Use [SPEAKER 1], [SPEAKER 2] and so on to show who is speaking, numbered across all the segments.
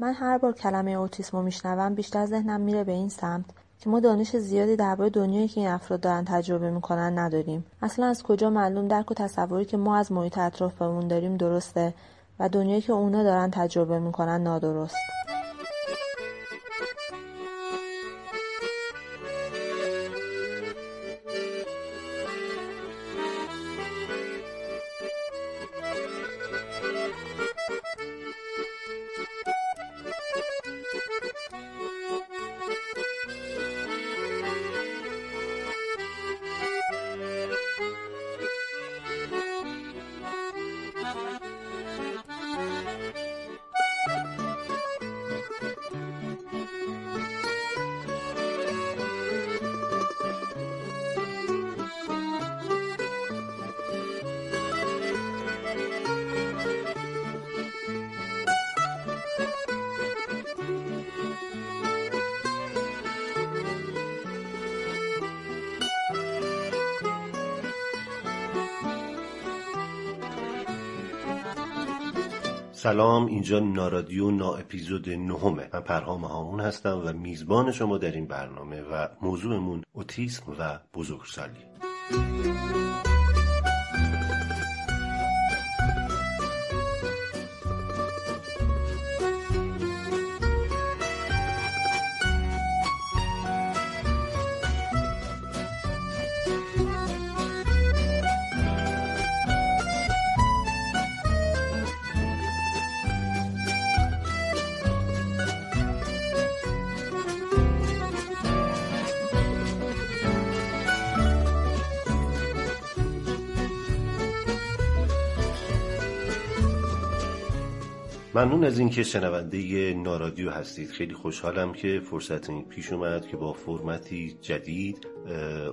[SPEAKER 1] من هر بار کلمه اوتیسم رو میشنوم بیشتر ذهنم میره به این سمت که ما دانش زیادی درباره دنیایی که این افراد دارن تجربه می‌کنن نداریم. اصلا از کجا معلوم درک و تصوری که ما از محیط اطرافمون داریم درسته و دنیایی که اونا دارن تجربه می‌کنن نادرست؟
[SPEAKER 2] سلام اینجا نارادیو نا اپیزود نهمه. من پرهام هامون هستم و میزبان شما در این برنامه و موضوعمون اوتیسم و بزرگسالی. ممنون از اینکه شنونده نارادیو هستید. خیلی خوشحالم که فرصت این پیش اومد که با فرمتی جدید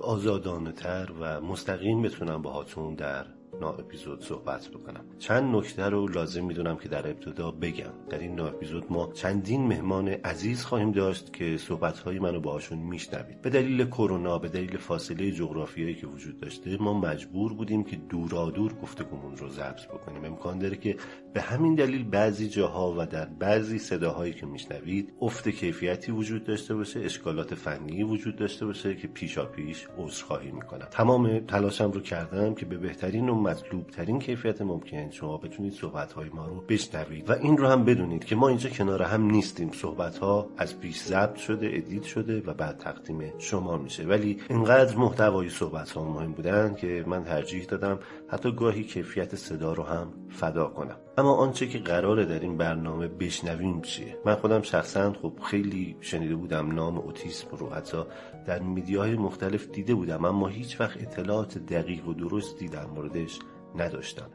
[SPEAKER 2] آزادانه تر و مستقیم بتونم باهاتون در نا اپیزود صحبت بکنم. چند نکته رو لازم می‌دونم که در ابتدا بگم. در این نا اپیزود ما چندین مهمان عزیز خواهیم داشت که صحبت های منو باهاشون میشنوید. به دلیل کرونا به دلیل فاصله جغرافیایی که وجود داشته ما مجبور بودیم که دورادور گفتگومون رو ضبط بکنیم. امکان داره که به همین دلیل بعضی جاها و در بعضی صداهایی که میشنوید افت کیفیتی وجود داشته باشه اشکالات فنی وجود داشته باشه که پیشا پیش عذرخواهی می‌کنم. تمام تلاشم رو کردم که به بهترین و مطلوب ترین کیفیت ممکن شما بتونید صحبت های ما رو بشنوید و این رو هم بدونید که ما اینجا کنار هم نیستیم. صحبت ها از پیش ضبط شده ادیت شده و بعد تقدیم شما میشه. ولی اینقدر محتوای صحبت ها مهم بودن که من ترجیح دادم حتی گاهی کیفیت صدا رو هم فدا کنم. اما آنچه که قراره در این برنامه بشنویم چیه؟ من خودم شخصا خب خیلی شنیده بودم نام اوتیسم رو حتی در میدیاهای مختلف دیده بودم اما هیچ وقت اطلاعات دقیق و درستی در موردش نداشتم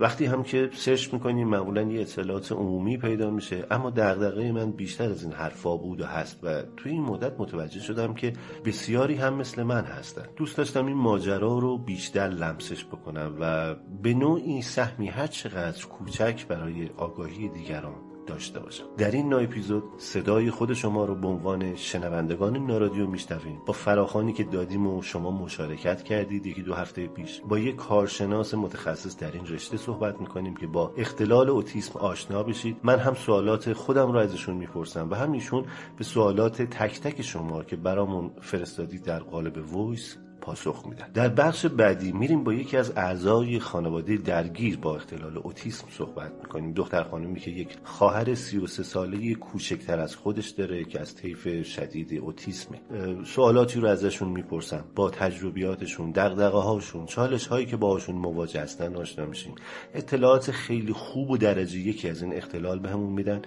[SPEAKER 2] وقتی هم که سرچ می‌کنیم معمولا یه اطلاعات عمومی پیدا میشه اما دغدغه من بیشتر از این حرفا بود و هست و توی این مدت متوجه شدم که بسیاری هم مثل من هستن. دوست داشتم این ماجرا رو بیشتر لمسش بکنم و به نوعی سهمی هر چقدر کوچک برای آگاهی دیگران داشته باشم. در این نا اپیزود صدای خود شما رو به عنوان شنوندگان نارادیو میشنویم. با فراخانی که دادیم و شما مشارکت کردید یکی دو هفته پیش با یک کارشناس متخصص در این رشته صحبت می‌کنیم که با اختلال اوتیسم آشنا بشید. من هم سوالات خودم رو ازشون می‌پرسم و هم ایشون به سوالات تک تک شما که برامون فرستادید در قالب وایس پاسخ میدن. در بخش بعدی میریم با یکی از اعضای خانواده درگیر با اختلال اوتیسم صحبت می‌کنیم. دختر خانمی که یک خواهر 33 ساله کوچکتر از خودش داره که از طیف شدید اوتیسمه. سوالاتی رو ازشون می‌پرسم. با تجربیاتشون دغدغه هاشون چالش هایی که باهاشون مواجه هستن آشنا میشیم. اطلاعات خیلی خوب و درجه یکی از این اختلال بهمون به میدن.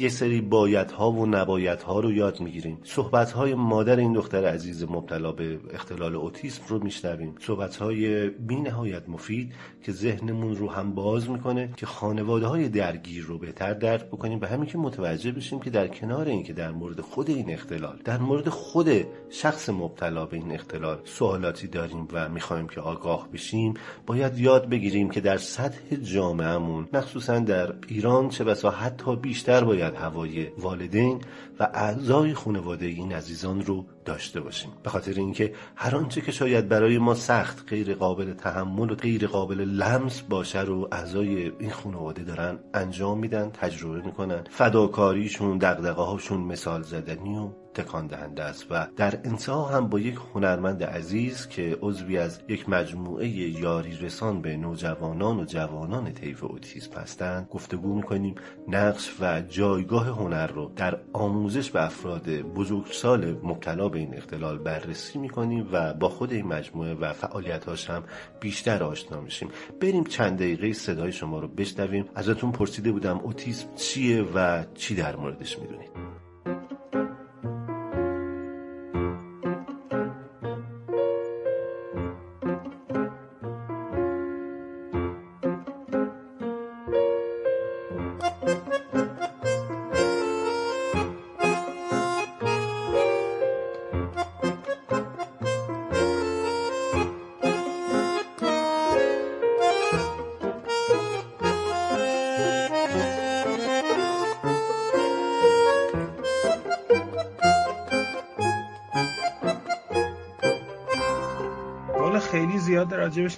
[SPEAKER 2] یه سری بایدها و نبایدها رو یاد می‌گیریم. صحبت های مادر این دختر عزیز مبتلا به اختلال اوتیسم رو میشنویم. صحبت های بی نهایت مفید که ذهنمون رو هم باز می‌کنه که خانواده های درگیر رو بهتر درک بکنیم به همین که متوجه بشیم که در کنار این که در مورد خود این اختلال در مورد خود شخص مبتلا به این اختلال سوالاتی داریم و می‌خوایم که آگاه بشیم باید یاد بگیریم که در سطح جامعهمون مخصوصا در ایران چه بسا حتی بیشتر باید هوای والدین و اعضای خانواده این عزیزان رو داشته باشیم. به خاطر اینکه هر آنچه که شاید برای ما سخت غیر قابل تحمل و غیر قابل لمس باشه رو اعضای این خانواده دارن انجام میدن تجربه می‌کنن. فداکاریشون دقدقه هاشون مثال زدنی و تکان دهنده است و در انتها هم با یک هنرمند عزیز که عضوی از یک مجموعه یاری رسان به نوجوانان و جوانان طیف اوتیسم هستند گفتگو می‌کنیم. نقش و جایگاه هنر رو در آموزش به افراد بزرگسال مبتلا به این اختلال بررسی می‌کنیم و با خود این مجموعه و فعالیتاش هم بیشتر آشنا میشیم. بریم چند دقیقه صدای شما رو بشنویم. ازتون پرسیده بودم اوتیسم چیه و چی در موردش می‌دونید؟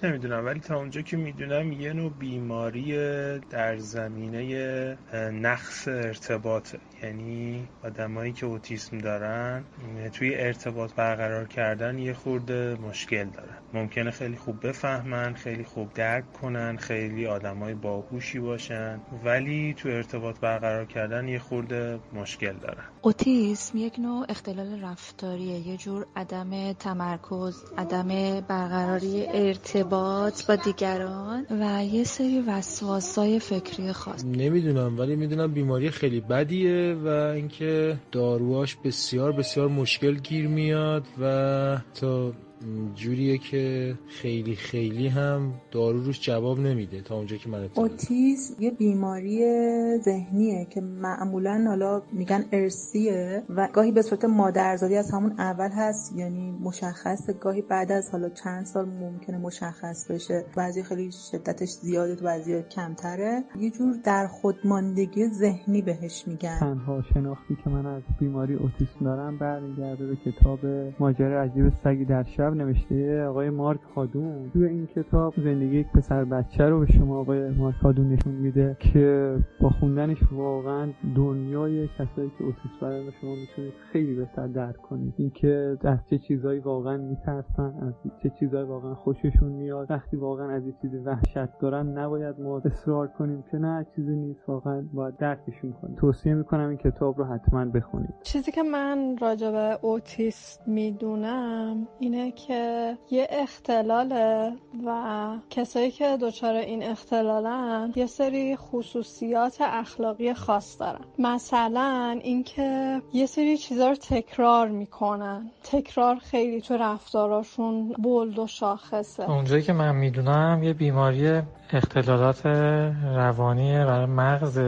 [SPEAKER 3] نمی‌دونم ولی تا اونجا که می‌دونم یه نوع بیماری در زمینه نقص ارتباطه. یعنی آدمایی که اوتیسم دارن توی ارتباط برقرار کردن یه خورده مشکل دارن. ممکنه خیلی خوب بفهمن خیلی خوب درک کنن خیلی آدمای باهوشی باشن ولی تو ارتباط برقرار کردن یه خورده مشکل دارن.
[SPEAKER 4] اوتیسم یک نوع اختلال رفتاریه یه جور عدم تمرکز عدم برقراری ارتباط با دیگران و یه سری وسواسای فکری خاص.
[SPEAKER 5] نمی‌دونم ولی می‌دونم بیماری خیلی بدیه و اینکه داروهاش بسیار بسیار مشکل گیر میاد و تا جوریه که خیلی خیلی هم دارو روش جواب نمیده تا اونجا که من
[SPEAKER 6] اوتیسم یه بیماری ذهنیه که معمولا حالا میگن ارسیه و گاهی به صورت مادرزادی از همون اول هست یعنی مشخص گاهی بعد از حالا چند سال ممکنه مشخص بشه. بعضی خیلی شدتش زیاده تو بعضی کمتره. یه جور در خودماندگی ذهنی بهش میگن.
[SPEAKER 7] تنها شناختی که من از بیماری اوتیسم دارم برمیگرده به کتاب ماجرا عجیب سگی در شب نوشته آقای مارک هادون. توی این کتاب زندگی یک پسر بچه رو به شما آقای مارک هادون نشون میده که با خوندنش واقعا دنیای کسایی که اوتیسم دارن شما می‌تونید خیلی بهتر درک کنید. اینکه از چه چیزایی واقعا میترسن از چه چیزایی واقعا خوششون میاد. وقتی واقعا از یه چیزی وحشت دارن نباید ما اصرار کنیم که نه چیزی نیست. واقعا باید درکشون کنیم. توصیه می‌کنم این کتاب رو حتما بخونید.
[SPEAKER 8] چیزی که من راجع به اوتیسم می‌دونم اینه که یه اختلاله و کسایی که دچار این اختلالن یه سری خصوصیات اخلاقی خاص دارن. مثلا اینکه یه سری چیزا رو تکرار می‌کنن. تکرار خیلی تو رفتاراشون بولد و شاخصه.
[SPEAKER 9] اونجایی که من می‌دونم یه بیماری اختلالات روانی برای مغز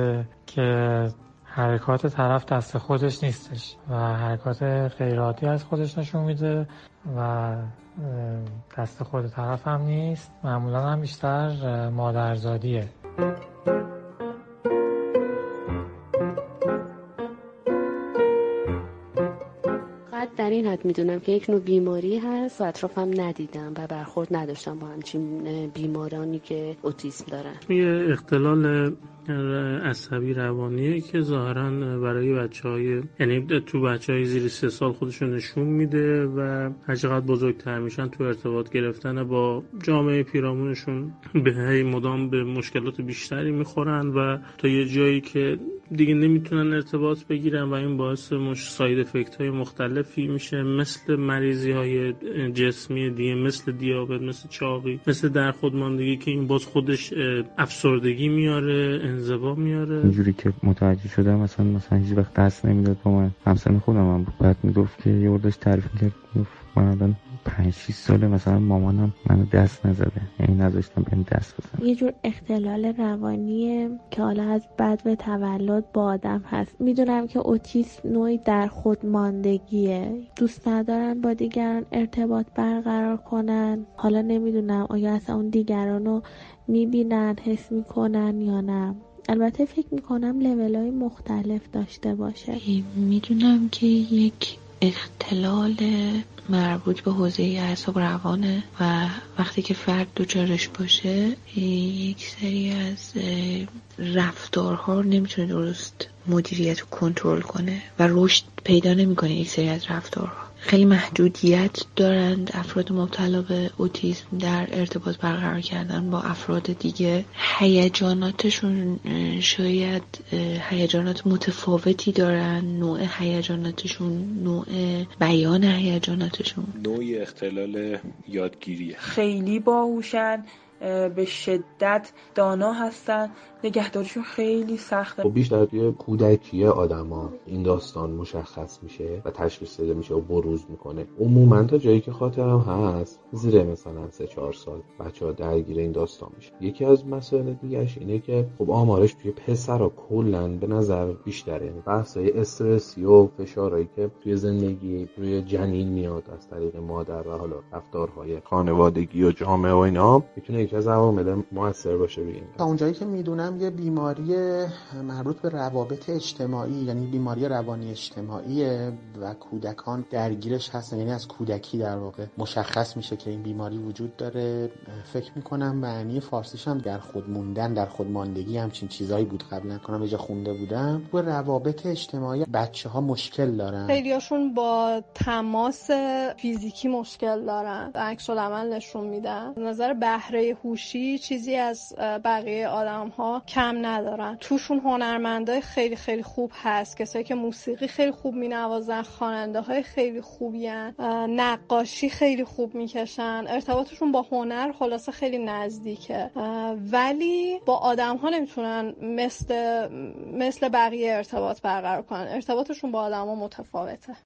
[SPEAKER 9] که حرکات طرف دست خودش نیستش و حرکات غیرعادی از خودش نشون میده و دست خود طرف هم نیست. معمولا هم بیشتر مادرزادیه.
[SPEAKER 10] در این حد می‌دونم که یک نوع بیماری هست و اطرافم ندیدم و برخورد نداشتم با همچین بیمارانی که اوتیسم دارن.
[SPEAKER 3] یه اختلال عصبی روانیه که ظاهرا برای بچه های یعنی تو بچه های زیر سه سال خودشون نشون میده و هرچقدر بزرگتر میشن تو ارتباط گرفتن با جامعه پیرامونشون به هی مدام به مشکلات بیشتری می‌خورن و تا یه جایی که دیگه نمی‌تونن ارتباط بگیرن و این باعث مش ساید افکت های مختلفی میشه مثل مریضی های جسمی دیگه مثل دیابت مثل چاقی مثل در خودماندگی که این باز خودش افسردگی میاره انزوا میاره.
[SPEAKER 11] اینجوری که متوجه شدم مثلا مثلا هیچ وقت دست نمی‌داد با من. همسن خودم هم بود. بعد می‌گفت که یه وردش تعریف می‌کرد. گفت من الان پنج ساله مثلا مامانم منو دست نزده. یعنی نذاشتم بهم دست بزنم
[SPEAKER 12] یه جور اختلال روانیه که حالا از بعد به تولد با آدم هست. می‌دونم که اوتیسم نوعی در خود ماندگیه. دوست ندارن با دیگران ارتباط برقرار کنن. حالا نمی‌دونم آیا اصلا اون دیگران رو می‌بینن حس می‌کنن یا نه. البته فکر می‌کنم لیول های مختلف داشته باشه.
[SPEAKER 13] می‌دونم که یک
[SPEAKER 4] اختلال مربوط به حوزه اعصاب روانه و وقتی که فرد دوچارش باشه یک سری از رفتارها رو نمی‌تونه درست مدیریت و کنترل کنه و رشد پیدا نمی‌کنه یک سری از رفتارها. خیلی محدودیت دارند افراد مبتلا به اوتیسم در ارتباط برقرار کردن با افراد دیگه. هیجاناتشون شاید هیجانات متفاوتی دارن. نوع هیجاناتشون نوع بیان هیجاناتشون.
[SPEAKER 13] نوع اختلال یادگیریه.
[SPEAKER 6] خیلی باهوشن به شدت دانا هستن. نگهداریشون خیلی سخته.
[SPEAKER 14] خب بیشتر توی کودکی آدما این داستان مشخص میشه و تشخیص داده میشه و بروز می‌کنه. عموما تا جایی که خاطرم هست زیر مثلا سه چهار سال بچه ها درگیر این داستان میشه یکی از مسائل دیگهش اینه که خب آمارش توی پسر ها کلا به نظر بیشتره. یعنی بحثای استرسی و فشارهایی که توی زندگی روی جنین میاد از طریق مادر و حالا رفتارهای خانوادگی و جامعه و اینا می‌تونه یکی از عوامل موثر باشه روی
[SPEAKER 15] تا اونجایی که می‌دونم یه بیماری مربوط به روابط اجتماعی یعنی بیماری روانی اجتماعی و کودکان درگیرش هستن یعنی از کودکی در واقع مشخص میشه که این بیماری وجود داره. فکر می‌کنم معنی فارسیش هم در خود موندن در خود ماندگی همچین چیزایی بود. قبلا کنم یه خونده بودم. تو روابط اجتماعی بچه ها مشکل دارن.
[SPEAKER 8] خیلیاشون با تماس فیزیکی مشکل دارن. عکس العمل نشون میدن. نظر بهره هوشی چیزی از بقیه آدم ها کم ندارن. توشون هنرمندای خیلی خیلی خوب هست. کسایی که موسیقی خیلی خوب مینوازن خواننده های خیلی خوبی نقاشی خیلی خوب می‌کشن. ارتباطشون با هنر خلاصه خیلی نزدیکه. ولی با آدم ها نمی‌تونن مثل مثل بقیه ارتباط برقرار کنن. ارتباطشون با آدم ها متفاوته.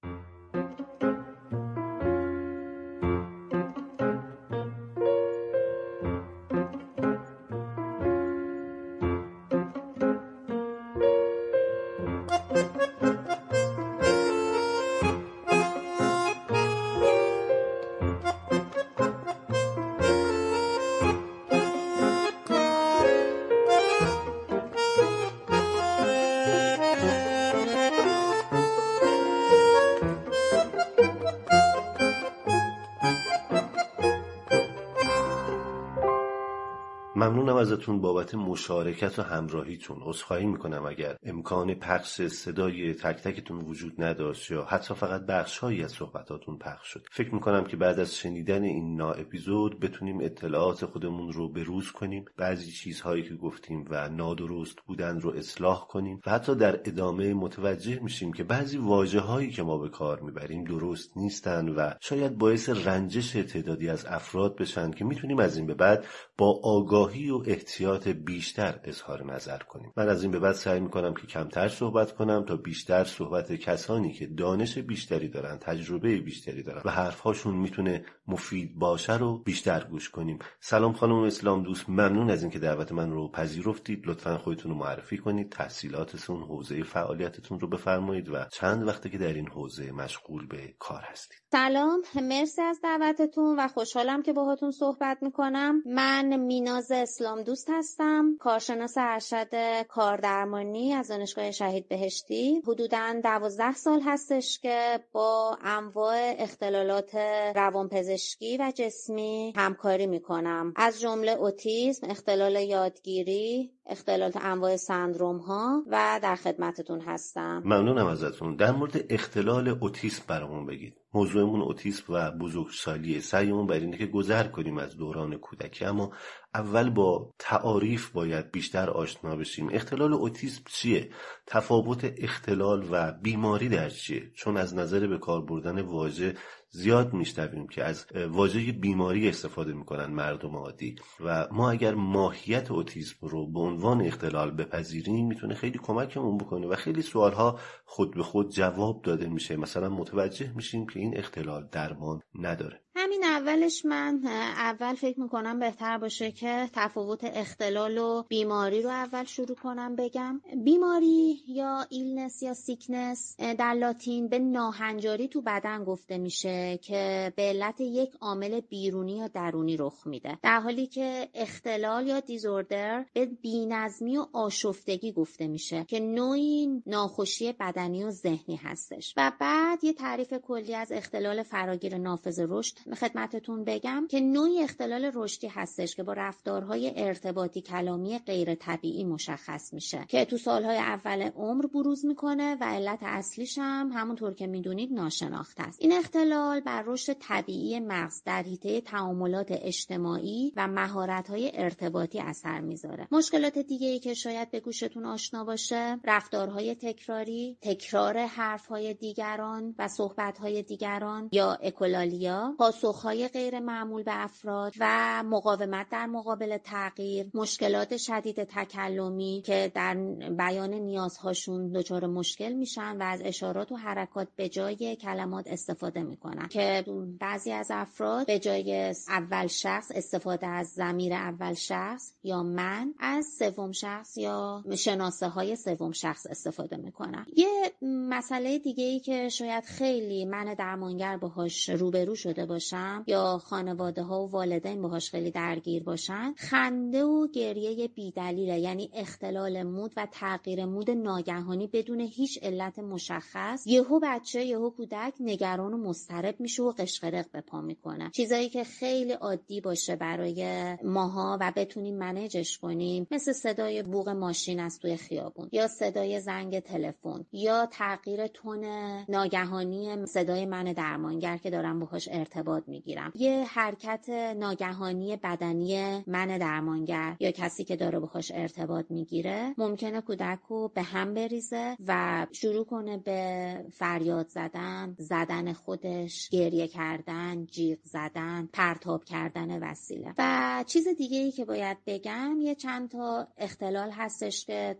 [SPEAKER 2] ازتون بابت مشارکت و همراهیتون. عذرخواهی می‌کنم اگر امکان پخش صدای تک تکتون وجود نداشت یا حتی فقط بخشهایی از صحبتاتون پخش شد. فکر می‌کنم که بعد از شنیدن این نا اپیزود بتونیم اطلاعات خودمون رو بروز کنیم بعضی چیزهایی که گفتیم و نادرست بودن رو اصلاح کنیم و حتی در ادامه متوجه میشیم که بعضی واجه هایی که ما به کار می‌بریم درست نیستن و شاید باعث رنجش تعدادی از افراد بشن که می‌تونیم از این به بعد با آگاهی و احتیاط بیشتر اظهار نظر کنیم. من از این به بعد سعی می‌کنم که کمتر صحبت کنم تا بیشتر صحبت کسانی که دانش بیشتری دارن تجربه بیشتری دارن و حرفهاشون می‌تونه مفید باشه رو بیشتر گوش کنیم. سلام خانم اسلام دوست ممنون از اینکه دعوت من رو پذیرفتید. لطفا خودتون رو معرفی کنید تحصیلاتتون حوزه فعالیتتون رو بفرمایید و چند وقته که در این حوزه مشغول به کار هستید.
[SPEAKER 16] سلام مرسی از دعوتتون و خوشحالم که باهاتون صحبت می‌کنم. من میناز اسلام دوست هستم. کارشناس ارشد کاردرمانی از دانشگاه شهید بهشتی. حدودا دوازده سال هستش که با انواع اختلالات روانپزشکی و جسمی همکاری می‌کنم. از جمله اوتیسم اختلال یادگیری اختلالات انواع سندروم ها و در خدمتتون هستم.
[SPEAKER 2] ممنونم ازتون. در مورد اختلال اوتیسم برامون بگید. موضوعمون اوتیسم و بزرگسالی سعیمون بر اینه که گذر کنیم از دوران کودکی اما اول با تعاریف باید بیشتر آشنا بشیم. اختلال اوتیسم چیه؟ تفاوت اختلال و بیماری در چیه؟ چون از نظر به کار بردن واژه زیاد میشنویم که از واژه بیماری استفاده می‌کنن مردم عادی. و ما اگر ماهیت اوتیسم رو به عنوان اختلال بپذیریم می‌تونه خیلی کمکمون بکنه. و خیلی سوالها خود به خود جواب داده میشه. مثلا متوجه میشیم که این اختلال درمان نداره.
[SPEAKER 16] همین اولش من اول فکر می‌کنم بهتر باشه که تفاوت اختلال و بیماری رو اول شروع کنم بگم. بیماری یا illness یا sickness در لاتین به ناهنجاری تو بدن گفته میشه که به علت یک عامل بیرونی یا درونی رخ میده. در حالی که اختلال یا disorder به بی‌نظمی و آشفتگی گفته میشه که نوعی ناخوشی بدنی و ذهنی هستش. و بعد یه تعریف کلی از اختلال فراگیر نافذ رشد خدمتتون بگم که نوعی اختلال رشدی هستش که با رفتارهای ارتباطی کلامی غیر طبیعی مشخص میشه که تو سالهای اول عمر بروز می‌کنه و علت اصلیش هم همونطور که می‌دونید ناشناخته است. این اختلال بر رشد طبیعی مغز در حیطه تعاملات اجتماعی و مهارت‌های ارتباطی اثر می‌ذاره. مشکلات دیگه ای که شاید به گوشتون آشنا باشه رفتارهای تکراری تکرار حرفهای دیگران و صحبتهای دیگران یا اکولالیا پاسخهای غیر معمول به افراد و مقاومت در مقابل تغییر مشکلات شدید تکلمی که در بیان نیازهاشون دچار مشکل میشن و از اشارات و حرکات به جای کلمات استفاده می‌کنن که بعضی از افراد به جای اول شخص استفاده از زمیر اول شخص یا من از سوم شخص یا شناسه های سوم شخص استفاده می‌کنن. یه مسئله دیگه ای که شاید خیلی من درمانگر باهاش روبرو شده باشم یا خانواده ها و والدین باهاش خیلی درگیر باشن خنده و گریه بیدلیله. یعنی اختلال مود و تغییر مود ناگهانی بدون هیچ علت مشخص. یهو بچه یهو کودک نگران و مضطرب میشه و قشقرق به پا می‌کنه. چیزایی که خیلی عادی باشه برای ماها و بتونیم منیجش کنیم مثل صدای بوغ ماشین از توی خیابون یا صدای زنگ تلفن یا تغییر تون ناگهانی صدای من درمانگر که دارم باهاش ارتباط می‌گیرم. یه حرکت ناگهانی بدنی من درمانگر یا کسی که داره باهاش ارتباط می‌گیره ممکنه کودک رو به هم بریزه و شروع کنه به فریاد زدن زدن خودش گریه کردن جیغ زدن پرتاب کردن وسیله. و چیز دیگه ای که باید بگم یه چند تا اختلال هستش که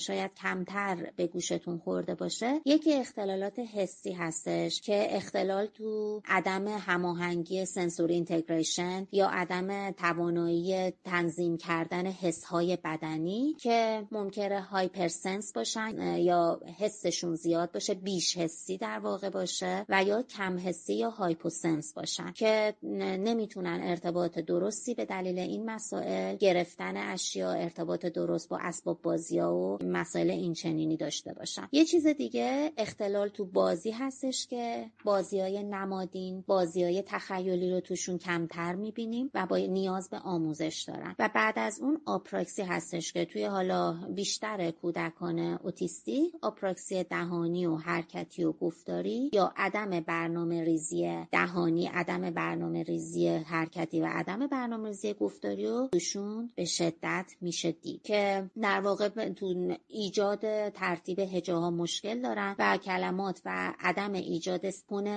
[SPEAKER 16] شاید کمتر به گوشتون خورده باشه. یکی اختلالات حسی هستش که اختلال تو عدم هماهنگی sensory integration یا عدم توانایی تنظیم کردن حسهای بدنی که ممکنه hypersense باشن یا حسشون زیاد باشه بیش حسی در واقع باشه و یا کم حسی یا hyposense باشن که نمی‌تونن ارتباط درستی به دلیل این مسائل گرفتن اشیا ارتباط درست با اسباب بازی ها و مسائل این چنینی داشته باشن. یه چیز دیگه اختلال تو بازی هستش که بازی های نمادین بازی های تخیلی رو توشون کمتر می‌بینیم و با نیاز به آموزش دارن. و بعد از اون آپراکسی هستش که توی حالا بیشتر کودکان اوتیستی آپراکسی دهانی و حرکتی و گفتاری یا عدم برنامه ریزی دهانی عدم برنامه ریزی حرکتی و عدم برنامه ریزی گفتاری رو توشون به شدت میشه دید. که در واقع ایجاد ترتیب هجاها مشکل دارن و کلمات و عدم ایجاد سپون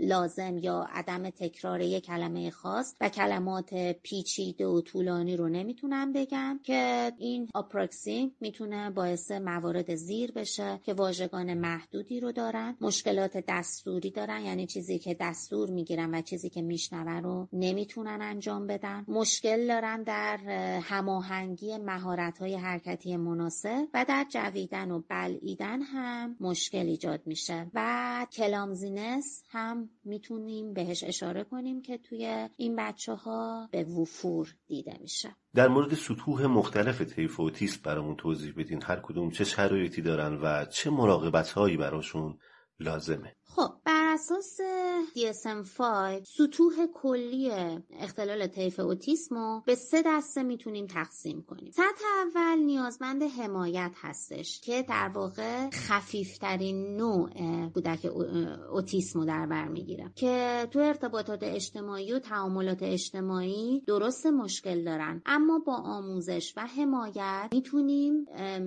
[SPEAKER 16] لازم یا عدم تکرار یک کلمه خاص و کلمات پیچیده و طولانی رو نمی‌تونن بگن که این آپراکسی می‌تونه باعث موارد زیر بشه که واژگان محدودی رو دارن مشکلات دستوری دارن یعنی چیزی که دستور می‌گیرن و چیزی که میشنون رو نمی‌تونن انجام بدن. مشکل دارن در هماهنگی مهارت های حرکتی مناسب و در جویدن و بلعیدن هم مشکل ایجاد میشه و کلامزینس هم می‌تونیم بهش اشاره کنیم که توی این بچه ها به وفور دیده میشه.
[SPEAKER 2] در مورد سطوح مختلف طیف اوتیسم برامون توضیح بدین. هر کدوم چه شرایطی دارن و چه مراقبت هایی براشون لازمه.
[SPEAKER 16] خب اساس DSM-5 سطوح کلی اختلال طیف اوتیسم رو به سه دسته می‌تونیم تقسیم کنیم. سطح اول نیازمند حمایت هستش که در واقع خفیفترین نوع کودک اوتیسم رو در بر می‌گیره که تو ارتباطات اجتماعی و تعاملات اجتماعی درست مشکل دارن. اما با آموزش و حمایت می‌تونیم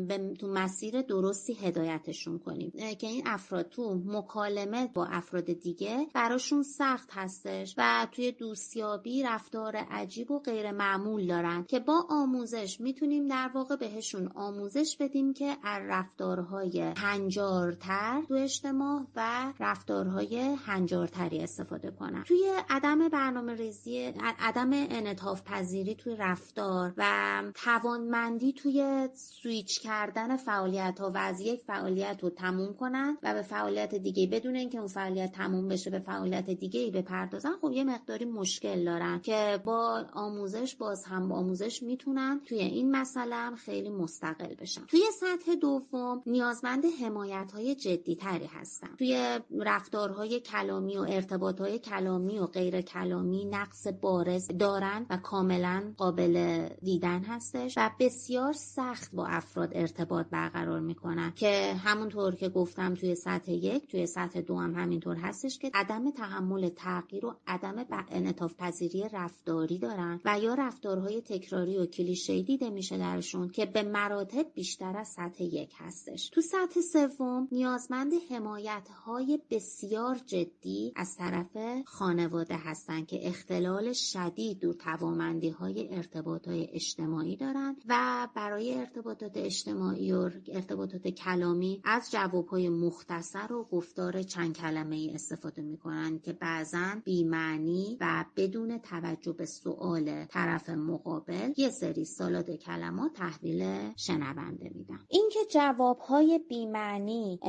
[SPEAKER 16] به تو مسیر درستی هدایتشون کنیم. که این افراد تو مکالمه با افراد افراد دیگه براشون سخت هستش و توی دوستیابی رفتار عجیب و غیر معمول دارن که با آموزش می‌تونیم در واقع بهشون آموزش بدیم که از رفتارهای هنجارتر تو اجتماع و رفتارهای هنجارتری استفاده کنن. توی عدم برنامه ریزی عدم انعطاف پذیری توی رفتار و توانمندی توی سویچ کردن فعالیت ها و از یک فعالیت رو تموم کنن و به فعالیت دیگه بدون اینکه اون فعالیت تموم بشه به فعالیت دیگه ای بپردازن خب یه مقداری مشکل دارن که با آموزش باز هم با آموزش می‌تونن توی این مسئله خیلی مستقل بشن. توی سطح دوم نیازمند حمایت های جدی تری هستن. توی رفتارهای کلامی و ارتباطهای کلامی و غیر کلامی نقص بارز دارن و کاملا قابل دیدن هستش و بسیار سخت با افراد ارتباط برقرار می‌کنن. که همونطور که گفتم توی سطح یک توی سطح دو هم همینطور هستش که عدم تحمل تغییر و عدم انعطاف پذیری رفتاری دارن و یا رفتارهای تکراری و کلیشه‌ای دیده میشه درشون که به مراتب بیشتر از سطح یک هستش. تو سطح سوم نیازمند حمایت های بسیار جدی از طرف خانواده هستند که اختلال شدید و توامندی های ارتباط های اجتماعی دارند و برای ارتباطات اجتماعی و ارتباطات کلامی از جواب های مختصر و گفتار چند کلمه استفاده می کنند که بعضا بیمعنی و بدون توجه به سؤال طرف مقابل یه سری سالاد کلمات تحویل شنونده میدن. اینکه جواب های بیمعنی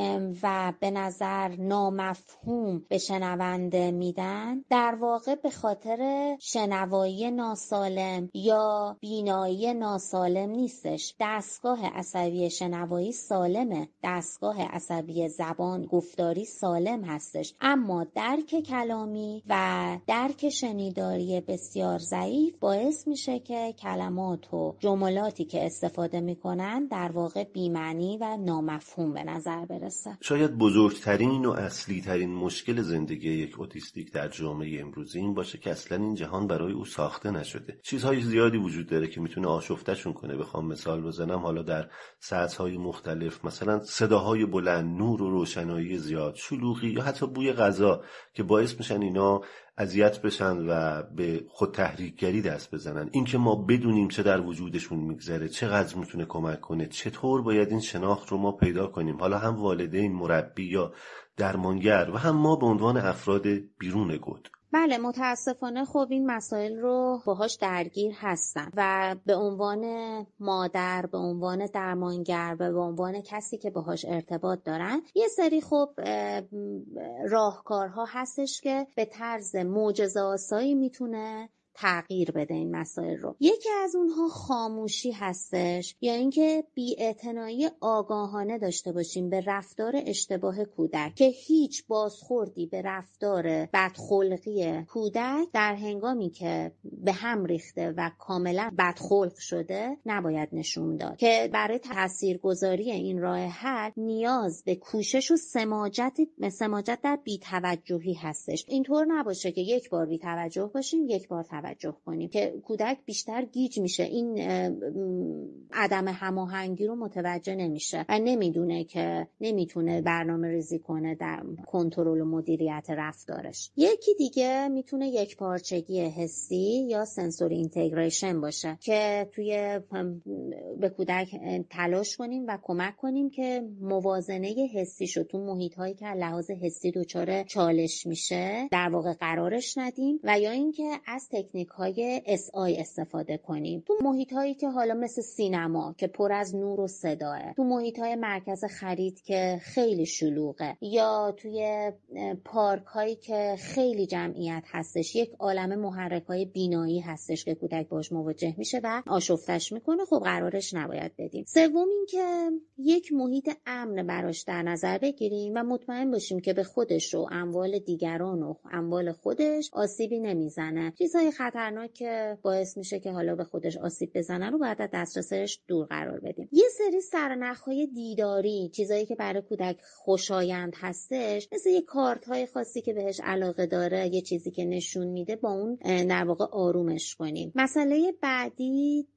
[SPEAKER 16] و به نظر نامفهوم به شنونده میدن در واقع به خاطر شنوایی ناسالم یا بینایی ناسالم نیستش. دستگاه عصبی شنوایی سالمه. دستگاه عصبی زبان گفتاری سالم هستش اما درک کلامی و درک شنیداری بسیار ضعیف باعث میشه که کلمات و جملاتی که استفاده می‌کنن در واقع بیمعنی و نامفهوم به نظر برسه.
[SPEAKER 2] شاید بزرگترین و اصلی ترین مشکل زندگی یک اوتیستیک در جامعه امروزی این باشه که اصلا این جهان برای او ساخته نشده. چیزهای زیادی وجود داره که می‌تونه آشفتشون کنه. بخوام مثال بزنم حالا در های مختلف مثلا صداهای بلند نور و روشنایی زیاد شلوغی یا حتی بوی غذا که باعث میشن اینا اذیت بشن و به خود تحریکگری دست بزنن. اینکه ما بدونیم چه در وجودشون میگذره چقدر می‌تونه کمک کنه چطور باید این شناخت رو ما پیدا کنیم؟ حالا هم والدین مربی یا درمانگر و هم ما به عنوان افراد بیرون گود.
[SPEAKER 16] بله متاسفانه خب این مسائل رو باهاش درگیر هستن و به عنوان مادر به عنوان درمانگر و به عنوان کسی که باهاش ارتباط دارن یه سری خب راهکارها هستش که به طرز معجزه آسایی می‌تونه تغییر بده این مسائل رو. یکی از اونها خاموشی هستش یا اینکه بیاعتنایی آگاهانه داشته باشیم به رفتار اشتباه کودک که هیچ بازخوردی به رفتار بدخلقی کودک در هنگامی که به هم ریخته و کاملا بدخلق شده نباید نشون داد. که برای تاثیرگذاری این راه حل نیاز به کوشش و سماجت سماجت در بیتوجهی هستش. اینطور نباشه که یک بار بیتوجه باشیم یک بار توجه کنیم که کودک بیشتر گیج میشه. این عدم هماهنگی رو متوجه نمیشه و نمی‌دونه که نمی‌تونه برنامه ریزی کنه در کنترل و مدیریت رفتارش. یکی دیگه می‌تونه یک پارچگی حسی یا سنسوری اینتگریشن باشه که توی به کودک تلاش کنیم و کمک کنیم که موازنه حسیش رو تو محیط هایی که لحاظ حسی دچار چالش میشه در واقع قرارش ندیم و یا اینکه از تکنیک های آی استفاده کنیم. تو محیط هایی که حالا مثل سینما که پر از نور و صداه تو محیط های مرکز خرید که خیلی شلوغه یا توی پارک هایی که خیلی جمعیت هستش یک عالم محرک های بینایی هستش که کودک باش مواجه میشه و آشفتش می‌کنه خب قرارش نباید بدیم. سوم اینکه یک محیط امن براش در نظر بگیریم و مطمئن باشیم که به خودش و اموال دیگران و اموال خودش آسیبی نمی‌زنه. چیزهای خطرناک که باعث میشه که حالا به خودش آسیب بزنه رو باید از دسترسش دور قرار بدیم. یه سری سرنخهای دیداری چیزایی که برای کودک خوشایند هستش مثل یه کارت های خاصی که بهش علاقه داره یه چیزی که نشون میده با اون در واقع آرومش کنیم. مسئله بعدی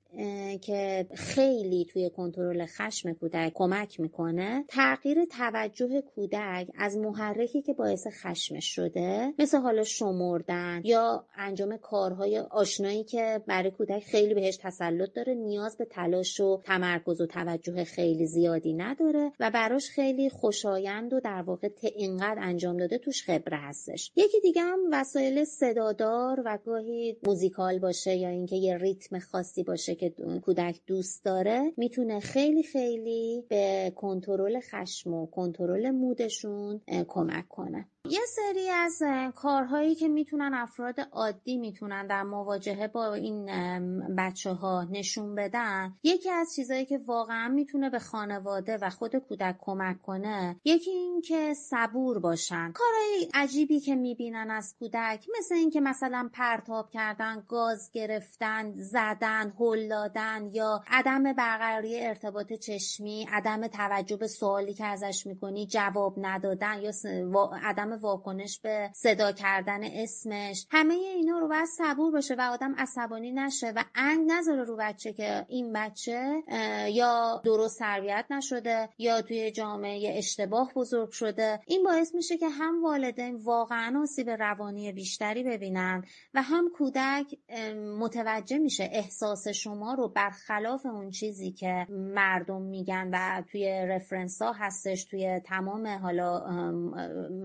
[SPEAKER 16] که خیلی توی کنترل خشم کودک کمک می‌کنه تغییر توجه کودک از محرکی که باعث خشمش شده مثل حالا شمردن یا انجام کارهای آشنایی که برای کودک خیلی بهش تسلط داره نیاز به تلاش و تمرکز و توجه خیلی زیادی نداره و براش خیلی خوشایند و در واقع اینقدر انجام داده توش خبره هستش. یکی دیگه هم وسایل صدادار و گاهی موزیکال باشه یا اینکه یه ریتم خاصی باشه که کودک دوست داره می‌تونه خیلی خیلی به کنترل خشم و کنترل مودشون کمک کنه. یه سری از کارهایی که می‌تونن افراد عادی می‌تونن در مواجهه با این بچه ها نشون بدن یکی از چیزهایی که واقعا می‌تونه به خانواده و خود کودک کمک کنه یکی این که صبور باشن. کارهای عجیبی که می‌بینن از کودک مثل اینکه مثلا پرتاب کردن گاز گرفتن زدن هل دادن یا عدم برقراری ارتباط چشمی عدم توجه به سوالی که ازش می‌کنی جواب ندادن یا عدم واکنش به صدا کردن اسمش. همه اینا رو باید صبور باشه و آدم عصبانی نشه و انگ نذاره رو بچه که این بچه یا درست تربیت نشده یا توی جامعه اشتباه بزرگ شده. این باعث میشه که هم والدین واقعا آسیب روانی بیشتری ببینن و هم کودک متوجه میشه احساس شما رو برخلاف اون چیزی که مردم میگن و توی رفرنس ها هستش توی تمام حالا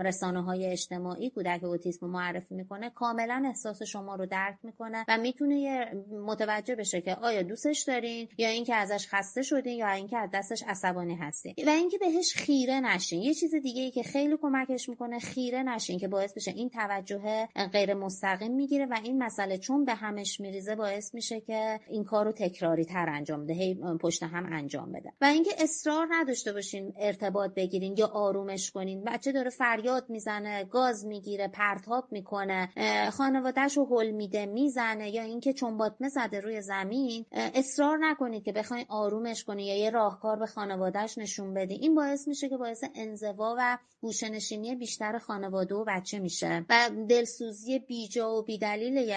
[SPEAKER 16] رسانه های اجتماعی کودک اوتیسم معرفی می‌کنه کاملا احساس شما رو درک می‌کنه و می‌تونه متوجه بشه که آیا دوستش دارین یا اینکه ازش خسته شدین یا اینکه از دستش عصبانی هستین. و اینکه بهش خیره نشین. یه چیز دیگه ای که خیلی کمکش می‌کنه خیره نشین که باعث بشه این توجه غیر مستقیم می‌گیره و این مسئله چون به همش میریزه باعث میشه که این کار رو تکراری تر انجام بده هی پشت هم انجام بده. و اینکه اصرار نداشته باشین ارتباط بگیرین یا آرومش کنین. بچه داره فریاد می‌زنه. می‌زنه گاز می‌گیره پرتاب می‌کنه خانوادهش رو هل میده می‌زنه یا اینکه چنباتمه زده روی زمین اصرار نکنید که بخواین آرومش کنی یا یه راهکار به خانوادهش نشون بدی. این باعث میشه که باعث انزوا و گوشهنشینی بیشتر خانواده و بچه میشه. و دلسوزی بیجا و بیدلیل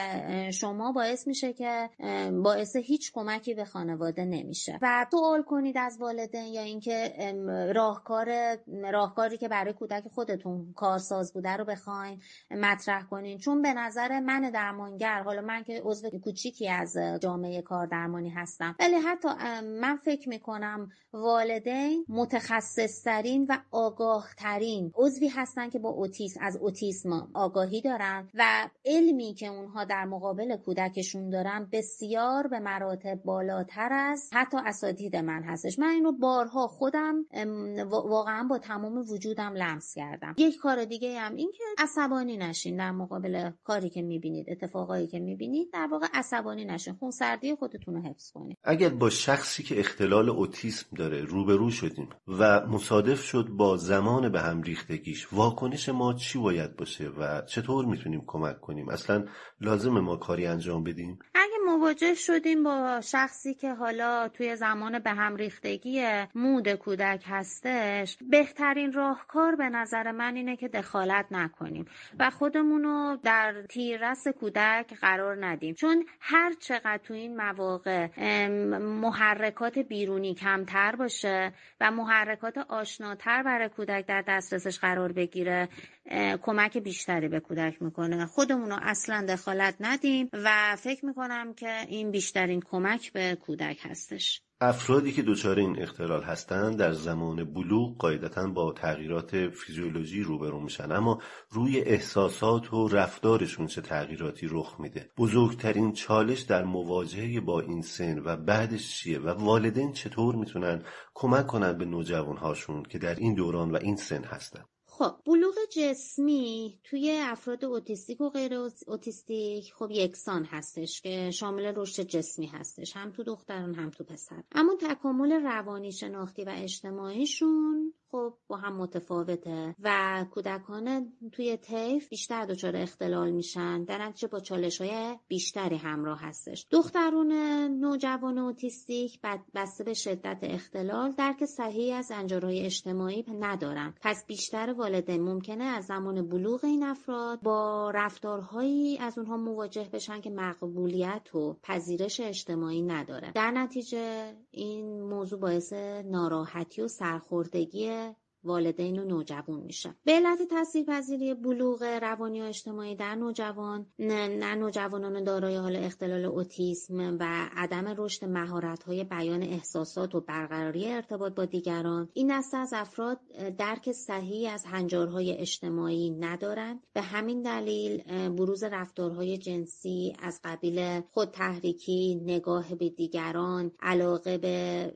[SPEAKER 16] شما باعث میشه که باعث هیچ کمکی به خانواده نمیشه. و سوال کنید از والدین یا اینکه راهکار راهکاری که برای کودک خودتون کارساز بوده رو بخواین مطرح کنین. چون به نظر من درمانگر حالا من که عضو کوچیکی از جامعه کار درمانی هستم ولی حتی من فکر می‌کنم والدین متخصصترین و آگاه ترین عضوی هستن که با اوتیسم از اوتیسم آگاهی دارن و علمی که اونها در مقابل کودکشون دارن بسیار به مراتب بالاتر از حتی اساتید من هستش. من اینو بارها خودم واقعا با تمام وجودم لمس کردم. یک کار دیگه هم این که عصبانی نشین در مقابل کاری که می‌بینید اتفاقایی که می‌بینید در واقع عصبانی نشین. خونسردی خودتون رو حفظ کنید.
[SPEAKER 2] اگر با شخصی که اختلال اوتیسم داره روبرو شدیم و مصادف شد با زمان به هم ریختگیش واکنش ما چی باید باشه و چطور می‌تونیم کمک کنیم؟ اصلا لازم ما کاری انجام بدیم؟
[SPEAKER 16] اگه مواجه شدیم با شخصی که حالا توی زمان به هم ریختگی مود کودک هستش بهترین راهکار به نظر من اینه که دخالت نکنیم و خودمون رو در تیررس کودک قرار ندیم. چون هر چقدر تو این مواقع محرکات بیرونی کمتر باشه و محرکات آشناتر برای کودک در دسترسش قرار بگیره کمک بیشتری به کودک می‌کنه. خودمون رو اصلا دخالت ندیم و فکر می‌کنم که این بیشترین کمک به کودک هستش.
[SPEAKER 2] افرادی که دچار این اختلال هستند در زمان بلوغ قاعدتا با تغییرات فیزیولوژی روبرو میشن. اما روی احساسات و رفتارشون چه تغییراتی رخ میده؟ بزرگترین چالش در مواجهه با این سن و بعدش چیه؟ و والدین چطور می‌تونن کمک کنن به نوجوانهاشون که در این دوران و این سن هستن؟
[SPEAKER 16] خب بلوغ جسمی توی افراد اوتیستیک و غیر اوتیستیک خب یکسان هستش که شامل رشد جسمی هستش هم تو دختران هم تو پسر. اما تکامل روانی شناختی و اجتماعیشون خب با هم متفاوته و کودکان توی طیف بیشتر دچار اختلال میشن در نتیجه با چالش های بیشتری همراه هستش. دخترون نوجوان اوتیستیک بسته به شدت اختلال درک صحیح از انجارهای اجتماعی ندارن. پس بیشتر والدین ممکنه از زمان بلوغ این افراد با رفتارهایی از اونها مواجه بشن که مقبولیت و پذیرش اجتماعی نداره. در نتیجه این موضوع باعث ناراحتی و سرخوردگی والدین و نوجوان میشه. به علت تاثیرپذیری بلوغ روانی و اجتماعی در نوجوان نه نوجوانان دارای حال اختلال اوتیسم و عدم رشد مهارت های بیان احساسات و برقراری ارتباط با دیگران این دسته از افراد درک صحیح از هنجارهای اجتماعی ندارند به همین دلیل بروز رفتارهای جنسی از قبیل خود تحریکی نگاه به دیگران علاقه به,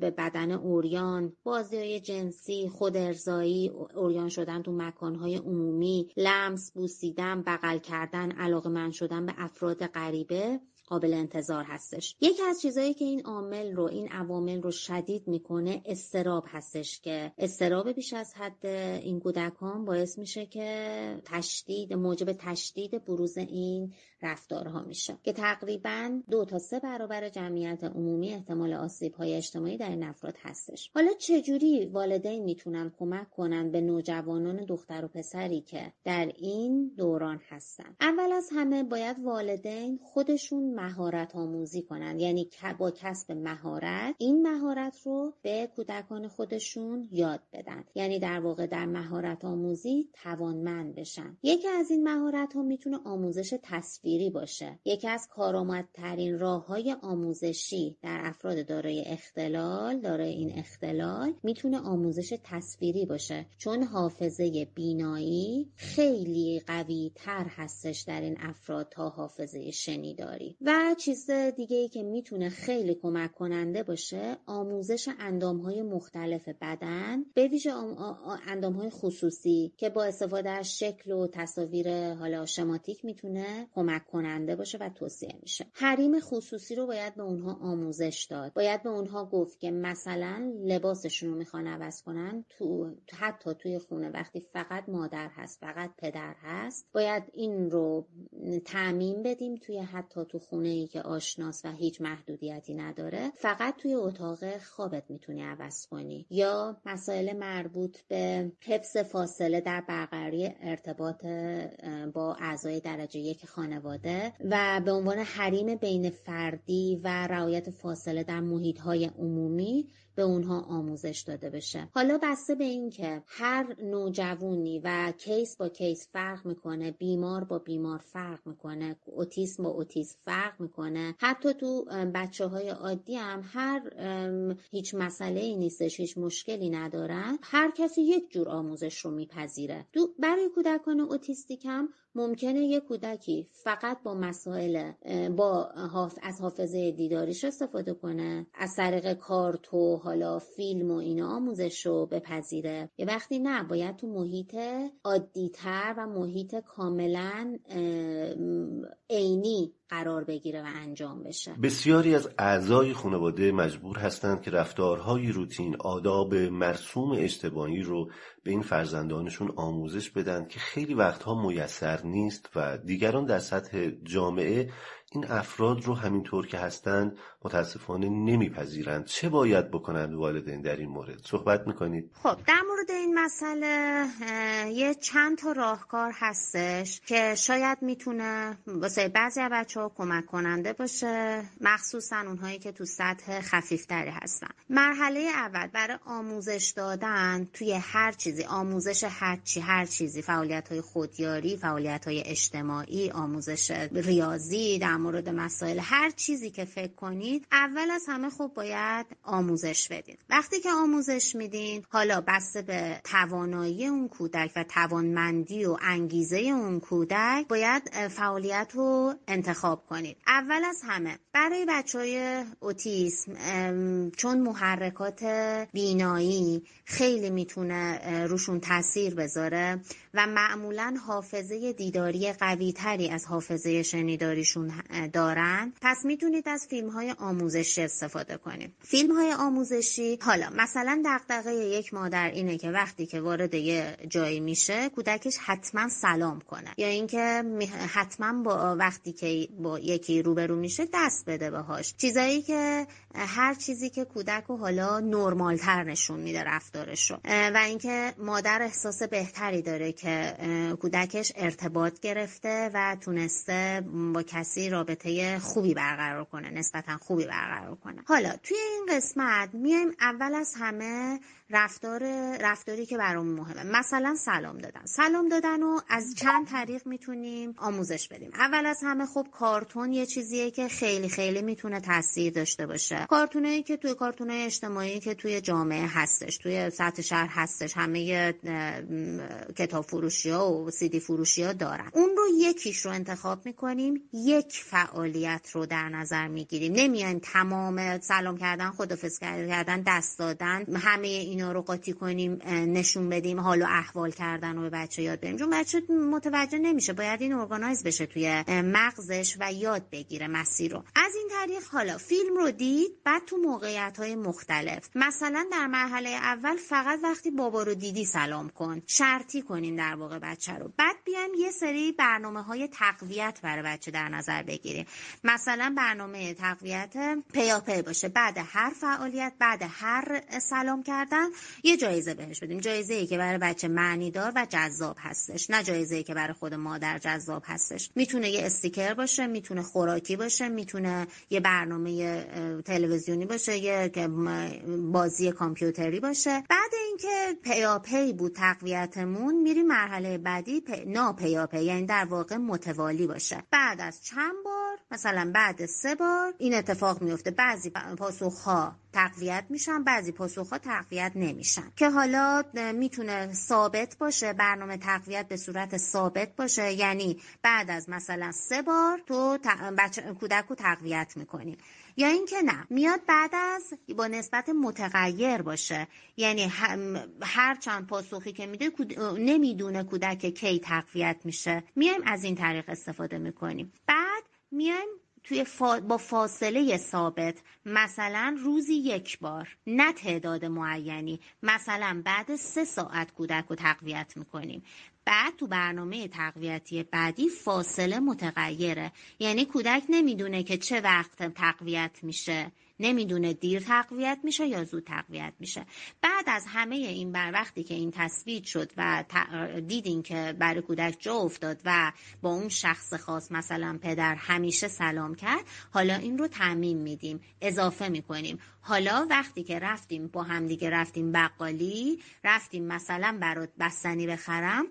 [SPEAKER 16] به بدن اوریان بازی های جنسی خود ارزایی اوریان شدن تو مکانهای عمومی لمس بوسیدن بغل کردن علاقه من شدن به افراد غریبه قابل انتظار هستش. یکی از چیزهایی که این عامل رو این عوامل رو شدید می‌کنه استراب هستش که استراب بیش از حد این کودکان باعث میشه که تشدید موجب تشدید بروز این رفتارها میشه که تقریبا دو تا سه برابر جمعیت عمومی احتمال آسیب های اجتماعی در این افراد هستش. حالا چجوری والدین می‌تونن کمک کنن به نوجوانان دختر و پسری که در این دوران هستن؟ اول از همه باید والدین خودشون مهارت آموزی کنن. یعنی با کسب مهارت این مهارت رو به کودکان خودشون یاد بدن. یعنی در واقع در مهارت آموزی توانمند بشن. یکی از این مهارت ها می‌تونه آموزش تصویری باشه. یکی از کارآمدترین راه های آموزشی در افراد دارای اختلال دارای این اختلال می‌تونه آموزش تصویری باشه. چون حافظه بینایی خیلی قوی تر هستش در این افراد تا حافظه شنیداری. و چیز دیگه ای که می‌تونه خیلی کمک کننده باشه آموزش اندام های مختلف بدن به ویژه اندام های خصوصی که با استفاده از شکل و تصاویر حالا شماتیک می‌تونه کمک کننده باشه و توصیه میشه. حریم خصوصی رو باید به اونها آموزش داد. باید به اونها گفت که مثلا لباسشون رو می‌خوان عوض کنن تو حتی توی خونه وقتی فقط مادر هست فقط پدر هست باید این رو تعمین بدیم توی حتی تو خونه ای که آشناس و هیچ محدودیتی نداره. فقط توی اتاق خوابت می‌تونی عوض کنی. یا مسائل مربوط به حفظ فاصله در برقراری ارتباط با اعضای درجه یک خانواده. و به عنوان حریم بین فردی و رعایت فاصله در محیط های عمومی به اونها آموزش داده بشه. حالا بسته به اینکه هر نوجوانی و case با case فرق می‌کنه بیمار با بیمار فرق می‌کنه اوتیسم با اوتیسم فرق می‌کنه. حتی تو بچه های عادی هم هر هیچ مسئله ای نیستش هیچ مشکلی ندارن هر کسی یک جور آموزش رو میپذیره. برای کودکان اوتیستیک هم ممکنه یک کودکی فقط با مسائل با از حافظه دیداریش استفاده کنه از طریق کارت و حالا فیلم و اینا آموزش رو بپذیره. یه وقتی نه باید تو محیط عادیتر و محیط کاملا عینی قرار بگیره و انجام بشه.
[SPEAKER 2] بسیاری از اعضای خانواده مجبور هستند که رفتارهای روتین آداب مرسوم اجتماعی رو به این فرزندانشون آموزش بدن که خیلی وقتها میسر نیست و دیگران در سطح جامعه این افراد رو همینطور که هستند متاسفانه نمیپذیرند. چه باید بکنند والدین در این مورد؟ صحبت می‌کنید.
[SPEAKER 16] خب در مورد این مسئله یه چند تا راهکار هستش که شاید می‌تونه واسه بعضی بچه ها کمک کننده باشه. مخصوصا اونهایی که تو سطح خفیفتری هستن. مرحله اول برای آموزش دادن توی هر چیزی آموزش هر چی هر چیزی فعالیت های خودیاری فعالیت های اجتماعی آموزش ریاضی در مورد مسائل هر چیزی که فکر کنید اول از همه خب باید آموزش بدین. وقتی که آموزش میدین حالا بسته به توانایی اون کودک و توانمندی و انگیزه اون کودک باید فعالیت رو انتخاب کنید. اول از همه برای بچه های اوتیسم چون محرکات بینایی خیلی می‌تونه روشون تاثیر بذاره و معمولا حافظه دیداری قوی تری از حافظه شنیداریشون دارن. پس می‌تونید از فیلم های آموزشی استفاده کنید. فیلم های آموزشی حالا مثلا دغدغه یک مادر اینه که وقتی که وارد یه جایی میشه کودکش حتما سلام کنه. یا اینکه حتما با وقتی که با یکی روبرو میشه دست بده بهاش چیزایی که هر چیزی که کودک رو حالا نرمال تر نشون میده رفتارش رو و اینکه مادر احساس بهتری داره که کودکش ارتباط گرفته و تونسته با کسی رابطه خوبی برقرار کنه نسبتا خوبی برقرار کنه. حالا توی این قسمت میایم اول از همه رفتار رفتاری که برامون مهمه. مثلا سلام دادن. سلام دادن رو از چند طریق می‌تونیم آموزش بدیم. اول از همه خب کارتون یه چیزیه که خیلی خیلی می‌تونه تاثیر داشته باشه. کارتونایی که توی کارتونای اجتماعی که توی جامعه هستش توی سطح شهر هستش همه کتاب فروشی ها و سیدی فروشی ها دارن. اون رو یکیش رو انتخاب می‌کنیم یک فعالیت رو در نظر می‌گیریم. نمیایم تمام سلام کردن خدافظ کردن دست دادن همه اینا رو قاطی کنیم نشون بدیم حال و احوال کردن رو به بچه یاد بدیم. چون بچه متوجه نمیشه باید این ارگانایز بشه توی مغزش و یاد بگیره مسیر رو. از این طریق حالا فیلم رو دید بعد تو موقعیت های مختلف. مثلا در مرحله اول فقط وقتی بابا رو دیدی سلام کن شرطی کنیم در واقع بچه رو. بعد بیایم یه سری برنامه های تقویت برای بچه در نظر بگیریم. مثلا برنامه تقویت پیاپی باشه. بعد هر فعالیت بعد هر سلام کردن. یه جایزه بهش بدیم. جایزه ای که برای بچه معنی دار و جذاب هستش. نه جایزه ای که برای خود مادر جذاب هستش. می‌تونه یه استیکر باشه می‌تونه خوراکی باشه می‌تونه یه برنامه تلویزیونی باشه یه بازی کامپیوتری باشه. بعد اینکه پیاپی بود تقویتمون میریم مرحله بعدی پی... ناپیاپی یعنی در واقع متوالی باشه. بعد از چند بار مثلا بعد سه بار این اتفاق میفته. بعضی پاسخها تقویت میشن بعضی پاسخها تقویت نمیشن. که حالا می‌تونه ثابت باشه برنامه تقویت به صورت ثابت باشه یعنی بعد از مثلا سه بار تو بچه کودک رو تقویت می‌کنی. یا اینکه نه میاد بعد از با نسبت متغیر باشه. یعنی هر چند پاسخی که میده نمی‌دونه کودک کی تقویت میشه. میایم از این طریق استفاده می‌کنیم. بعد میایم توی فا... با فاصله ثابت مثلا روزی یک بار نه تعداد معینی. مثلا بعد سه ساعت کودک رو تقویت می‌کنیم. بعد تو برنامه تقویتی بعدی فاصله متغیره. یعنی کودک نمی‌دونه که چه وقت تقویت میشه. نمی‌دونه دیر تقویت میشه یا زود تقویت میشه. بعد از همه این بر وقتی که این تصویت شد و دیدین که برای کودک جا افتاد و با اون شخص خاص مثلا پدر همیشه سلام کرد حالا این رو تعمین میدیم اضافه می‌کنیم. حالا وقتی که رفتیم با همدیگه رفتیم بقالی رفتیم مثلا برات بستنی بخرم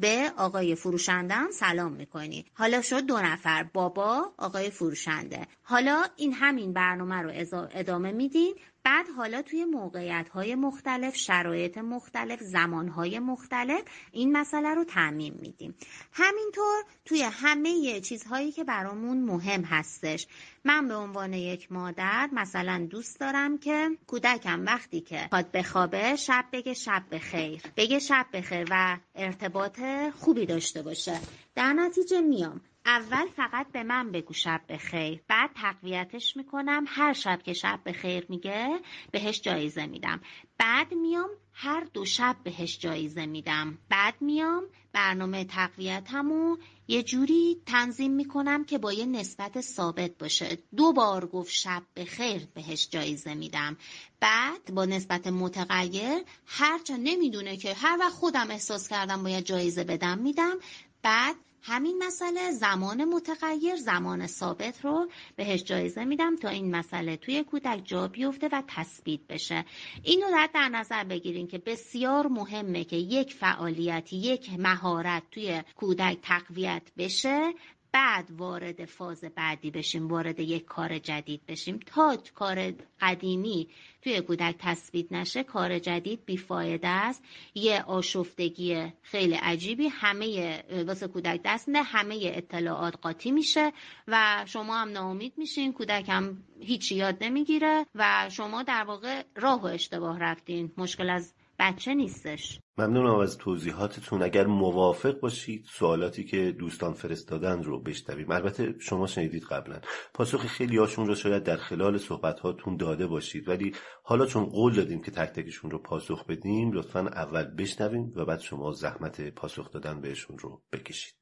[SPEAKER 16] به آقای فروشنده هم سلام می‌کنی. حالا شد دو نفر بابا آقای فروشنده. حالا این همین برنامه رو ادامه میدین. بعد حالا توی موقعیت های مختلف شرایط مختلف زمان های مختلف این مسئله رو تعمین میدیم. همینطور توی همه چیزهایی که برامون مهم هستش. من به عنوان یک مادر مثلا دوست دارم که کودکم وقتی که خواد بخوابه شب بگه شب بخیر. بگه شب بخیر و ارتباط خوبی داشته باشه. در نتیجه میام. اول فقط به من بگو شب بخیر. بعد تقویتش می‌کنم. هر شب که شب بخیر میگه بهش جایزه میدم. بعد میام هر دو شب بهش جایزه میدم. بعد میام برنامه تقویتمو یه جوری تنظیم می‌کنم که با یه نسبت ثابت باشه. دو بار گفت شب بخیر بهش جایزه میدم. بعد با نسبت متغیر هرچند نمی‌دونه که هر وقت خودم احساس کردم باید جایزه بدم میدم. بعد همین مسئله زمان متغیر زمان ثابت رو بهش جایزه میدم تا این مسئله توی کودک جا بیفته و تثبیت بشه. اینو در, در نظر بگیرین که بسیار مهمه که یک فعالیت یک مهارت توی کودک تقویت بشه بعد وارد فاز بعدی بشیم وارد یک کار جدید بشیم. تا کار قدیمی توی کودک تثبیت نشه کار جدید بیفایده است. یه آشفتگی خیلی عجیبی همه واسه کودک دست میده همه اطلاعات قاطی میشه و شما هم ناامید میشین. کودک هم هیچی یاد نمی‌گیره و شما در واقع راه و اشتباه رفتین. مشکل از بچه نیستش.
[SPEAKER 2] ممنونم از توضیحاتتون. اگر موافق باشید سوالاتی که دوستان فرستادن رو بشنویم. البته شما شنیدید قبلا. پاسخ خیلی هاشون رو شاید در خلال صحبت هاتون داده باشید. ولی حالا چون قول دادیم که تک تکشون رو پاسخ بدیم لطفا اول بشنویم و بعد شما زحمت پاسخ دادن بهشون رو بکشید.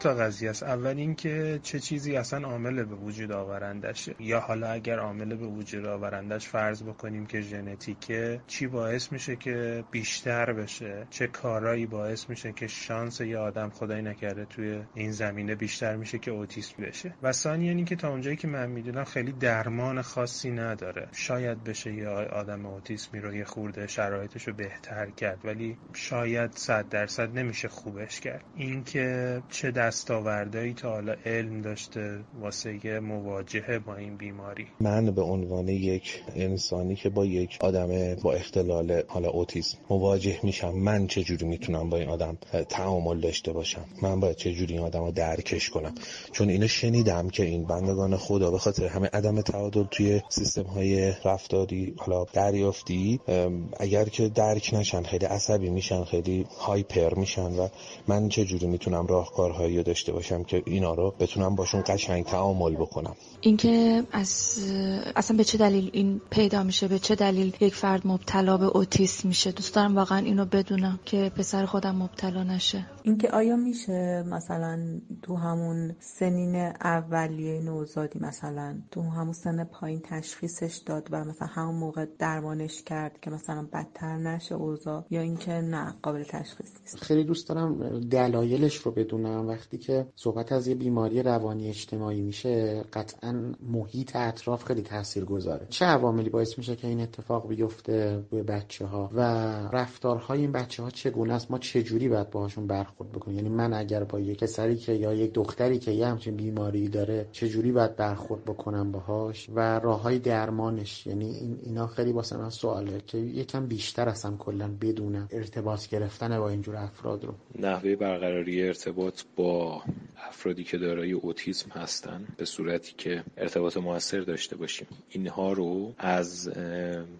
[SPEAKER 5] تا قضیه است. اول اینکه چه چیزی اصلا عامل به وجود آورندشه یا حالا اگر عامل به وجود آورندش فرض بکنیم که ژنتیکه چی باعث میشه که بیشتر بشه؟ چه کارایی باعث میشه که شانس یه آدم خدای نکرده توی این زمینه بیشتر میشه که اوتیسم بشه؟ و ثانیا اینکه تا اونجایی که من می‌دونم خیلی درمان خاصی نداره. شاید بشه یه آدم اوتیسمی رو یه خورده شرایطش رو بهتر کرد ولی شاید صد درصد نمیشه خوبش کرد. اینکه چه دستاوردهایی تا حالا علم داشته واسه مواجهه با این بیماری.
[SPEAKER 14] من به عنوان یک انسانی که با یک آدم با اختلال حالا اوتیسم مواجه میشم من چجوری می‌تونم با این آدم تعامل داشته باشم؟ من باید چجوری این آدم درکش کنم؟ چون اینو شنیدم که این بندگان خدا به خاطر همه عدم تعادل توی سیستم های رفتاری حالا دریافتی اگر که درک نشن خیلی عصبی میشن خیلی هایپر میشن و من چجوری می‌تونم راهکارهایی داشته باشم که اینا رو بتونم باشون قشنگ تعامل بکنم.
[SPEAKER 4] اینکه از اصلا به چه دلیل این پیدا میشه به چه دلیل یک فرد مبتلا به اوتیسم میشه؟ دوست دارم واقعا اینو بدونم که پسر خودم مبتلا نشه.
[SPEAKER 6] اینکه آیا میشه مثلا تو همون سنین اولیه نوزادی مثلا تو همون سن پایین تشخیصش داد و مثلا همون موقع درمانش کرد که مثلا بدتر نشه اوضاع یا اینکه نه قابل تشخیص نیست؟
[SPEAKER 15] خیلی دوست دارم دلایلش رو بدونم. وقتی که صحبت از یه بیماری روانی اجتماعی میشه قطعا محیط اطراف خیلی تاثیر گذاره چه عواملی باعث میشه که این اتفاق بیفته به بچه ها و رفتارهای این بچه ها چگونه است؟ ما چه جوری باید باهاشون برخورد بکنیم؟ یعنی من اگر با یک پسری که یا یک دختری که یه همچین بیماری داره چه جوری باید برخورد بکنم باهاش؟ و راههای درمانش یعنی این اینا خیلی واسه من سواله که یکم بیشتر اصلا کلا بدونم ارتباط گرفتن با اینجور افراد رو.
[SPEAKER 13] نحوه برقراری ارتباط با افرادی که دارای اوتیسم هستن به صورتی که ارتباط موثر داشته باشیم. اینها رو از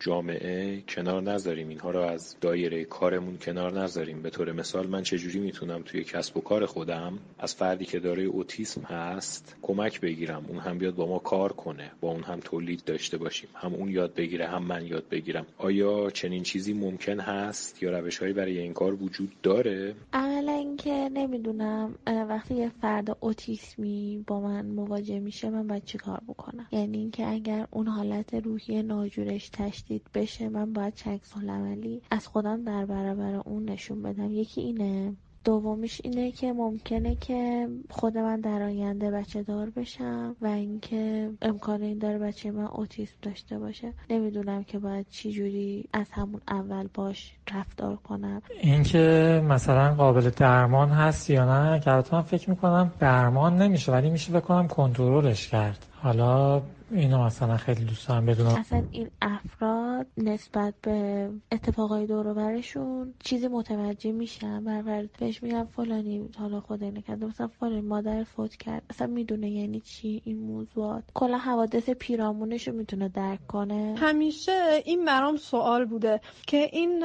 [SPEAKER 13] جامعه کنار نذاریم. اینها رو از دایره کارمون کنار نذاریم. به طور مثال من چجوری می‌تونم توی کسب و کار خودم از فردی که دارای اوتیسم هست کمک بگیرم. اون هم بیاد با ما کار کنه. با اون هم تولید داشته باشیم. هم اون یاد بگیره هم من یاد بگیرم. آیا چنین چیزی ممکن هست یا روشهایی برای این کار وجود داره؟
[SPEAKER 12] اولا اینکه نمی‌دونم وقتی یه فرد اوتیسمی با من مواجه میشه من باید چی کار بکنم؟ یعنی اینکه اگر اون حالت روحی ناجورش تشدید بشه من باید چک عملی از خودم در برابر اون نشون بدم. یکی اینه. دومیش اینه که ممکنه که خود من در آینده بچه دار بشم و اینکه امکان این داره بچه من اوتیسم داشته باشه. نمی‌دونم که باید چی جوری از همون اول باش رفتار کنم.
[SPEAKER 9] اینکه مثلا قابل درمان هست یا نه که فکر می‌کنم درمان نمیشه ولی میشه بکنم کنترلش کرد. حالا اینو مثلا خیلی دوست دارم بدونم.
[SPEAKER 12] اصلا این افراد نسبت به اتفاقای دور برشون چیزی متوجه میشن. برابر بهش میگم فلانی حالا خدا نکرده. مثلا فلانی مادر فوت کرد. اصلا می‌دونه یعنی چی این موضوعات. کلا حوادث پیرامونش رو می‌تونه درک کنه.
[SPEAKER 8] همیشه این برام سوال بوده که این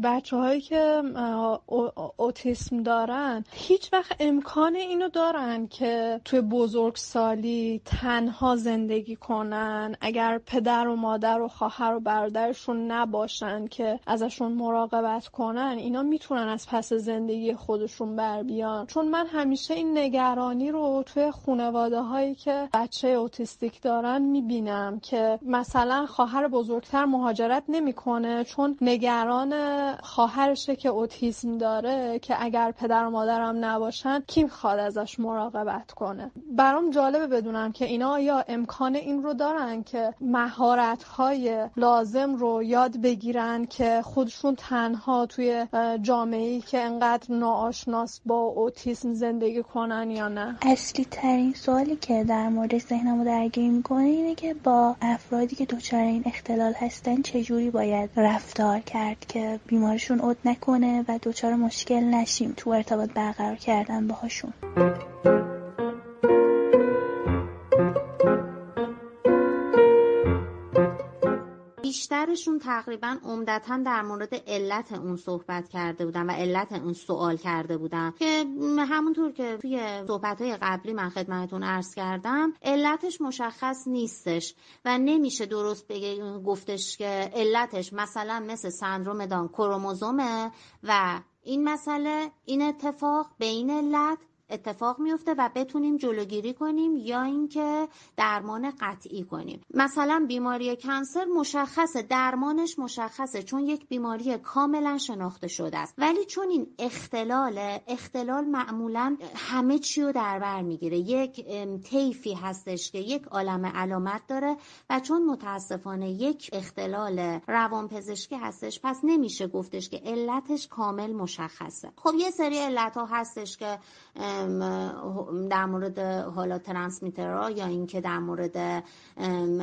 [SPEAKER 8] بچه هایی که اوتیسم دارن هیچ وقت امکان اینو دارن که توی بزرگسالی تنها زندگی زندگی کنن اگر پدر و مادر و خواهر و برادرشون نباشن که ازشون مراقبت کنن اینا می‌تونن از پس زندگی خودشون بر بیان. چون من همیشه این نگرانی رو توی خانواده هایی که بچه اوتیستیک دارن می‌بینم که مثلا خواهر بزرگتر مهاجرت نمی‌کنه چون نگران خواهرشه که اوتیسم داره که اگر پدر و مادرم نباشن کی می‌خواد ازش مراقبت کنه؟ برام جالبه بدونم که اینا آیا امکان این رو دارن که مهارت های لازم رو یاد بگیرن که خودشون تنها توی جامعه ای که انقدر ناآشناس با اوتیسم زندگی کنن یا نه.
[SPEAKER 17] اصلی ترین سوالی که در مورد ذهنمو درگیر می‌کنه اینه که با افرادی که دچار این اختلال هستن چجوری باید رفتار کرد که بیمارشون عد نکنه و دچار مشکل نشیم تو ارتباط برقرار کردن باهاشون.
[SPEAKER 16] بیشترشون تقریبا عمدتا در مورد علت اون صحبت کرده بودن و علت اون سوال کرده بودن. که همونطور که توی صحبت های قبلی من خدمتتون عرض کردم علتش مشخص نیستش و نمیشه درست بگه گفتش که علتش مثلا مثل سندروم دان کروموزومه و این مسئله این اتفاق به این علت اتفاق میفته و بتونیم جلوگیری کنیم یا اینکه درمان قطعی کنیم. مثلا بیماری کنسر مشخصه درمانش مشخصه چون یک بیماری کاملا شناخته شده است. ولی چون این اختلال اختلال معمولا همه چی رو در بر می‌گیره. یک طیفی هستش که یک عالم علامت داره و چون متاسفانه یک اختلال روانپزشکی هستش پس نمیشه گفتش که علتش کامل مشخصه. خب یه سری علت ها هستش که در مورد حالا ترانسمیترها یا اینکه در مورد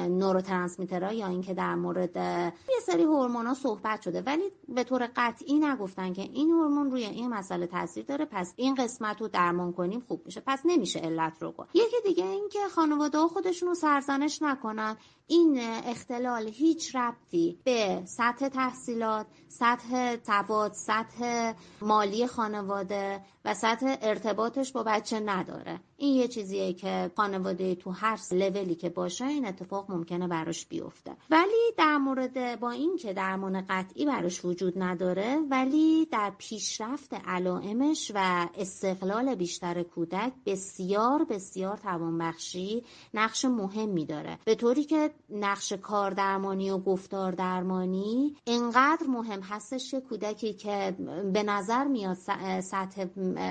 [SPEAKER 16] نوروترانسمیترها یا اینکه در مورد یه سری هورمونا صحبت شده. ولی به طور قطعی نگفتن که این هورمون روی این مسئله تاثیر داره پس این قسمت رو درمان کنیم خوب میشه. پس نمیشه علت رو گفت. یکی دیگه اینکه خانواده خودشون رو سرزنش نکنن. این اختلال هیچ ربطی به سطح تحصیلات سطح سواد سطح مالی خانواده و سطح ارتباطش با بچه نداره. این یه چیزیه که خانواده تو هر لولی که باشه این اتفاق ممکنه براش بیفته. ولی در مورد با اینکه درمان قطعی براش وجود نداره ولی در پیشرفت علائمش و استقلال بیشتر کودک بسیار بسیار توانبخشی نقش مهمی داره. به طوری که نقش کار درمانی و گفتار درمانی انقدر مهم هستش که کودکی که به نظر میاد سطح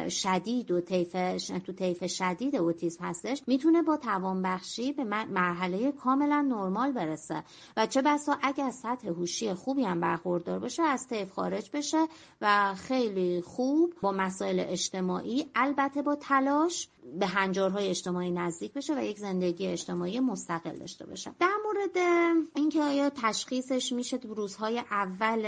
[SPEAKER 16] شدید و طیف تو طیف شدید اوتیسم هستش می‌تونه با توانبخشی به مرحله کاملا نرمال برسه و چه بسا اگر سطح هوشی خوبی هم برخوردار باشه از طیف خارج بشه و خیلی خوب با مسائل اجتماعی البته با تلاش به هنجارهای اجتماعی نزدیک بشه و یک زندگی اجتماعی مستقل داشته باشه. در مورد اینکه آیا تشخیصش میشه روزهای اول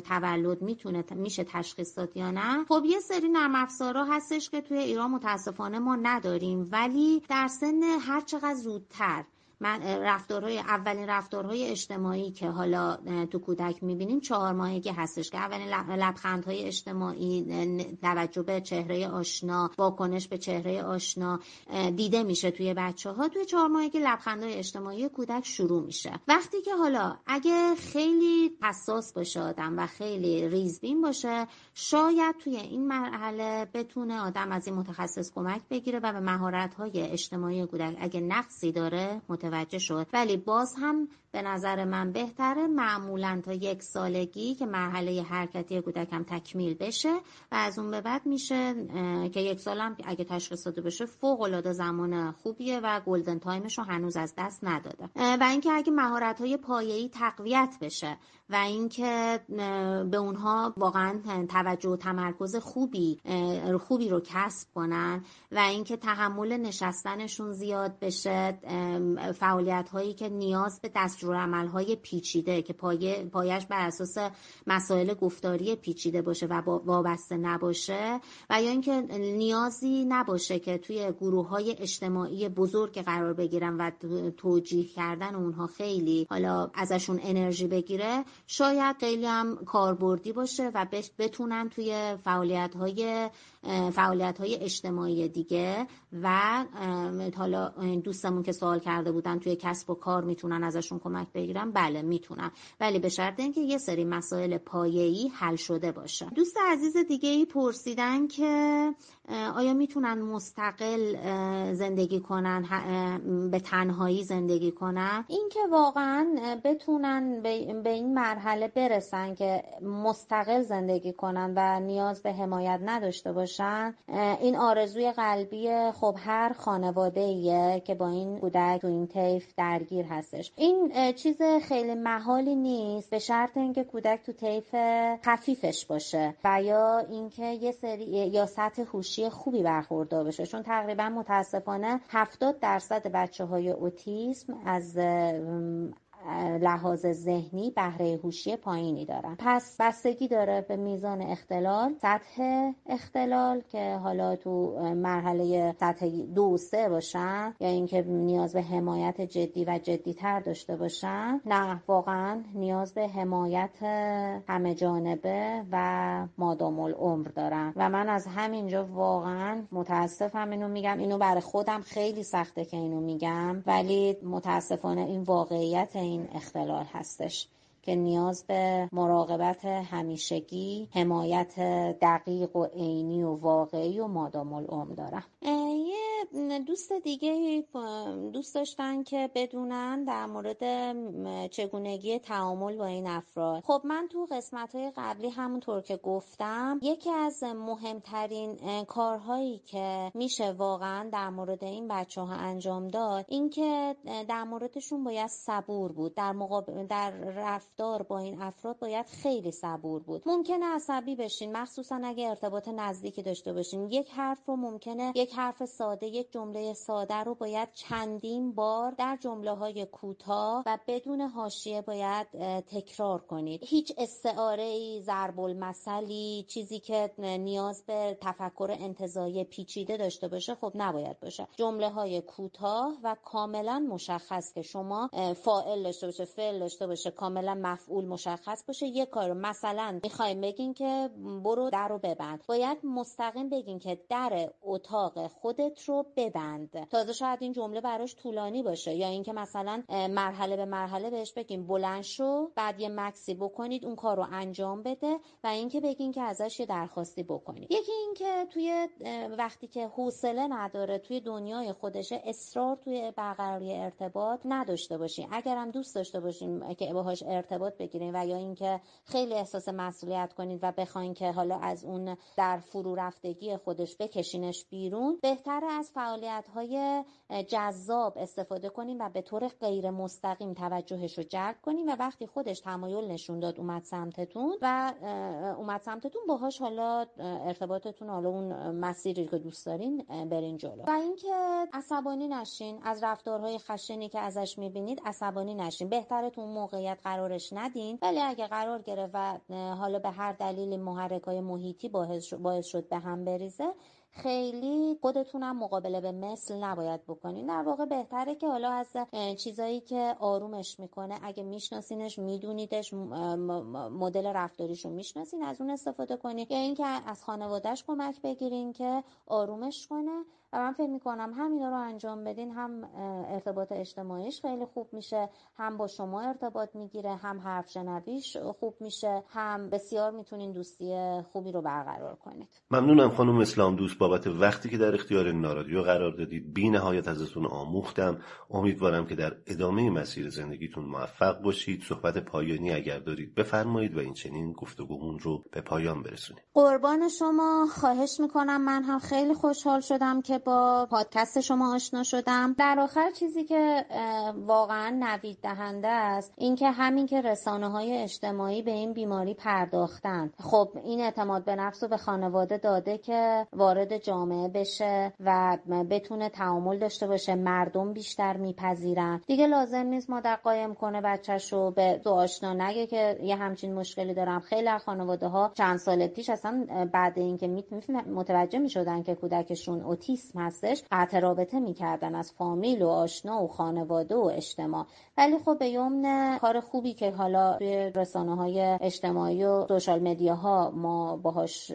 [SPEAKER 16] تولد می‌تونه میشه تشخیص داد یا نه؟ خب یه سری نرم افزارا هستش که توی ایران متاسفانه ما نداریم ولی در سن هر چقدر زودتر من رفتارهای اولین رفتارهای اجتماعی که حالا تو کودک می‌بینیم چهار ماهگی هستش که اولین لبخندهای اجتماعی توجه به چهره آشنا واکنش به چهره آشنا دیده میشه توی بچه ها توی چهار ماهگی لبخندهای اجتماعی کودک شروع میشه. وقتی که حالا اگه خیلی حساس باشه آدم و خیلی ریزبین باشه شاید توی این مرحله بتونه آدم از این متخصص کمک بگیره و به مهارت های اجتماعی کودک اگه نقصی داره متوجه شد. ولی باز هم به نظر من بهتره معمولا تا یک سالگی که مرحله حرکتی کودک هم تکمیل بشه و از اون به بعد میشه که یک سال هم اگه تشخیص داده بشه فوق العاده زمان خوبیه و golden time ش رو هنوز از دست نداده. و اینکه اگه مهارت های پایه‌ای تقویت بشه و اینکه به اونها واقعا توجه و تمرکز خوبی خوبی رو کسب کنن و اینکه تحمل نشستنشون زیاد بشه فعالیت هایی که نیاز به دستورالعمل های پیچیده که پایه پایش بر اساس مسائل گفتاری پیچیده باشه و وابسته نباشه و یا اینکه نیازی نباشه که توی گروه های اجتماعی بزرگ قرار بگیرن و توجیه کردن اونها خیلی حالا ازشون انرژی بگیره شاید خیلی هم کاربردی باشه و بتونن توی فعالیت های فعالیت های اجتماعی دیگه و حالا دوستمون که سوال کرده بودن توی کسب و کار می‌تونن ازشون کمک بگیرن بله می‌تونن ولی به شرط اینکه یه سری مسائل پایه‌ای حل شده باشه. دوست عزیز دیگه ای پرسیدن که آیا می‌تونن مستقل زندگی کنن به تنهایی زندگی کنن؟ اینکه واقعا بتونن به این مرحله برسن که مستقل زندگی کنن و نیاز به حمایت نداشته باشن این آرزوی قلبی خب هر خانواده ایه که با این کودک تو این طیف درگیر هستش. این چیز خیلی محالی نیست. به شرط اینکه کودک تو طیف خفیفش باشه و یا اینکه یه سری یا سطح هوشی خوبی برخوردار بشه. چون تقریبا متاسفانه 70 درصد بچه های اوتیسم از لحاظ ذهنی بهره هوشی پایینی دارن. پس بستگی داره به میزان اختلال سطح اختلال که حالا تو مرحله سطح دو سه باشن یا اینکه نیاز به حمایت جدی و جدی تر داشته باشن نه واقعا نیاز به حمایت همه جانبه و مادام العمر دارن. و من از همینجا واقعا متاسفم اینو میگم. اینو برای خودم خیلی سخته که اینو میگم. ولی متاسفانه این واقعیت اختلال هستش. که نیاز به مراقبت همیشگی حمایت دقیق و عینی و واقعی و مادام العمر دارم. یه دوست دیگه دوست داشتن که بدونن در مورد چگونگی تعامل با این افراد. خب من تو قسمت های قبلی همونطور که گفتم یکی از مهمترین کارهایی که میشه واقعا در مورد این بچه ها انجام داد اینکه در موردشون باید صبور بود. در, مقابل در رفتار با این افراد باید خیلی صبور بود. ممکنه عصبی بشین مخصوصا اگه ارتباط نزدیکی داشته باشین. یک حرف رو ممکنه یک حرف ساده یک جمله ساده رو باید چندین بار در جمله های کوتاه و بدون حاشیه باید تکرار کنید. هیچ استعاره ای ضرب المثلی چیزی که نیاز به تفکر انتزاعی پیچیده داشته باشه خب نباید باشه. جمله های کوتاه و کاملا مشخص که شما فاعل داشته باشه فعل داشته باشه کاملا مفعول مشخص باشه یک کار. مثلا می‌خوایم بگین که برو در رو ببند. باید مستقیم بگین که در اتاق خودت رو ببند. تازه شاید این جمله براش طولانی باشه. یا اینکه مثلا مرحله به مرحله بهش بگیم بلند شو بعد یه مکسی بکنید اون کار رو انجام بده و اینکه بگین که ازش یه درخواستی بکنید. یکی اینکه توی وقتی که حوصله نداره توی دنیای خودشه اصرار توی برقراری ارتباط نداشته باشین. اگرم دوست داشته باشین که باهاش ارتباط بگیرین و یا اینکه خیلی احساس مسئولیت کنید و بخواین که حالا از اون در فرو رفتگی خودش بکشینش بیرون بهتر از فعالیت های جذاب استفاده کنیم و به طور غیر مستقیم توجهش رو جلب کنیم و وقتی خودش تمایل نشون داد اومد سمتتون و اومد سمتتون باهاش حالا ارتباطتون حالا اون مسیری که دوست دارین برین جلو. و اینکه عصبانی نشین از رفتارهای خشنی که ازش می‌بینید عصبانی نشین. بهتره تو موقعیت قرارش ندین. ولی اگه قرار گرفت و حالا به هر دلیل محرک های محیطی باعث شد به هم بریزه خیلی خودتونم مقابله به مثل نباید بکنین. در واقع بهتره که حالا از چیزایی که آرومش می‌کنه اگه میشناسینش میدونیدش مدل رفتاریشو می‌شناسین از اون استفاده کنین. یا اینکه از خانوادهش کمک بگیرین که آرومش کنه. و من فکر می‌کنم همینا رو انجام بدین هم ارتباط اجتماعیش خیلی خوب میشه هم با شما ارتباط می‌گیره هم حرف شنویش خوب میشه هم بسیار می‌تونین دوستی خوبی رو برقرار کنید.
[SPEAKER 2] ممنونم خانم اسلام دوست بابت وقتی که در اختیار نارادیو قرار دادید. بی نهایت ازتون آموختم. امیدوارم که در ادامه مسیر زندگیتون موفق باشید. صحبت پایانی اگر دارید بفرمایید و این چنین گفتگومون رو به پایان برسونید
[SPEAKER 16] قربان شما. خواهش می‌کنم. من هم خیلی خوشحال شدم که با پادکست شما آشنا شدم. در آخر چیزی که واقعا نوید دهنده است اینکه همین که رسانه های اجتماعی به این بیماری پرداختن خب این اعتماد به نفس رو به خانواده داده که وارد جامعه بشه و بتونه تعامل داشته باشه مردم بیشتر میپذیرن. دیگه لازم نیست مادر قایم کنه بچهش رو به دو آشنا نگه که یه همچین مشکلی دارم. خیلی از خانواده ها چند سال پیش اصلا بعد اینکه متوجه می‌شدن که کودکشون اوتیسم اوتیسم هستش قطع رابطه می‌کردن از فامیل و آشنا و خانواده و اجتماع. ولی خب به یمن کار خوبی که حالا توی رسانه های اجتماعی و سوشال مدیاها ما باهاش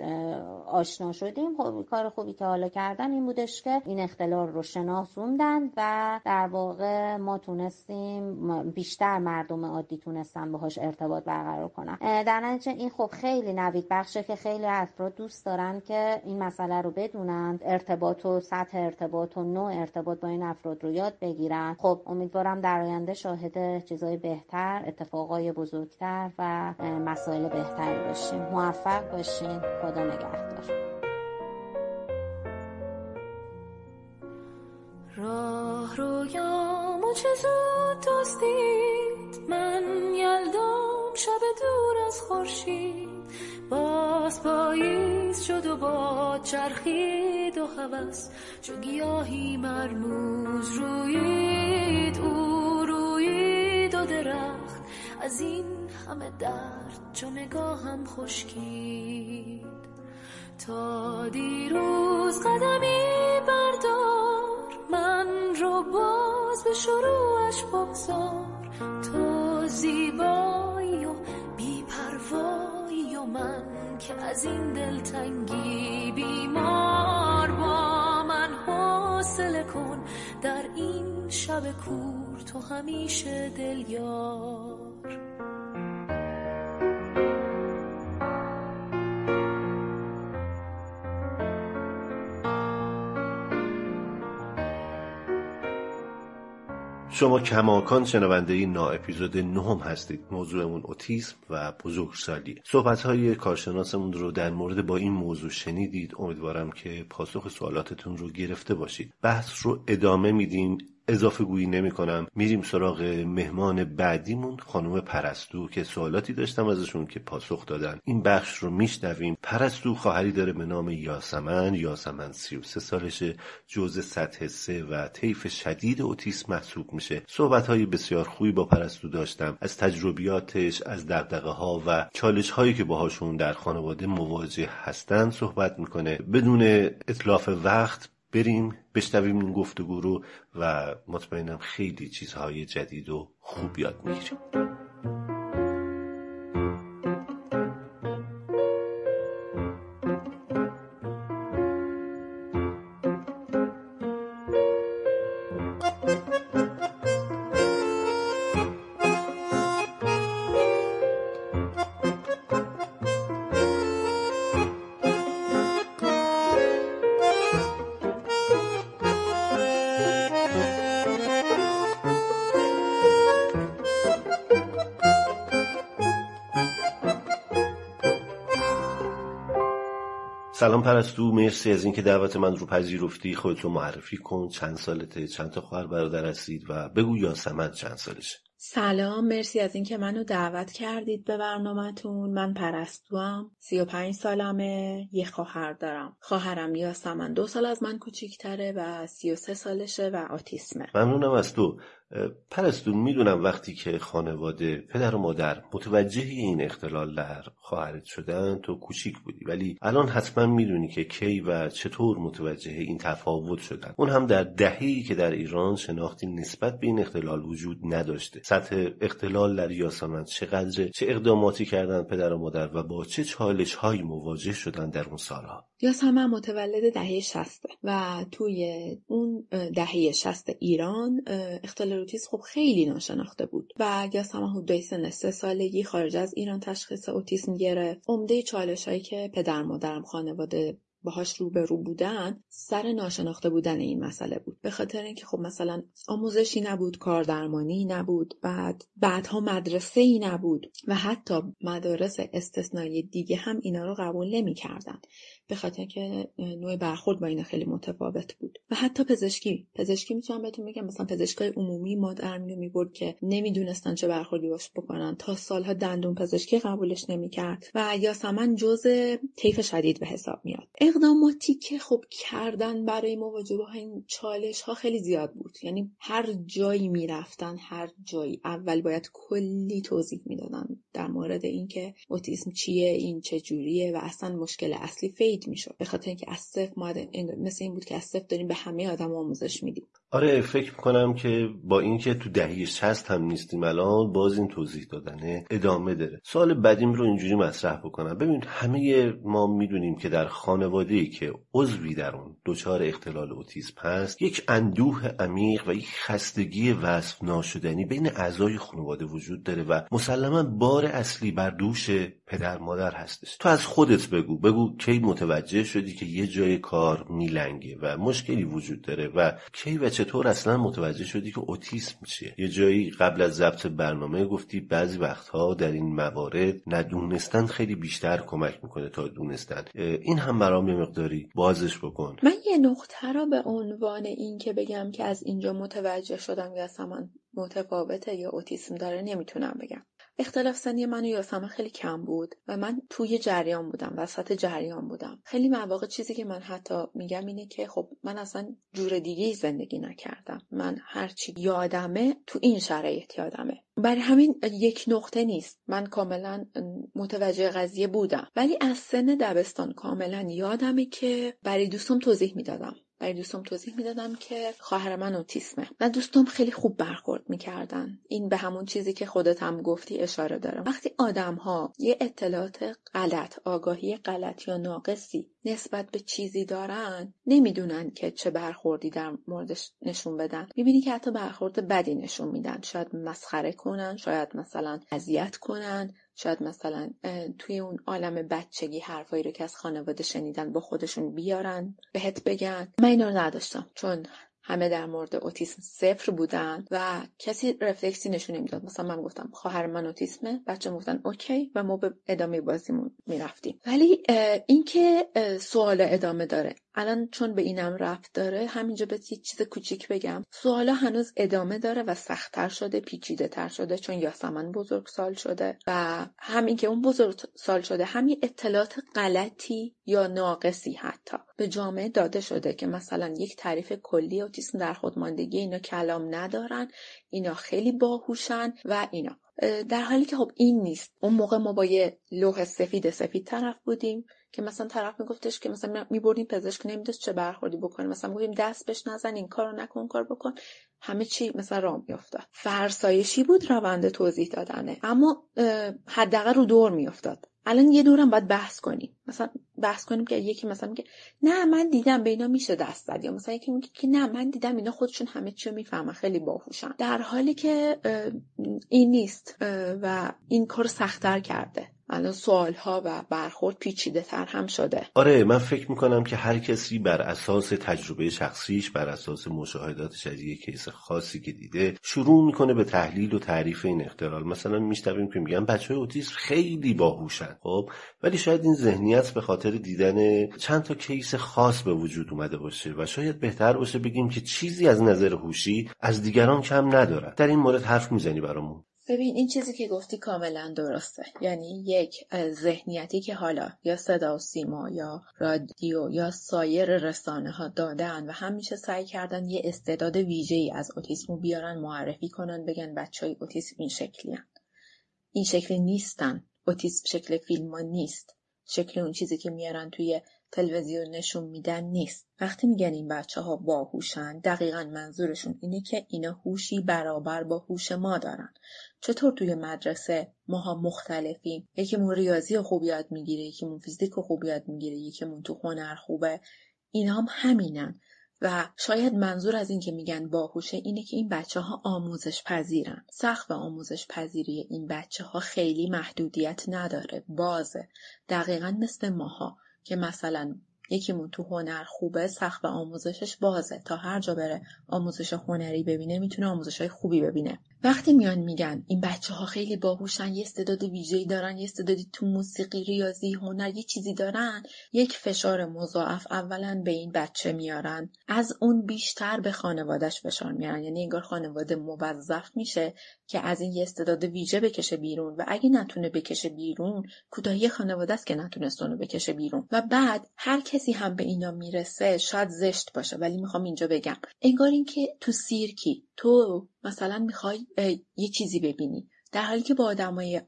[SPEAKER 16] آشنا شدیم خب کار خوبی که حالا کردن این بودش که این اختلال رو شناسوندن و در واقع ما تونستیم بیشتر مردم عادی تونستن باهاش ارتباط برقرار کنن. در نتیجه این خب خیلی نوید بخشه که خیلی افراد دوست دارن که این مسئله رو بدونن ارتباط و سطح ارتباط و نوع ارتباط با این افراد رو یاد بگیرن خب امیدوارم در آینده شاهد چیزای بهتر اتفاقای بزرگتر و مسائل بهتری باشیم. موفق باشین. خدا نگهدار.
[SPEAKER 18] راه رویامو چه زود دستید من یلدام شب دور از خورشید. باز پاییز شد و با چرخید و هوس چو گیاهی مرموز روید او روید و درخت از این همه درد چو نگاهم خشکید. تا دیروز قدمی بردار من رو باز به شروعش بگذار. تو زیبایی و بیپروایی و من که از این دلتنگی بیمار با من حوصله کن. در این شب کور تو همیشه دل یار
[SPEAKER 2] شما کماکان شنونده این نا اپیزود نهم هستید. موضوعمون اوتیسم و بزرگسالی. صحبت های کارشناسمون رو در مورد با این موضوع شنیدید. امیدوارم که پاسخ سوالاتتون رو گرفته باشید. بحث رو ادامه میدیم. اضافه گویی نمی کنم. میریم سراغ مهمان بعدیمون خانم پرستو که سوالاتی داشتم ازشون که پاسخ دادن. این بخش رو میشنویم. پرستو خواهری داره به نام یاسمن. یاسمن 33 سالشه جزء سطح سه و طیف شدید اوتیسم محسوب میشه. صحبت های بسیار خوبی با پرستو داشتم. از تجربیاتش از دقدقه ها و چالش هایی که باهاشون در خانواده مواجه هستن صحبت می‌کنه. بدون اطلاف وقت بریم بشنویم این گفتگو رو و مطمئنم خیلی چیزهای جدید و خوب یاد می‌گیریم. سلام پرستو مرسی از اینکه دعوت من رو پذیرفتی. خودتو معرفی کن. چند سالته چند تا خواهر برادر هستید؟ و بگو یاسمن چند سالشه؟
[SPEAKER 19] سلام مرسی از اینکه منو دعوت کردید به برنامهتون. من پرستوام سی و پنج سالمه یه خواهر دارم. خواهرم یاسمن دو سال از من کوچیکتره و سی و سه سالشه و آتیسمه
[SPEAKER 2] ممنونم از تو. پرستو می‌دونم وقتی که خانواده پدر و مادر متوجه این اختلال در خواهرت شدن تو کوچیک بودی. ولی الان حتما می‌دونی که کی و چطور متوجه این تفاوت شدن. اون هم در دهه‌ای که در ایران شناختی نسبت به این اختلال وجود نداشته. سطح اختلال در یاسمن چقدره؟ چه اقداماتی کردن پدر و مادر و با چه چالش هایی مواجه شدن در اون سالها؟
[SPEAKER 19] یاسمن متولد دهه شسته و توی اون دهه شست ایران اختلال اوتیسم خب خیلی ناشناخته بود و یاسمن حدود سن سه سالگی خارج از ایران تشخیص اوتیسم گرفت عمده چالش هایی که پدر مادرم خانواده باهاش روبرو بودن سر ناشناخته بودن این مسئله بود. به خاطر اینکه خب مثلا آموزشی نبود کاردرمانی نبود بعد بعدها مدرسه ای نبود و حتی مدارس استثنایی دیگه هم اینا رو قبول نمی‌کردن. به خاطر که نوع برخورد با اینا خیلی متفاوت بود. و حتی پزشکی. پزشکی می‌تونم بهتون بگم مثلا پزشکای عمومی ما در می‌برد که نمی‌دونستن چه برخوردی باش بکنن. تا سالها دندون پزشکی قبولش نمی‌کرد و یاسمن جز طیف شدید به حساب میاد. اقداماتی که خب کردن برای مواجهه با این چالش ها خیلی زیاد بود. یعنی هر جایی می‌رفتن هر جایی. اول باید کلی توضیح می‌دادن در مورد اینکه اوتیسم چیه این چه جوریه و اصلا مشکل اصلی فید می‌شد به خاطر اینکه از صفر مثل این بود که از صفر داریم به همه آدم آموزش میدیم.
[SPEAKER 2] آره فکر می‌کنم که با اینکه تو دهه 60 هم نیستیم الان باز این توضیح دادنه ادامه داره. سوال بعدیم رو اینجوری مطرح بکنم. ببین همه ما می‌دونیم که در خانواده ای که عضوی در اون دچار اختلال اوتیسم هست یک اندوه عمیق و یک خستگی وصف ناشدنی بین اعضای خانواده وجود داره و مسلما بار اصلی بر دوش پدر مادر هستش. تو از خودت بگو. بگو کی متوجه شدی که یه جای کار میلنگه و مشکلی وجود داره و کی و چطور اصلا متوجه شدی که اوتیسم چیه؟ یه جایی قبل از ضبط برنامه گفتی بعضی وقتها در این موارد ندونستن خیلی بیشتر کمک می‌کنه تا دونستن. این هم برام یه مقداری بازش بکن.
[SPEAKER 19] من یه نقطه را به عنوان این که بگم که از اینجا متوجه شدم یا اصلا متفاوته یا اوتیسم داره نمی‌تونم بگم. اختلاف سنی من و یاسمن خیلی کم بود و من توی جریان بودم وسط جریان بودم. خیلی مواقع چیزی که من حتی میگم اینه که خب من اصلا جور دیگه زندگی نکردم. من هرچی یادمه تو این شرایط یادمه. برای همین یک نقطه نیست. من کاملا متوجه قضیه بودم. ولی از سن دبستان کاملا یادمه که برای دوستم توضیح می‌دادم. برای دوستم توضیح می‌دادم که خواهر من اوتیسمه. و دوستم خیلی خوب برخورد می‌کردن. این به همون چیزی که خودت هم گفتی اشاره داره. وقتی آدم ها یه اطلاعات غلط آگاهی غلط یا ناقصی نسبت به چیزی دارن نمی‌دونن که چه برخوردی در موردش نشون بدن. می‌بینی که حتی برخورد بدی نشون میدن. شاید مسخره کنن شاید مثلا اذیت کنن شاید مثلا توی اون عالم بچگی حرفایی رو که از خانواده شنیدن با خودشون بیارن بهت بگن. من اینا نداشتم چون همه در مورد اوتیسم صفر بودن و کسی رفلکسی نشون نمی‌داد مثلا من گفتم خواهر من اوتیسمه. بچه گفتن اوکی. و ما به ادامه بازیمون می‌رفتیم. ولی اینکه سوال ادامه داره. الان چون به اینم رفت داره همینجا به یه چیز کوچیک بگم. سوالا هنوز ادامه داره و سختتر شده پیچیده تر شده چون یاسمن بزرگ سال شده و همین که اون بزرگ سال شده همین اطلاعات غلطی یا ناقصی حتی به جامعه داده شده که مثلا یک تعریف کلی اوتیسم در خودماندگی اینا کلام ندارن اینا خیلی باهوشن و اینا. در حالی که خب این نیست. اون موقع ما با یه لوح سفید سفید طرف بودیم که مثلا طرف میگفتش که مثلا میبردیم پزشک نمی‌دونست چه برخوردی بکنیم مثلا می‌گفتیم دست بهش نزن این کارو نکن کار بکن. همه چی مثلا راه میافتاد. فرسایشی بود روند توضیح دادنه. اما حداقل رو دور میافتاد. الان یه دورم باید بحث کنیم. مثلا بحث کنیم که یکی مثلا میگه نه من دیدم به اینا میشه دست زد. یا مثلا یکی میگه که نه من دیدم اینا خودشون همه چی می‌فهمن خیلی باهوشن. در حالی که این نیست و این کار سختتر کرده. الان سوال ها و برخورد پیچیده تر هم شده.
[SPEAKER 2] آره من فکر می‌کنم که هر کسی بر اساس تجربه شخصیش بر اساس مشاهداتش از کیس خاصی که دیده شروع می‌کنه به تحلیل و تعریف این اختلال. مثلا میشنویم که میگن بچه های اوتیسم خیلی باهوشن خب؟ ولی شاید این ذهنیت به خاطر دیدن چند تا کیس خاص به وجود اومده باشه و شاید بهتر باشه بگیم که چیزی از نظر هوشی از دیگران کم ندارن. در این مورد حرف می‌زنی برامون.
[SPEAKER 19] ببین این چیزی که گفتی کاملا درسته. یعنی یک ذهنیتی که حالا یا صدا و سیما یا رادیو یا سایر رسانه ها دادن و همیشه سعی کردن یه استعداد ویژه ای از اوتیسمو بیارن معرفی کنن بگن بچه های اوتیسم این شکلی هن. این شکلی نیستن. اوتیسم شکل فیلم ها نیست. شکل اون چیزی که میارن توی تلویزیون نشون میدن نیست. وقتی میگن این بچه ها باهوشن دقیقا منظورشون اینه که اینا هوشی برابر با هوش ما دارن. چطور توی مدرسه ماها مختلفیم؟ یکیمون ریاضی خوب یاد می‌گیره یکیمون فیزیک خوب یاد می‌گیره یکیمون تو هنر خوبه. اینا هم همینن. و شاید منظور از این که میگن باهوشه اینه که این بچه ها آموزش پذیرن. سخت و آموزش پذیری این بچه ها خیلی محدودیت نداره بازه. دقیقا مثل ماها که مثلا یکیمون تو هنر خوبه و آموزشش بازه. تا هر جا بره آموزش هنری ببینه می‌تونه آموزش های خوبی ببینه. وقتی میان میگن این بچه ها خیلی باهوشن یه استعداد ویژه‌ای دارن یه استعدادی تو موسیقی ریاضی هنر یه چیزی دارن یک فشار مضاعف اولا به این بچه میارن. از اون بیشتر به خانوادهش فشار میارن. یعنی انگار خانواده موظف میشه که از این یه استعداد ویژه بکشه بیرون و اگه نتونه بکشه بیرون کوتاهی خانواده است که نتونست اونو بکشه بیرون. و بعد هر کسی هم به اینا می‌رسه شاید زشت باشه ولی می‌خوام اینجا بگم. انگار اینکه تو سیرکی تو مثلا می‌خوای یه چیزی ببینی. در حالی که با آدمای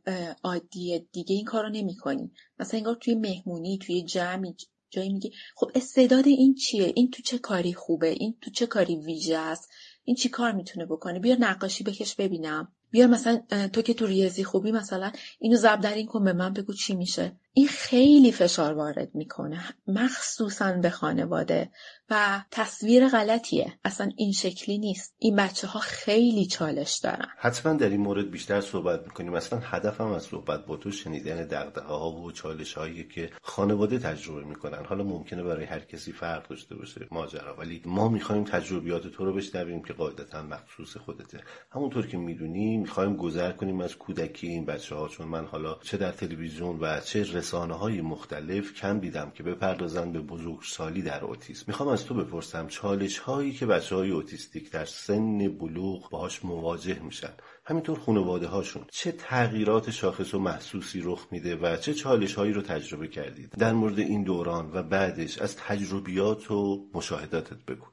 [SPEAKER 19] عادی دیگه این کارو نمی‌کنی. مثلا انگار توی مهمونی توی جمعی جایی میگی خب استعداد این چیه؟ این تو چه کاری خوبه؟ این تو چه کاری ویژه است؟ این چی کار می‌تونه بکنه؟ بیا نقاشی بکش ببینم. بیا مثلا تو که تو ریاضی خوبی مثلا اینو زب در این کن به من بگو چی میشه. این خیلی فشار وارد می‌کنه مخصوصا به خانواده و تصویر غلطیه. اصلا این شکلی نیست. این بچه ها خیلی چالش دارن.
[SPEAKER 2] حتما در این مورد بیشتر صحبت می‌کنیم. مثلا هدفم از صحبت با تو شنیدن دقدقه ها و چالش هایی که خانواده تجربه می‌کنن. حالا ممکنه برای هر کسی فرق داشته باشه ماجرا. ولی ما می‌خوایم تجربیات تو رو بشنویم که قاعدتا مخصوص خودته. همونطور که می‌دونی می‌خوایم گذر کنیم از کودکی این بچه ها چون من حالا چه در تلویزیون و چه رسانه های مختلف کم دیدم که بپردازن به بزرگسالی در اوتیسم می‌خوام از تو بپرسم چالش هایی که بچه های اوتیستیک در سن بلوغ باهاش مواجه میشن. همینطور خانواده هاشون چه تغییرات شاخص و محسوسی رخ میده و چه چالش هایی رو تجربه کردید؟ در مورد این دوران و بعدش از تجربیات و مشاهداتت بگو.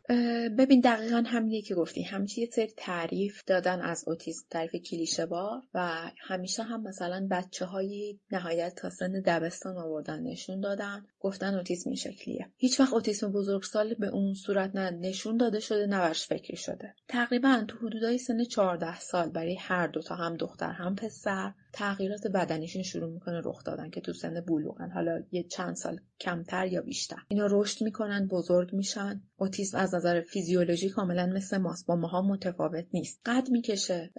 [SPEAKER 19] ببین دقیقا همینیه که گفتی. همیشه یه سری تعریف دادن از اوتیسم تعریف کلیشه بار و همیشه هم مثلا بچه های نهایت تا سن دبستان آوردن نشون دادن. گفتن اوتیسم این شکلیه. هیچ وقت اوتیسم بزرگسال به اون صورت نه نشون داده شده نه فکری شده. تقریبا تو حدودای سن 14 سال برای هر دو تا هم دختر هم پسر تغییرات بدنیشون شروع می‌کنه رخ دادن که تو سن بلوغن. حالا یه چند سال کمتر یا بیشتر. اینا رشد می‌کنن بزرگ میشن. اوتیسم از نظر فیزیولوژی کاملا مثل ماست. با ماها متفاوت نیست. قد می‌کشه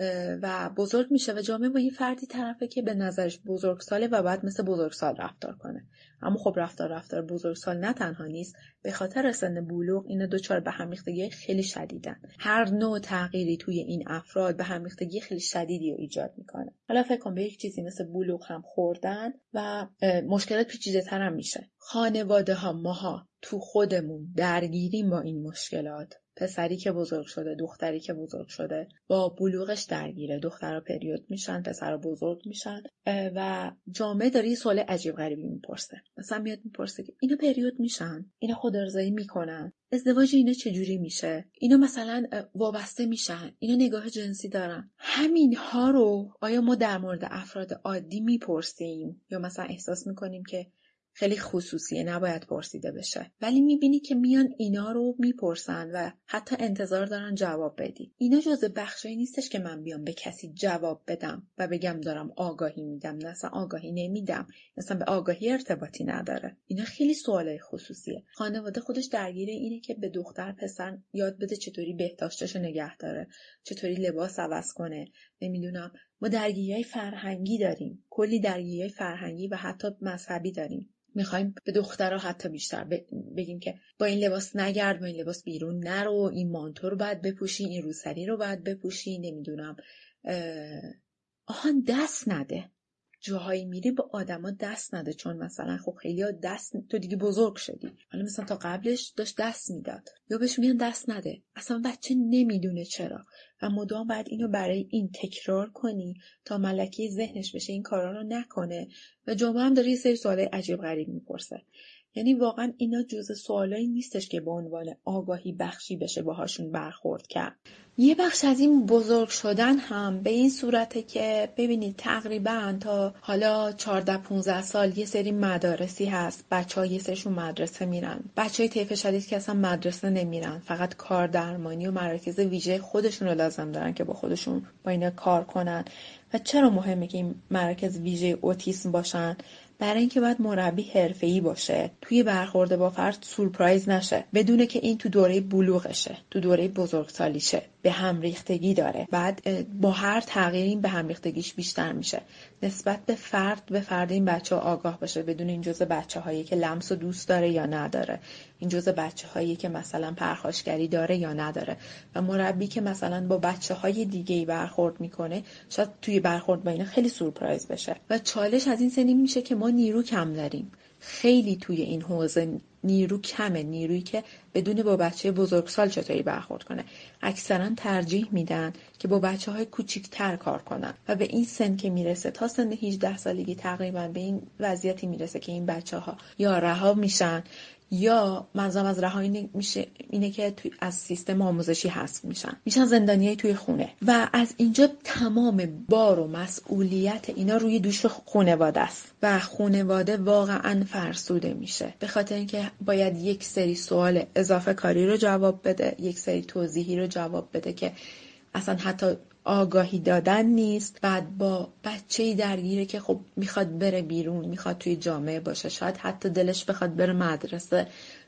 [SPEAKER 19] و بزرگ میشه و جامعه با یه فردی طرفه که به نظرش بزرگساله و بعد مثل بزرگسال رفتار کنه. اما خب رفتار رفتار بزرگسال نه تنها نیست به خاطر سن بلوغ اینا دچار به همیختگی خیلی شدیدن. هر نوع تغییری توی این افراد به همیختگی خیلی شدیدی رو ایجاد می‌کنه. حالا فکر کن به یک چیزی مثل بلوغ هم خوردن و مشکلات پیچیده تر هم میشه. خانواده ها ماها تو خودمون درگیریم با این مشکلات. پسری که بزرگ شده دختری که بزرگ شده با بلوغش درگیره. دخترها پریود میشن پسرها بزرگ میشن و جامعه داره یه سوال عجیب غریبی می‌پرسه. مثلا میاد می‌پرسه که اینا پریود میشن اینا خودارضایی می‌کنن ازدواج اینا چجوری میشه؟ اینا مثلا وابسته میشن اینا نگاه جنسی دارن. همین ها رو آیا ما در مورد افراد عادی می‌پرسیم؟ یا مثلا احساس می‌کنیم که خیلی خصوصیه نباید پرسیده بشه. ولی می‌بینی که میان اینا رو می‌پرسن و حتی انتظار دارن جواب بدی. اینا جز بخشی نیستش که من بیام به کسی جواب بدم و بگم دارم آگاهی میدم نه اصلا آگاهی نمیدم. اصلا به آگاهی ارتباطی نداره. اینا خیلی سوالای خصوصیه. خانواده خودش درگیر اینه که به دختر پسر یاد بده چطوری بهداشتش نگه داره چطوری لباس عوض کنه. نمی‌دونم. ما درگیری فرهنگی داریم. کلی درگیری فرهنگی و حتی مذهبی داریم. می‌خوایم به دخترها حتی بیشتر بگیم که با این لباس نگرد با این لباس بیرون نرو. این مانتو رو باید بپوشی این روسری رو باید بپوشی. نمی‌دونم. آهان دست نده. جاهایی میری به آدما دست نده چون مثلا خب خیلی ها دست تو دیگه بزرگ شدی. حالا مثلا تا قبلش داشت دست می‌داد. یا بهش میگن دست نده. اصلا بچه نمی‌دونه چرا. و مدام باید اینو برای این تکرار کنی تا ملکی ذهنش بشه این کارا رو نکنه. و جامعه هم داره یه سری سوالای عجیب غریب می‌پرسه. یعنی واقعا اینا جزء سوالایی نیستش که به عنوان آگاهی بخشی بشه باهاشون برخورد کرد. یه بخش از این بزرگ شدن هم به این صورته که ببینید تقریبا تا حالا 14 15 سال یه سری مدارسی هست. بچه ها سرشون مدرسه میرن. بچه های طیف شدید که اصلا مدرسه نمیرن. فقط کار درمانی و مراکز ویژه خودشون رو لازم دارن که با خودشون با اینا کار کنن. و چرا مهمه که این مراکز ویژه اوتیسم باشن؟ برای اینکه باید مربی حرفه‌ای باشه توی برخورد با فرد سورپرایز نشه بدونه که این تو دوره بلوغشه تو دوره بزرگسالیشه به هم ریختگی داره. بعد با هر تغییری به هم ریختگیش بیشتر میشه. نسبت به فرد به فرد این بچه ها آگاه باشه بدون این جزء بچه هایی که لمس و دوست داره یا نداره. این جزء بچه هایی که مثلا پرخاشگری داره یا نداره. و مربی که مثلا با بچه های دیگه ای برخورد می‌کنه شاید توی برخورد با اینا خیلی سورپرایز بشه. و چالش از این سنی میشه که ما نیرو کم داریم. خیلی توی این حوزه نیرو کمه. نیرویی که بدون با بچه بزرگسال چطوری برخورد کنه؟ اکثرا ترجیح میدن که با بچه های کوچیکتر کار کنن و به این سن که می‌رسه تا سن 18 سالگی تقریبا به این وضعیتی می‌رسه که این بچه ها یا رها میشن یا منظورم از رهایی میشه اینه که توی از سیستم آموزشی حذف میشن. میشن زندانیای توی خونه. و از اینجا تمام بار و مسئولیت اینا روی دوش خانواده است. و خانواده واقعا فرسوده میشه. به خاطر اینکه باید یک سری سوال اضافه کاری رو جواب بده یک سری توضیحی رو جواب بده که اصلا حتی آگاهی دادن نیست. بعد با بچه درگیره که خب می‌خواد بره بیرون می‌خواد توی جامعه باشه. شاید حتی دلش بخواد بره مدرسه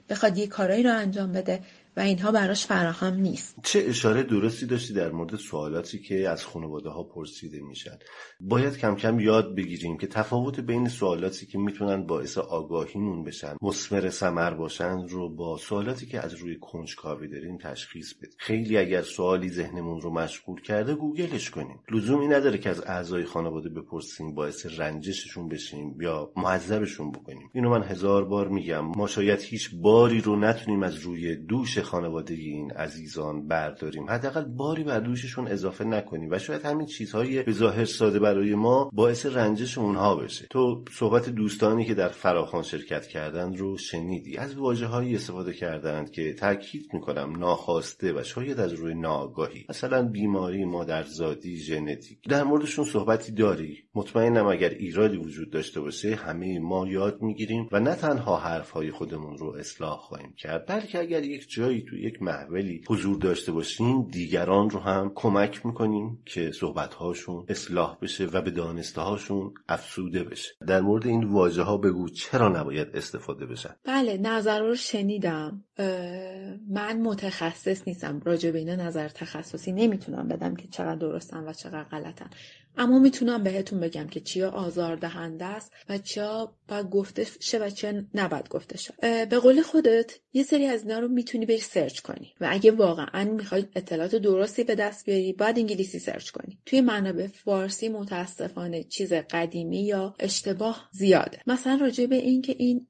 [SPEAKER 19] بخواد یه کارایی رو انجام بده. و اینها براش فراهم نیست.
[SPEAKER 2] چه اشاره درستی داشتی در مورد سوالاتی که از خانواده ها پرسیده میشن باید کم کم یاد بگیریم که تفاوت بین سوالاتی که می‌تونن باعث آگاهیمون بشن مسمر سمر باشن رو با سوالاتی که از روی کنجکاوی داریم تشخیص بدیم. خیلی اگر سوالی ذهنمون رو مشغول کرده گوگلش کنیم. لزومی نداره که از اعضای خانواده بپرسیم باعث رنجششون بشیم یا معذبشون بکنیم. اینو من هزار بار میگم. ما شاید هیچ باری رو نتونیم از روی دوش خانواده این عزیزان برداریم. حداقل باری بر دوششون اضافه نکنیم و شاید همین چیزهای به ظاهر ساده برای ما باعث رنجش اونها بشه. تو صحبت دوستانی که در فراخان شرکت کردن رو شنیدی. از واجه هایی استفاده کردند که تاکید می‌کنم ناخواسته و شاید از روی ناآگاهی. مثلا بیماری مادرزادی ژنتیک. در موردشون صحبتی داری. مطمئنم اگر ایرادی وجود داشته باشه همه ما یاد می‌گیریم و نه تنها حرفهای خودمون رو اصلاح خواهیم کرد بلکه اگر یک جایی تو یک محولی حضور داشته باشیم دیگران رو هم کمک می‌کنیم که صحبتهاشون اصلاح بشه و به دانسته هاشون افسوده بشه. در مورد این واژه ها بگو چرا نباید استفاده بشن؟
[SPEAKER 19] بله نظر رو شنیدم. من متخصص نیستم. راجع به اینا نظر تخصصی نمی‌تونم بدم که چقدر درستن و چقدر غلطن. اما می‌تونم بهتون بگم که چیا آزاردهنده است و چیا باید گفته شه و چیا نباید گفته شه به قول خودت یه سری از اینا رو می‌تونی بری سرچ کنی و اگه واقعا می‌خوای اطلاعات درستی به دست بیاری باید انگلیسی سرچ کنی. توی منابع فارسی متاسفانه چیز قدیمی یا اشتباه زیاده. مثلا راجع به این که این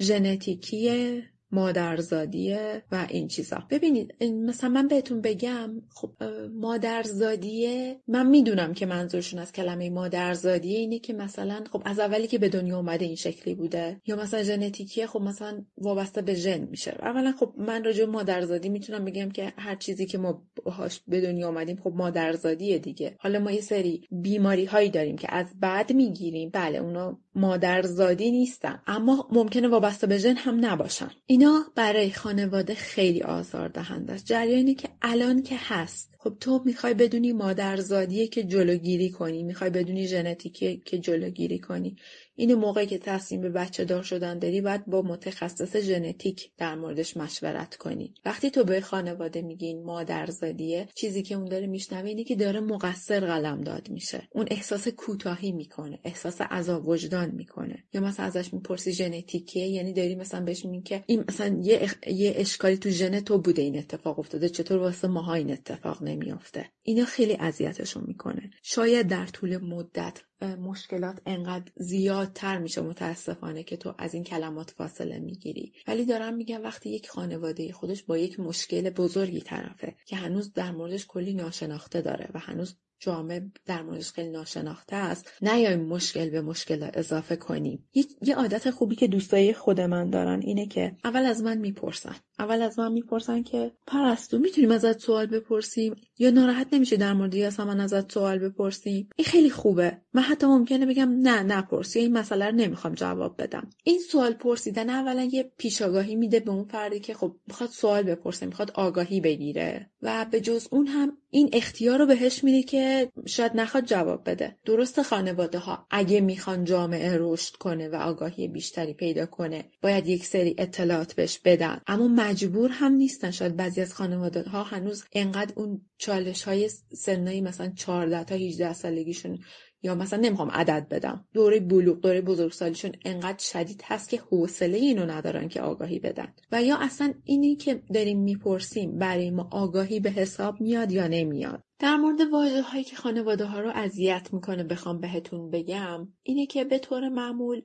[SPEAKER 19] ژنتیکی مادرزادیه و این چیزا. ببینید مثلا من بهتون بگم خب مادرزادیه من می‌دونم که منظورشون از کلمه مادرزادیه اینه که مثلا خب از اولی که به دنیا اومده این شکلی بوده یا مثلا ژنتیکیه خب مثلا وابسته به ژن میشه. اولا خب من راجع مادرزادی می‌تونم بگم که هر چیزی که ما باهاش به دنیا اومدیم خب مادرزادیه دیگه. حالا ما یه سری بیماری هایی داریم که از بعد می‌گیریم. بله اونا مادرزادی نیستن. اما ممکنه وابسته به ژن هم نباشن. اینا برای خانواده خیلی آزار دهنده است. جریانی که الان که هست خب تو می‌خوای بدونی مادرزادیه که جلوگیری کنی می‌خوای بدونی ژنتیکی که جلوگیری کنی. این موقعی که تصمیم به بچه دار شدن داری باید با متخصص ژنتیک در موردش مشورت کنی. وقتی تو به خانواده میگین مادرزادیه چیزی که اون داره میشنوه اینه که داره مقصر قلم داد میشه. اون احساس کوتاهی می‌کنه احساس عذاب وجدان می‌کنه. یا مثلا ازش می‌پرسی ژنتیکیه یعنی داری مثلا بهش میگی که این مثلا یه, اخ... یه اشکالی تو ژن تو بوده این اتفاق افتاده چطور واسه ماها این اتفاق نمیافته. اینا خیلی اذیتشون می‌کنه. شاید در طول مدت مشکلات انقدر زیادتر میشه متاسفانه که تو از این کلمات فاصله می‌گیری. ولی دارم میگم وقتی یک خانواده خودش با یک مشکل بزرگی طرفه که هنوز در موردش کلی ناشناخته داره و هنوز جامعه در موردش خیلی ناشناخته است. نیایم مشکل به مشکل اضافه کنیم. یه عادت خوبی که دوستای خود من دارن اینه که اول از من می‌پرسن. اول از من می‌پرسن که پرستو می‌تونیم ازت سوال بپرسیم؟ یا ناراحت نمیشه در مورد یا من ازت سوال بپرسیم؟ این خیلی خوبه. من حتی ممکنه بگم نه نپرس. یا این مسئله رو نمی‌خوام جواب بدم. این سوال پرسیدن اولا یه پیشاگاهی میده به اون فردی که خب می‌خواد سوال بپرسه می‌خواد آگاهی بگیره. و به جز اون هم این اختیار رو بهش میده که شاید نخواد جواب بده. درست خانواده ها اگه می‌خوان جامعه رشد کنه و آگاهی بیشتری پیدا کنه باید یک سری اطلاعات بهش بدن. اما مجبور هم نیستن. شاید بعضی از خانواده ها هنوز انقدر اون چالش های سنایی مثلا 14 تا 18 سالگیشون یا مثلا نمی‌خوام عدد بدم. دوره بلوغ دوره بزرگسالیشون انقدر شدید هست که حوصله اینو ندارن که آگاهی بدن. و یا اصلا اینی که داریم می‌پرسیم برای ما آگاهی به حساب میاد یا نمیاد. در مورد واژه هایی که خانواده ها رو اذیت می‌کنه بخوام بهتون بگم اینه که به طور معمول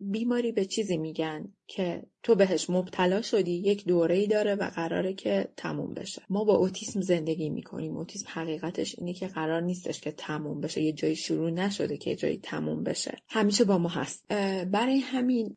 [SPEAKER 19] بیماری به چیزی میگن که تو بهش مبتلا شدی یک دوره ای داره و قراره که تموم بشه. ما با اوتیسم زندگی می‌کنیم. اوتیسم حقیقتش اینه که قرار نیستش که تموم بشه. یه جایی شروع نشده که یه جایی تموم بشه. همیشه با ما هست. برای همین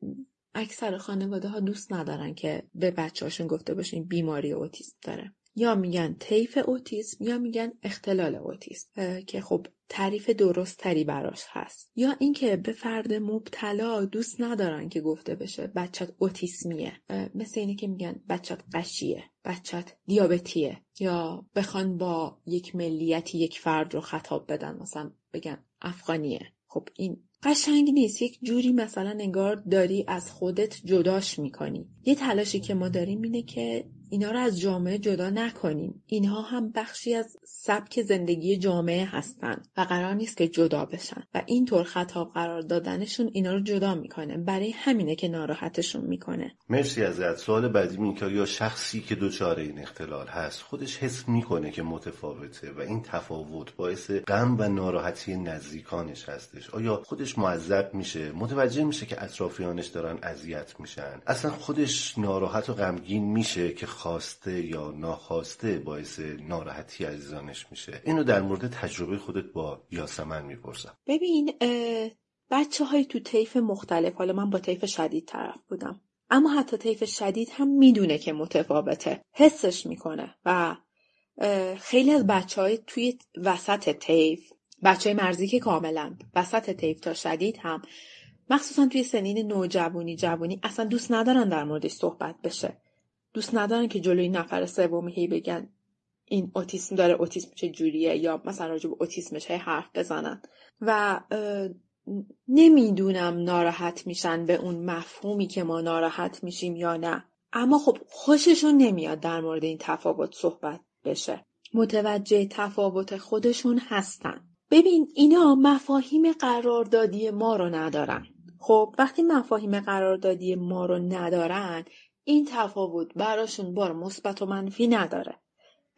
[SPEAKER 19] اکثر خانواده ها دوست ندارن که به بچه هاشون گفته باشین بیماری اوتیسم داره. یا میگن طیف اوتیسم یا میگن اختلال اوتیسم که خب تعریف درست تری براش هست. یا اینکه به فرد مبتلا دوست ندارن که گفته بشه بچت اوتیسمیه. مثل اینه که میگن بچت قشیه بچت دیابتیه. یا بخوان با یک ملیتی یک فرد رو خطاب بدن مثلا بگن افغانیه. خب این قشنگ نیست. یک جوری مثلا انگار داری از خودت جداش می‌کنی. یه تلاشی که ما داریم اینه که اینا رو از جامعه جدا نکنیم. اینها هم بخشی از سبک زندگی جامعه هستن و قرار نیست که جدا بشن. و اینطور خطاب قرار دادنشون اینا رو جدا می‌کنه. برای همینه که ناراحتشون می‌کنه.
[SPEAKER 2] مرسی ازت. سوال بعدی که یا شخصی که دچار این اختلال هست خودش حس می‌کنه که متفاوته و این تفاوت باعث غم و ناراحتی نزدیکانش هستش. آیا خودش معذب میشه؟ متوجه میشه که اطرافیانش دارن اذیت میشن. اصلا خودش ناراحت و غمگین میشه که خواسته یا ناخواسته باعث ناراحتی عزیزانش میشه. اینو در مورد تجربه خودت با یاسمن می‌پرسم.
[SPEAKER 19] ببین بچه های تو طیف مختلف حالا من با طیف شدید طرف بودم اما حتی طیف شدید هم می‌دونه که متفاوته. حسش می‌کنه و خیلی از بچه های توی وسط طیف بچه های مرزی که کاملا وسط طیف تا شدید هم مخصوصا توی سنین نوجوانی جوانی اصلا دوست ندارن در موردش صحبت بشه. دوست ندارن که جلوی نفر سومی هی بگن این اوتیسم داره اوتیسم چه جوریه یا مثلا راجع به اوتیسمش هی حرف بزنن. و نمی‌دونم ناراحت میشن به اون مفهومی که ما ناراحت میشیم یا نه. اما خب خوششون نمیاد در مورد این تفاوت صحبت بشه. متوجه تفاوت خودشون هستن. ببین اینا مفاهیم قراردادی ما رو ندارن. خب وقتی مفاهیم قراردادی ما رو ندارن این تفاوت براشون بار مثبت و منفی نداره.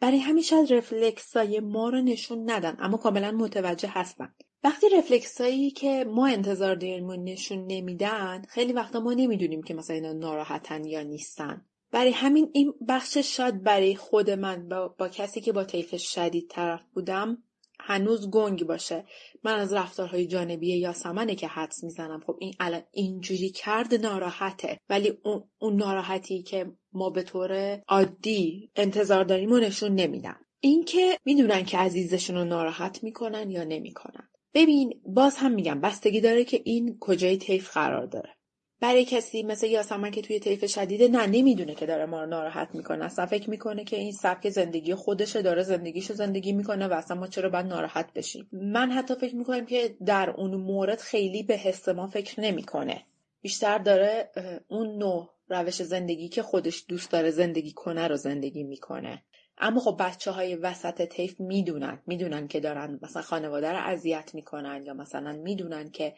[SPEAKER 19] برای همین شاید رفلکسای ما رو نشون ندن اما کاملا متوجه هستن. وقتی رفلکسایی که ما انتظار داریم نشون نمیدن خیلی وقتا ما نمی‌دونیم که مثلا اینا ناراحتن یا نیستن. برای همین این بخش شاید برای خود من با, با کسی که با طیف شدید طرف بودم هنوز گنگ باشه. من از رفتارهای جانبی یاسمنه که حدس می‌زنم. خب این الان اینجوری کرد ناراحته. ولی اون, اون ناراحتی که ما به طور عادی انتظار داریم و نشون نمیدن. اینکه می‌دونن که عزیزشون رو ناراحت می‌کنن یا نمی‌کنن. ببین باز هم میگم بستگی داره که این کجای طیف قرار داره. برای کسی مثل یاسمن که توی طیف شدیده نه نمی‌دونه که داره ما رو ناراحت می‌کنه. اصلا فکر می‌کنه که این سبک زندگی خودشه داره زندگیشو زندگی می‌کنه و اصلا ما چرا باید ناراحت بشیم؟ من حتی فکر می‌کنم که در اون مورد خیلی به حس ما فکر نمی‌کنه. بیشتر داره اون نوع روش زندگی که خودش دوست داره زندگی کنه رو زندگی می‌کنه. اما خب بچه های وسط طیف می‌دونن می‌دونن که دارن مثلا خانواده رو اذیت می‌کنن یا مثلا می‌دونن که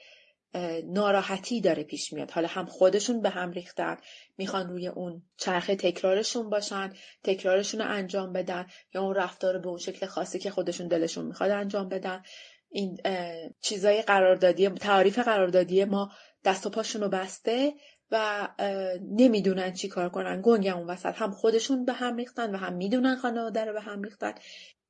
[SPEAKER 19] ناراحتی داره پیش میاد. حالا هم خودشون به هم ریختن می‌خوان روی اون چرخه تکرارشون باشن تکرارشون رو انجام بدن یا اون رفتار به اون شکل خاصی که خودشون دلشون می‌خواد انجام بدن. این چیزای قراردادی تعریف قراردادی ما دست و پاشون رو بسته و نمی‌دونن چی کار کنن. گنگ اون وسط. هم خودشون به هم ریختن و هم می‌دونن خانواده رو به هم ریختن.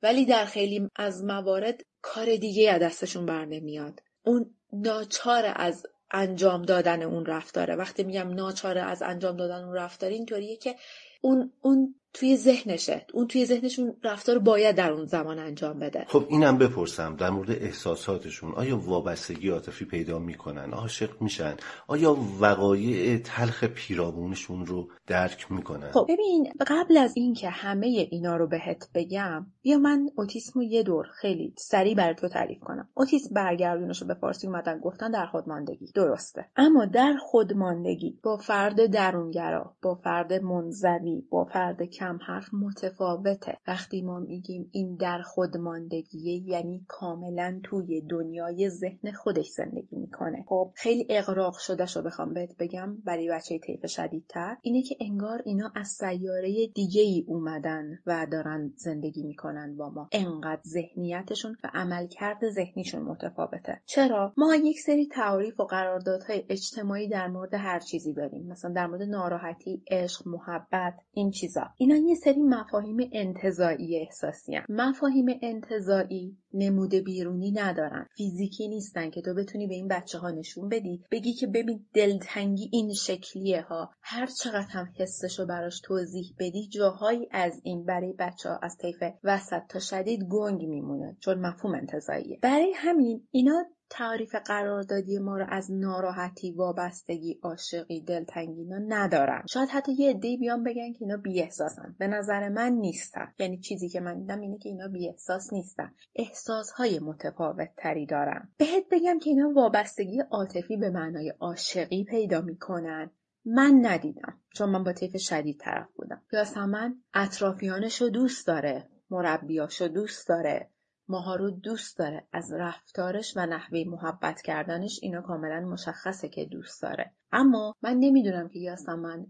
[SPEAKER 19] ولی در خیلی از موارد کار دیگه از دستشون بر نمیاد. اون ناچار از انجام دادن اون رفتاره. وقتی میگم ناچار از انجام دادن اون رفتاره اینطوریه که اون اون توی ذهنشه. اون توی ذهنشون رفتار باید در اون زمان انجام بده.
[SPEAKER 2] خب اینم بپرسم در مورد احساساتشون. آیا وابستگی عاطفی پیدا می‌کنن؟ عاشق میشن. آیا وقایع تلخ پیرامونشون رو درک می‌کنن؟
[SPEAKER 19] خب ببین قبل از اینکه همه اینا رو بهت بگم بیا من اوتیسم رو یه دور خیلی سریع برای تو تعریف کنم. اوتیسم برگردونش رو به فارسی اومدن گفتن در خودماندگی. درسته. اما در خودماندگی با فرد درونگرا با فرد منزوی با فرد کم حرف متفاوته. وقتی ما میگیم این در خودماندگیه یعنی کاملا توی دنیای ذهن خودش زندگی می‌کنه. خب خیلی اقراق شده شو بخوام بهت بگم برای بچه طیف شدیدتر. اینه که انگار اینا از سیاره دیگه ای اومدن و دارن زندگی می‌کنن با ما. انقدر ذهنیتشون و عملکرد ذهنیشون متفاوته. چرا؟ ما یک سری تعاریف و قراردادهای اجتماعی در مورد هر چیزی داریم. مثلا در مورد ناراحتی عشق محبت این چیزا. اینا یه سری مفاهیم انتظایی احساسی هم. مفاهیم انتظایی نمود بیرونی ندارن. فیزیکی نیستن که تو بتونی به این بچه ها نشون بدی. بگی که ببین دلتنگی این شکلیه ها هر چقدر هم حسشو براش توضیح بدی جاهایی از این برای بچه ها از طیف وسط تا شدید گنگ میمونه. چون مفهوم انتظاییه برای همین اینا تعریف قراردادی ما رو از ناراحتی وابستگی عاشقی دلتنگی اینا ندارن شاید حتی یه عدهای بیان بگن که اینا بیاحساسن. به نظر من نیستن. یعنی چیزی که من دیدم اینه که اینا بیاحساس نیستن. احساسهای متفاوت تری دارن بهت بگم که اینا وابستگی عاطفی به معنای عاشقی پیدا می‌کنن. من ندیدم. چون من با طیف شدید طرف بودم. یاسمن اطرافیانش رو دوست داره. مربیاشو دوست داره. ماها رو دوست داره. از رفتارش و نحوه محبت کردنش اینا کاملا مشخصه که دوست داره. اما من نمی‌دونم که یاسمن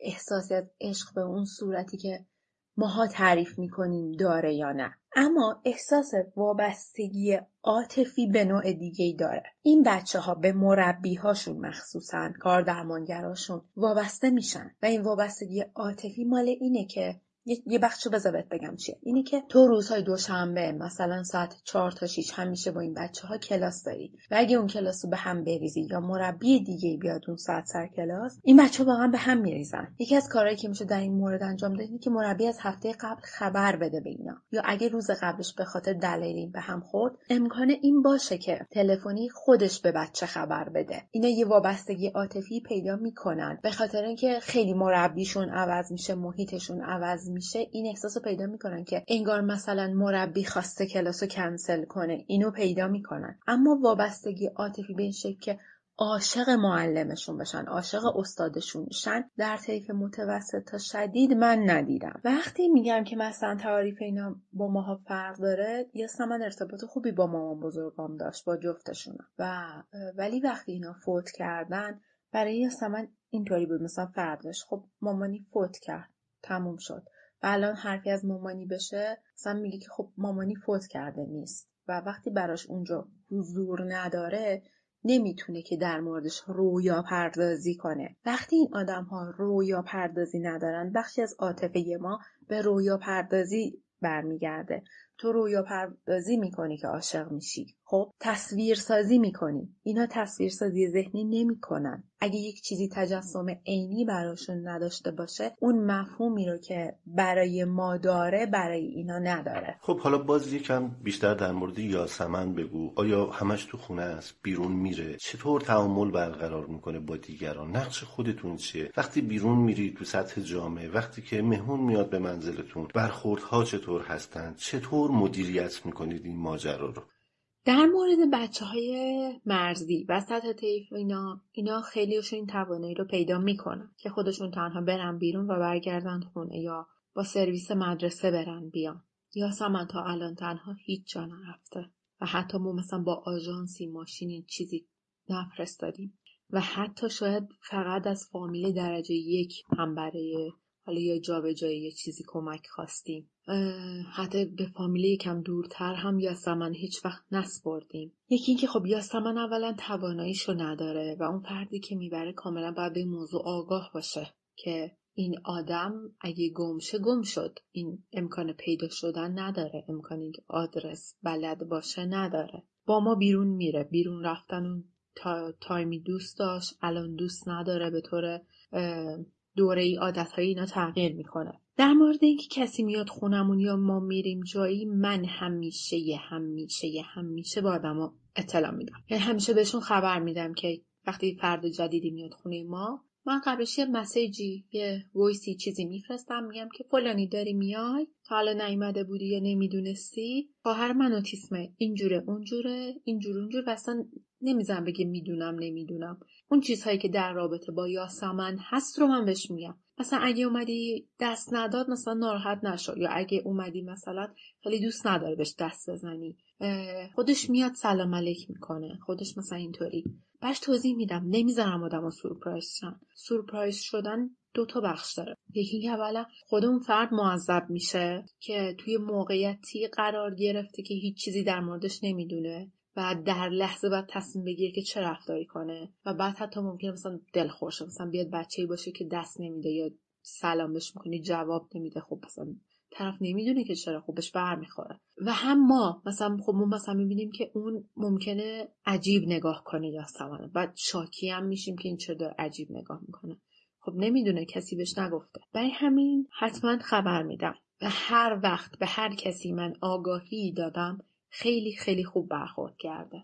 [SPEAKER 19] احساسی از عشق به اون صورتی که ماها تعریف می‌کنیم داره یا نه. اما احساس وابستگی عاطفی به نوع دیگه ای داره. این بچه ها به مربی هاشون مخصوصا کار درمانگراشون وابسته میشن. و این وابستگی عاطفی مال اینه که یه بخشو بذار بهت بگم چیه. اینه که تو روزهای دوشنبه مثلا ساعت چهار تا 6 همیشه با این بچه ها کلاس داری. و اگه اون کلاس رو به هم بریزی یا مربی دیگه بیاد اون ساعت سر کلاس این بچه ها واقعا به هم میریزن. یکی از کارهایی که میشه در این مورد انجام داد اینه که مربی از هفته قبل خبر بده به اینا. یا اگه روز قبلش به خاطر دلایلی به هم خورد امکان این باشه که تلفنی خودش به بچه خبر بده. اینا یه وابستگی عاطفی پیدا می‌کنن. به خاطر اینکه خیلی مربیشون عوض میشه محیطشون عوض میشه این احساس رو پیدا می‌کنن که انگار مثلا مربی خواسته کلاس رو کنسل کنه. اینو پیدا می‌کنن. اما وابستگی عاطفی به این شکل که عاشق معلمشون بشن عاشق استادشون بشن در طیف متوسط تا شدید من ندیدم. وقتی میگم که مثلا تعاریف اینا با ماها فرق داره یه من ارتباط خوبی با مامان بزرگام داشت با جفتشون و ولی وقتی اینا فوت کردن برای یه من اینطوری بود مثلا فرداش خب مامانی فوت کرد تموم شد. و الان حرفی از مامانی بشه مثلا میگه که خب مامانی فوت کرده نیست و وقتی براش اونجا حضور نداره نمی‌تونه که در موردش رویا پردازی کنه. وقتی این آدم ها رویا پردازی ندارن بخشی از عاطفه ما به رویا پردازی برمیگرده. تو رویا پردازی می‌کنی که عاشق میشی. خب تصویر سازی می‌کنی. اینا تصویر سازی ذهنی نمی‌کنن. اگه یک چیزی تجسم عینی براشون نداشته باشه اون مفهومی رو که برای ما داره برای اینا نداره.
[SPEAKER 2] خب حالا باز یکم بیشتر در مورد یاسمن بگو. آیا همش تو خونه است؟ بیرون میره. چطور تعامل برقرار می‌کنه با دیگران؟ نقش خودتون چیه؟ وقتی بیرون میری تو سطح جامعه وقتی که مهمون میاد به منزلتون برخوردها چطور هستند چطور مدیریت می‌کنید این ماجرا رو.
[SPEAKER 19] در مورد بچه های مرزی و سطح طیف اینا اینا خیلیشون این توانایی رو پیدا می‌کنن که خودشون تنها برن بیرون و برگردن خونه یا با سرویس مدرسه برن بیان. یا سمن تا الان تنها هیچ جا نرفته و حتی ما مثلا با آژانسی ماشینی چیزی نفرستادیم. و حتی شاید فقط از فامیل درجه یک هم برای حالا یا جابجایی یه چیزی کمک خواستیم. حتی به فامیل یکم دورتر هم یاسمن هیچ وقت نسپردیم. یکی اینکه خب یاسمن اولا تواناییشو نداره و اون فردی که می‌بره کاملا باید به موضوع آگاه باشه که این آدم اگه گمشه گم شد. این امکان پیدا شدن نداره. امکان اینکه آدرس بلد باشه نداره. با ما بیرون میره. بیرون رفتن اون تا تایمی دوست داشت. الان دوست نداره به طور دوره ای عادت های اینا تغییر می‌کنه. در مورد اینکه کسی میاد خونمون یا ما میریم جایی من همیشه یه همیشه یه همیشه با آدما اطلاع میدم. یعنی همیشه بهشون خبر میدم که وقتی فرد جدیدی میاد خونه ما من قبلش یه مسیجی یه ویسی چیزی میفرستم میگم که فلانی داری میای تا حالا نیومده بودی یا نمی‌دونستی. خواهر من اوتیسمه اینجوره اونجوره اینجور اونجور و اصلا نمیزن بگه می‌دونم نمی‌دونم. اون چیزهایی که در رابطه با یاسمن هست رو من بهش میگم. مثلا اگه اومدی دست نداد مثلا ناراحت نشو. یا اگه اومدی مثلا خیلی دوست نداره بهش دست بزنی. خودش میاد سلام علیک می‌کنه. خودش مثلا اینطوری. بهش توضیح میدم. نمی‌ذارم آدم ها سورپرایز شن. سورپرایز شدن دو تا بخش داره. یکی که اولا خود اون فرد معذب میشه که توی موقعیتی قرار گرفته که هیچ چیزی در موردش نمی‌دونه و در لحظه باید تصمیم بگیره که چه رفتاری کنه و بعد حتی ممکنه مثلا دلخورشه مثلا بیاد بچه باشه که دست نمیده یا سلام بهش می‌کنی جواب نمیده. خب مثلا طرف نمی‌دونه که چرا خوبش برمیخوره. و هم ما مثلا خب ما مثلا می‌بینیم که اون ممکنه عجیب نگاه کنه یا سمانه بعد شاکی هم میشیم که این چرا عجیب نگاه می‌کنه. خب نمی‌دونه کسی بهش نگفته. برای همین حتما خبر میدم. و هر وقت به هر کسی من آگاهی دادم خیلی خیلی خوب برخورد کرده.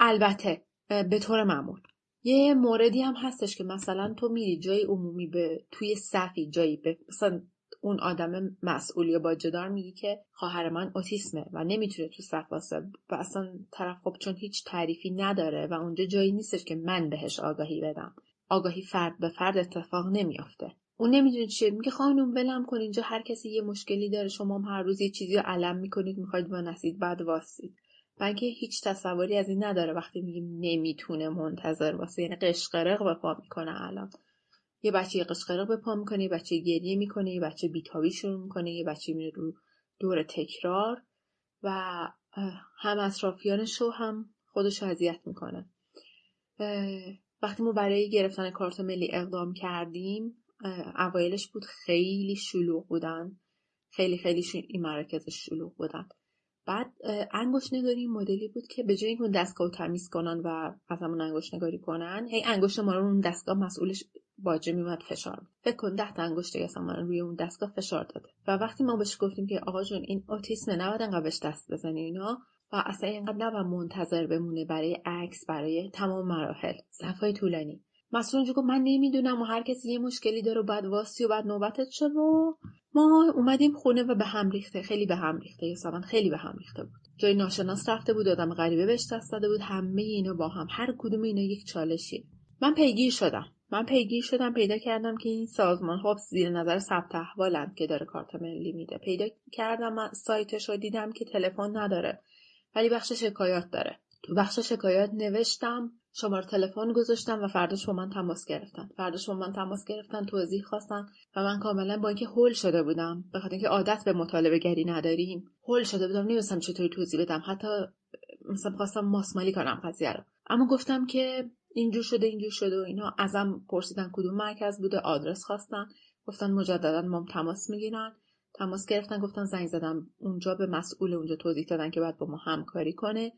[SPEAKER 19] البته به طور معمول. یه موردی هم هستش که مثلا تو میری جای عمومی به توی صفی جایی به مثلا اون آدم مسئول یا باجدار میگی که خواهر من اوتیسمه و نمی‌تونه تو صف واسه و اصلا طرف خب چون هیچ تعریفی نداره و اونجا جایی نیستش که من بهش آگاهی بدم. آگاهی فرد به فرد اتفاق نمیافته. اون نمی‌دونه چیه. میگه خانم ولم کن اینجا هر کسی یه مشکلی داره. شما هم هر روز یه چیزی رو علم می‌کنید می‌خواید نسید بعد واسید. و هیچ تصوری از این نداره. وقتی میگیم نمی‌تونه منتظر واسه یعنی قشقرق به پا می‌کنه الان. یه بچه قشقرق به پا می‌کنه یه بچه گریه می‌کنه یه بچه بیتابی شروع می‌کنه یه بچه میره رو دور تکرار و هم اطرافیانش رو هم خودش اذیت می‌کنه. وقتی ما برای گرفتن کارت ملی اقدام کردیم اوایلش بود خیلی شلوغ بودن. خیلی خیلی این مراکز شلوغ بودن. بعد انگوش نگاری مدلی بود که به جای اینکه دستگاه رو تمیز کنن و از همون انگوش نگاری کنن هی انگشت ما رو اون دستگاه مسئولش باجه میومد فشار فکر کن ده تا انگشت من روی اون دستگاه فشار داده. و وقتی ما بهش گفتیم که آقا جون این اوتیسم نباید انقدر بهش دست بزنی اینا و اصلا اینقدر نباید منتظر بمونه برای عکس برای تمام مراحل. صفای طولانی. مسئول اونجا گفت من نمی‌دونم و هر کسی یه مشکلی داره و بعد واسی و بعد نوبتت شد و ما اومدیم خونه و به هم ریخته خیلی به هم ریخته یا خیلی به هم ریخته بود. جای ناشناس رفته بود آدم غریبه بهش دست داده بود همه اینا با هم هر کدوم اینا یک چالشی من پیگیر شدم. من پیگیر شدم پیدا کردم که این سازمان خب زیر نظر ثبت احوالم که داره کارت ملی میده. پیدا کردم من سایتش رو دیدم که تلفن نداره ولی بخش شکایات داره. تو بخش شکایات نوشتم شماره تلفن گذاشتم و فرداش با من تماس گرفتن. فرداش با من تماس گرفتن توضیح خواستن و من کاملا با اینکه هول شده بودم به خاطر اینکه عادت به مطالبه گری نداریم هول شده بودم نمی‌دونستم چطوری توضیح بدم. حتی مثلا خواستم ماسمالی کنم قضیه رو. اما گفتم که اینجور شده اینجور شده و اینا. ازم پرسیدن کدوم مرکز بوده آدرس خواستن. گفتن مجددا ما تماس می‌گیرن. تماس گرفتن گفتن زنگ زدم اونجا به مسئول اونجا توضیح دادن که باید با ما همکاری کنه.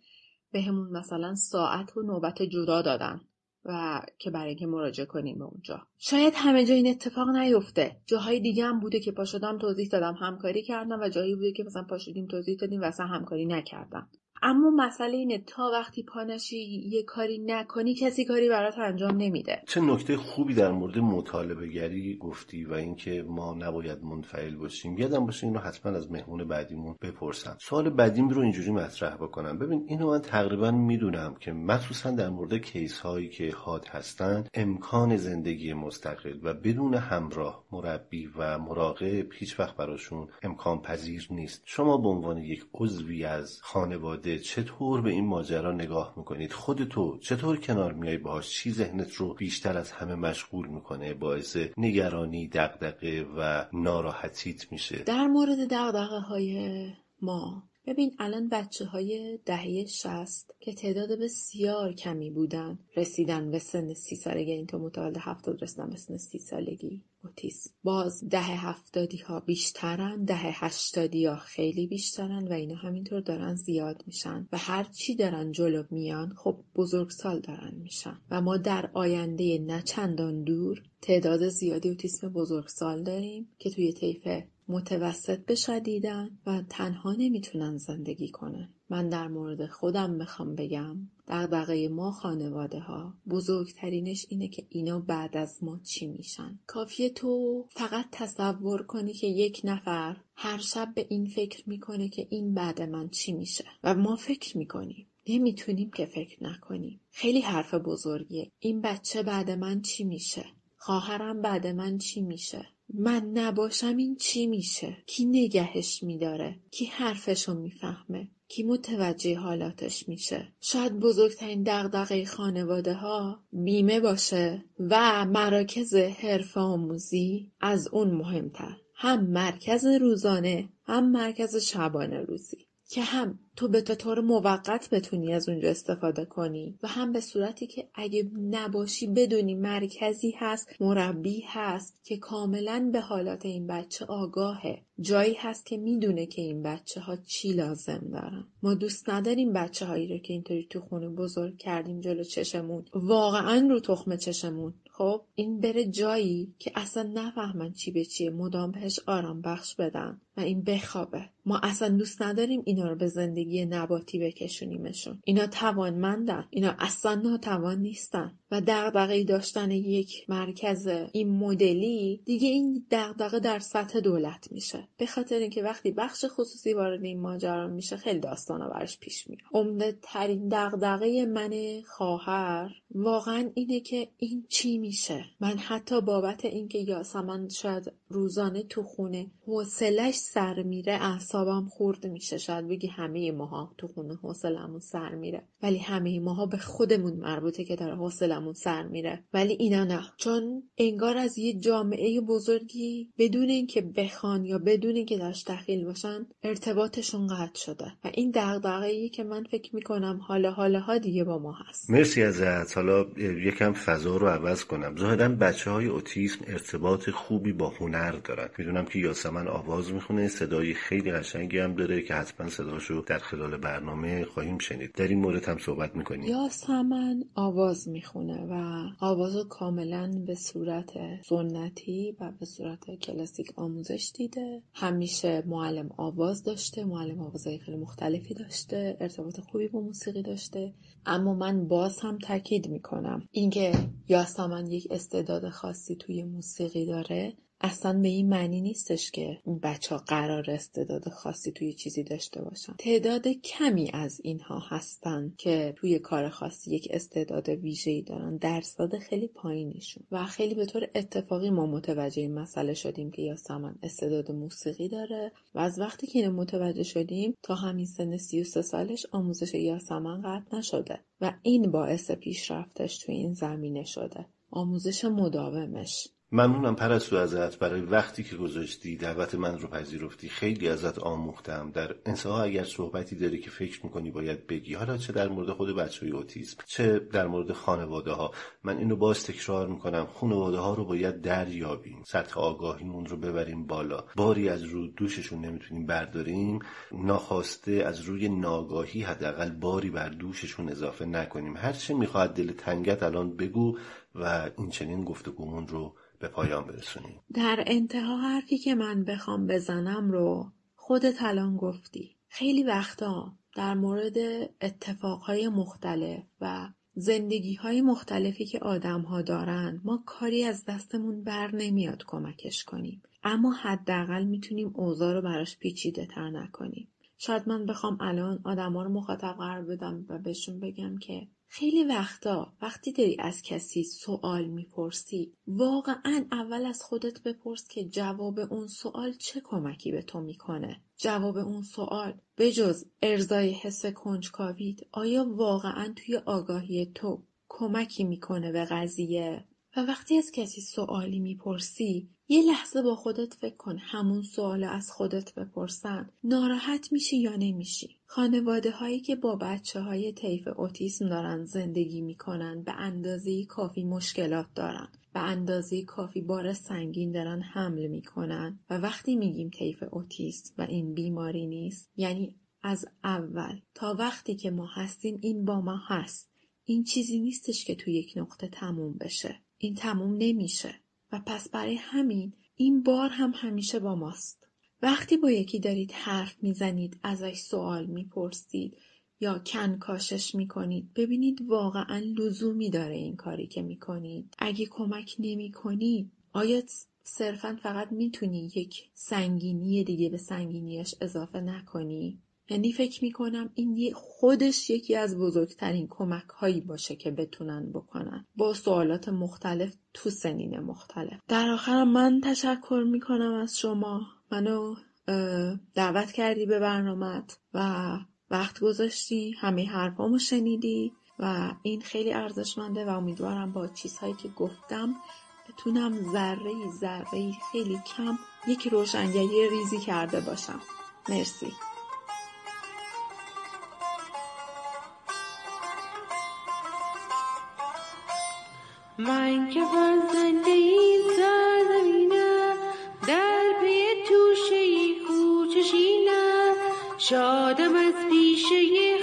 [SPEAKER 19] بهمون مثلا ساعت و نوبت جدا دادن و که برای اینکه مراجعه کنیم به اونجا. شاید همه جا این اتفاق نیفته. جاهای دیگه هم بوده که پاشدم توضیح دادم همکاری کردم و جایی بوده که مثلا پاشدیم توضیح دادیم و اصلا همکاری نکردم اما مسئله اینه تا وقتی پانشی یه کاری نکنی کسی کاری برات انجام نمیده.
[SPEAKER 2] چه نکته خوبی در مورد مطالبه گری گفتی و اینکه ما نباید منفعل باشیم؟ یادم باشه اینو حتما از مهمون بعدیمون بپرسم سوال بعدیم رو اینجوری مطرح بکنم. ببین اینو من تقریبا می‌دونم که مخصوصا در مورد کیس هایی که حاد هستن امکان زندگی مستقل و بدون همراه مربی و مراقب هیچ وقت براشون امکان پذیر نیست. شما به عنوان یک عضوی از خانواده چطور به این ماجرا نگاه می‌کنید؟ خود تو چطور کنار میای باهاش چی ذهنت رو بیشتر از همه مشغول می‌کنه؟ باعث نگرانی دقدقه و ناراحتیت میشه؟
[SPEAKER 19] در مورد دقدقه های ما ببین الان بچه های دهه شست که تعداد بسیار کمی بودن رسیدن به سن سی سالگی این تو متولد هفتاد رسیدن به سن سی سالگی. اوتیسم باز دهه هفتادی ها بیشترن دهه هشتادی ها خیلی بیشترن و اینا همینطور دارن زیاد میشن و هر چی دارن جلو میان خب بزرگسال دارن میشن. و ما در آینده نه چندان دور تعداد زیادی اوتیسم بزرگسال داریم که توی طیف متوسط بشدیدن و تنها نمی‌تونن زندگی کنن. من در مورد خودم بخوام بگم دغدغه ما خانواده ها بزرگترینش اینه که اینا بعد از ما چی میشن. کافیه تو فقط تصور کنی که یک نفر هر شب به این فکر می‌کنه که این بعد من چی میشه. و ما فکر می‌کنیم. نمی‌تونیم که فکر نکنیم. خیلی حرف بزرگیه. این بچه بعد من چی میشه؟ خواهرم بعد من چی میشه؟ من نباشم این چی میشه؟ کی نگهش میداره؟ کی حرفشو می‌فهمه؟ کی متوجه حالاتش میشه؟ شاید بزرگترین دغدغه خانواده ها بیمه باشه و مراکز حرف آموزی از اون مهمتر. هم مرکز روزانه هم مرکز شبانه روزی که هم تو به طور موقت بتونی از اونجا استفاده کنی و هم به صورتی که اگه نباشی بدونی مرکزی هست مربی هست که کاملا به حالات این بچه آگاهه. جایی هست که می‌دونه که این بچه ها چی لازم دارن. ما دوست نداریم بچه هایی رو که اینطوری تو خونه بزرگ کردیم جلو چشمون. واقعا رو تخم چشمون. خب این بره جایی که اصلا نفهمن چی به چیه. مدام بهش آرام بخش بدن. و این بخوابه. ما اصلا دوست نداریم اینا رو به زندگی نباتی بکشونیمشون. اینا توانمندن. اینا اصلا ناتوان نیستن. و دغدغه داشتن یک مرکز این مدلی دیگه این دغدغه در سطح دولت میشه. به خاطر اینکه وقتی بخش خصوصی وارد این ماجرا میشه خیلی داستانا براش پیش میاد. عمده ترین دغدغه من خواهر واقعا اینه که این چی میشه؟ من حتی بابت اینکه یاسمن شاید روزانه تو خونه حوصلش سر میره اعصابم خورد میشه. شاید بگی همه ماها تو خونه حوصلمون سر میره. ولی همه ماها به خودمون مربوطه که داره حوصلمون سر میره. ولی اینا نه. چون انگار از یه جامعه بزرگی بدون اینکه بخوان یا بدون اینکه درش دخیل باشن ارتباطشون قطع شده. و این دغدغه‌ای که من فکر می‌کنم حالا حالا ها دیگه با ما هست.
[SPEAKER 2] مرسی ازت. حالا یکم فضا رو عوض کنم. ظاهرا بچه های اوتیسم ارتباط خوبی با هنر دارن. می‌دونم که یاسمن آواز می‌خونه. صدای خیلی قشنگی هم داره که حتما صداشو در خلال برنامه خواهیم شنید. در این مورد هم صحبت می‌کنیم.
[SPEAKER 19] یاسمن آواز می‌خونه و آواز کاملا به صورت سنتی و به صورت کلاسیک آموزش دیده. همیشه معلم آواز داشته معلم آوازهای خیلی مختلفی داشته ارتباط خوبی با موسیقی داشته. اما من باز هم تاکید می‌کنم اینکه یاسمن یک استعداد خاصی توی موسیقی داره اصلا به این معنی نیستش که این بچه ها قرار استعداد خاصی توی چیزی داشته باشن. تعداد کمی از اینها هستن که توی کار خاصی یک استعداد ویژه‌ای دارن. درصد خیلی پایینیشون. و خیلی به طور اتفاقی ما متوجه این مسئله شدیم که یاسمن استعداد موسیقی داره. و از وقتی که اینو متوجه شدیم تا همین سن 33 سالش آموزش یاسمن قطع نشده. و این باعث پیشرفتش توی این زمینه شده. آموزش مداومش.
[SPEAKER 2] ممنونم پرستو ازت برای وقتی که گذاشتی دعوت من رو پذیرفتی خیلی ازت آموختم. در انتها اگر صحبتی داری که فکر می‌کنی باید بگی حالا چه در مورد خود بچه های اوتیسم چه در مورد خانواده ها من اینو باز تکرار می‌کنم. خانواده ها رو باید دریابیم. سطح آگاهیمون رو ببریم بالا. باری از رو دوششون نمی‌تونیم برداریم. ناخواسته از روی ناگاهی حداقل باری بر دوششون اضافه نکنیم. هرچه می‌خواد دل تنگت الان بگو و این چنین گفتگومون رو به پایان برسونیم.
[SPEAKER 19] در انتها حرفی که من بخوام بزنم رو خودت الان گفتی. خیلی وقتا در مورد اتفاقهای مختلف و زندگی های مختلفی که آدم ها دارن ما کاری از دستمون بر نمیاد کمکش کنیم. اما حداقل می‌تونیم اوضاع رو براش پیچیده تر نکنیم. شاید من بخوام الان آدما رو مخاطب قرار بدم و بهشون بگم که خیلی وقتا وقتی داری از کسی سوال می‌پرسی واقعا اول از خودت بپرس که جواب اون سوال چه کمکی به تو می‌کنه. جواب اون سوال بجز ارزای حس کنجکاویت آیا واقعا توی آگاهی تو کمکی می‌کنه به قضیه؟ و وقتی از کسی سوالی می‌پرسی یه لحظه با خودت فکر کن همون سوال از خودت بپرسن. ناراحت میشی یا نمیشی؟ خانواده هایی که با بچه های طیف اوتیسم دارن زندگی می‌کنن به اندازه کافی مشکلات دارن. به اندازه کافی بار سنگین دارن حمل می‌کنن. و وقتی میگیم طیف اوتیسم و این بیماری نیست یعنی از اول تا وقتی که ما هستیم این با ما هست. این چیزی نیستش که تو یک نقطه تموم بشه. این تموم نمیشه. و پس برای همین این بار هم همیشه با ماست. وقتی با یکی دارید حرف می‌زنید ازش سوال می‌پرسید یا کنکاشش می‌کنید ببینید واقعا لزومی داره این کاری که می‌کنید. اگه کمک نمی‌کنید آیا صرفا فقط می‌تونی یک سنگینی دیگه به سنگینیش اضافه نکنی؟ یعنی فکر می‌کنم این خودش یکی از بزرگترین کمک هایی باشه که بتونن بکنن. با سوالات مختلف تو سنین مختلف. در آخر من تشکر می‌کنم از شما. منو دعوت کردی به برنامت و وقت گذاشتی همه حرفامو شنیدی و این خیلی ارزشمنده و امیدوارم با چیزهایی که گفتم بتونم ذره ذره خیلی کم یک روشنگری ریزی کرده باشم. مرسی.
[SPEAKER 20] من که فرزنده این जादवस्तिषये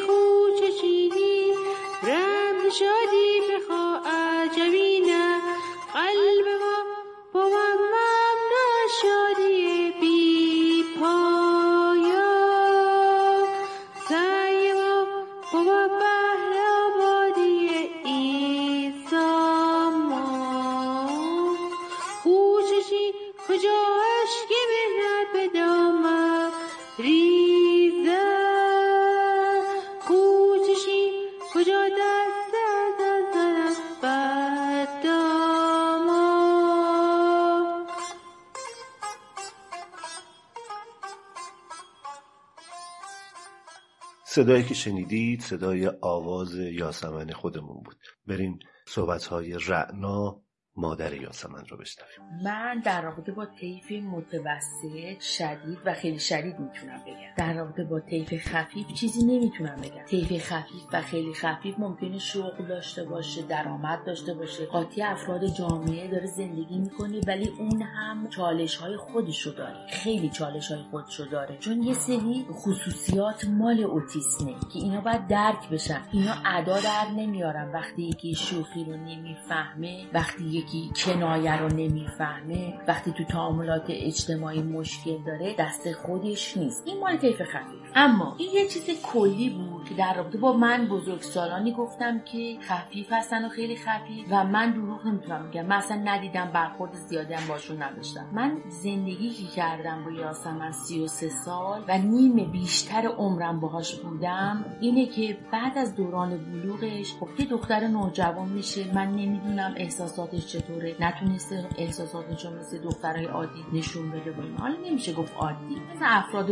[SPEAKER 2] صدایی که شنیدید صدای آواز یاسمن خودمون بود. بریم صحبتهای رعنا مادر یاسمن رو بشنویم.
[SPEAKER 21] من در رابطه با طیف متوسط شدید و خیلی شدید می‌تونم بگم. در رابطه با طیف خفیف چیزی نمی‌تونم بگم. طیف خفیف و خیلی خفیف ممکنه شغل داشته باشه درآمد داشته باشه. قاطی افراد جامعه داره زندگی می‌کنه ولی اون هم چالش های خودشو داره. خیلی چالش های خودشو داره. چون یه سری خصوصیات مال اوتیسمه که اینا باید درک بشن. اینا ادا در نمیارن. وقتی یکی شوخی رو نمی‌فهمه وقتی یکی کنایه رو نمی‌فهمه وقتی تو تعاملات اجتماعی مشکل داره دست خودش نیست. این مال طیف خفیف. اما این یه چیز کلی بود که در رابطه با من بزرگسالانی گفتم که خفیف هستن و خیلی خفیف و من دروغ نمی‌تونم بگم. من اصلا ندیدم برخورد زیادی هم باشون نداشتم. من زندگی که کردم با یاسمن 33 سال و نیم بیشتر عمرم باهاش بودم اینه که بعد از دوران بلوغش خب که دختر نوجوان میشه. من نمی‌دونم احساساتش چطوره. نتونسته احساساتش مثل دخترای عادی نشون بده. این حالا نمیشه گفت عادی مثل افراد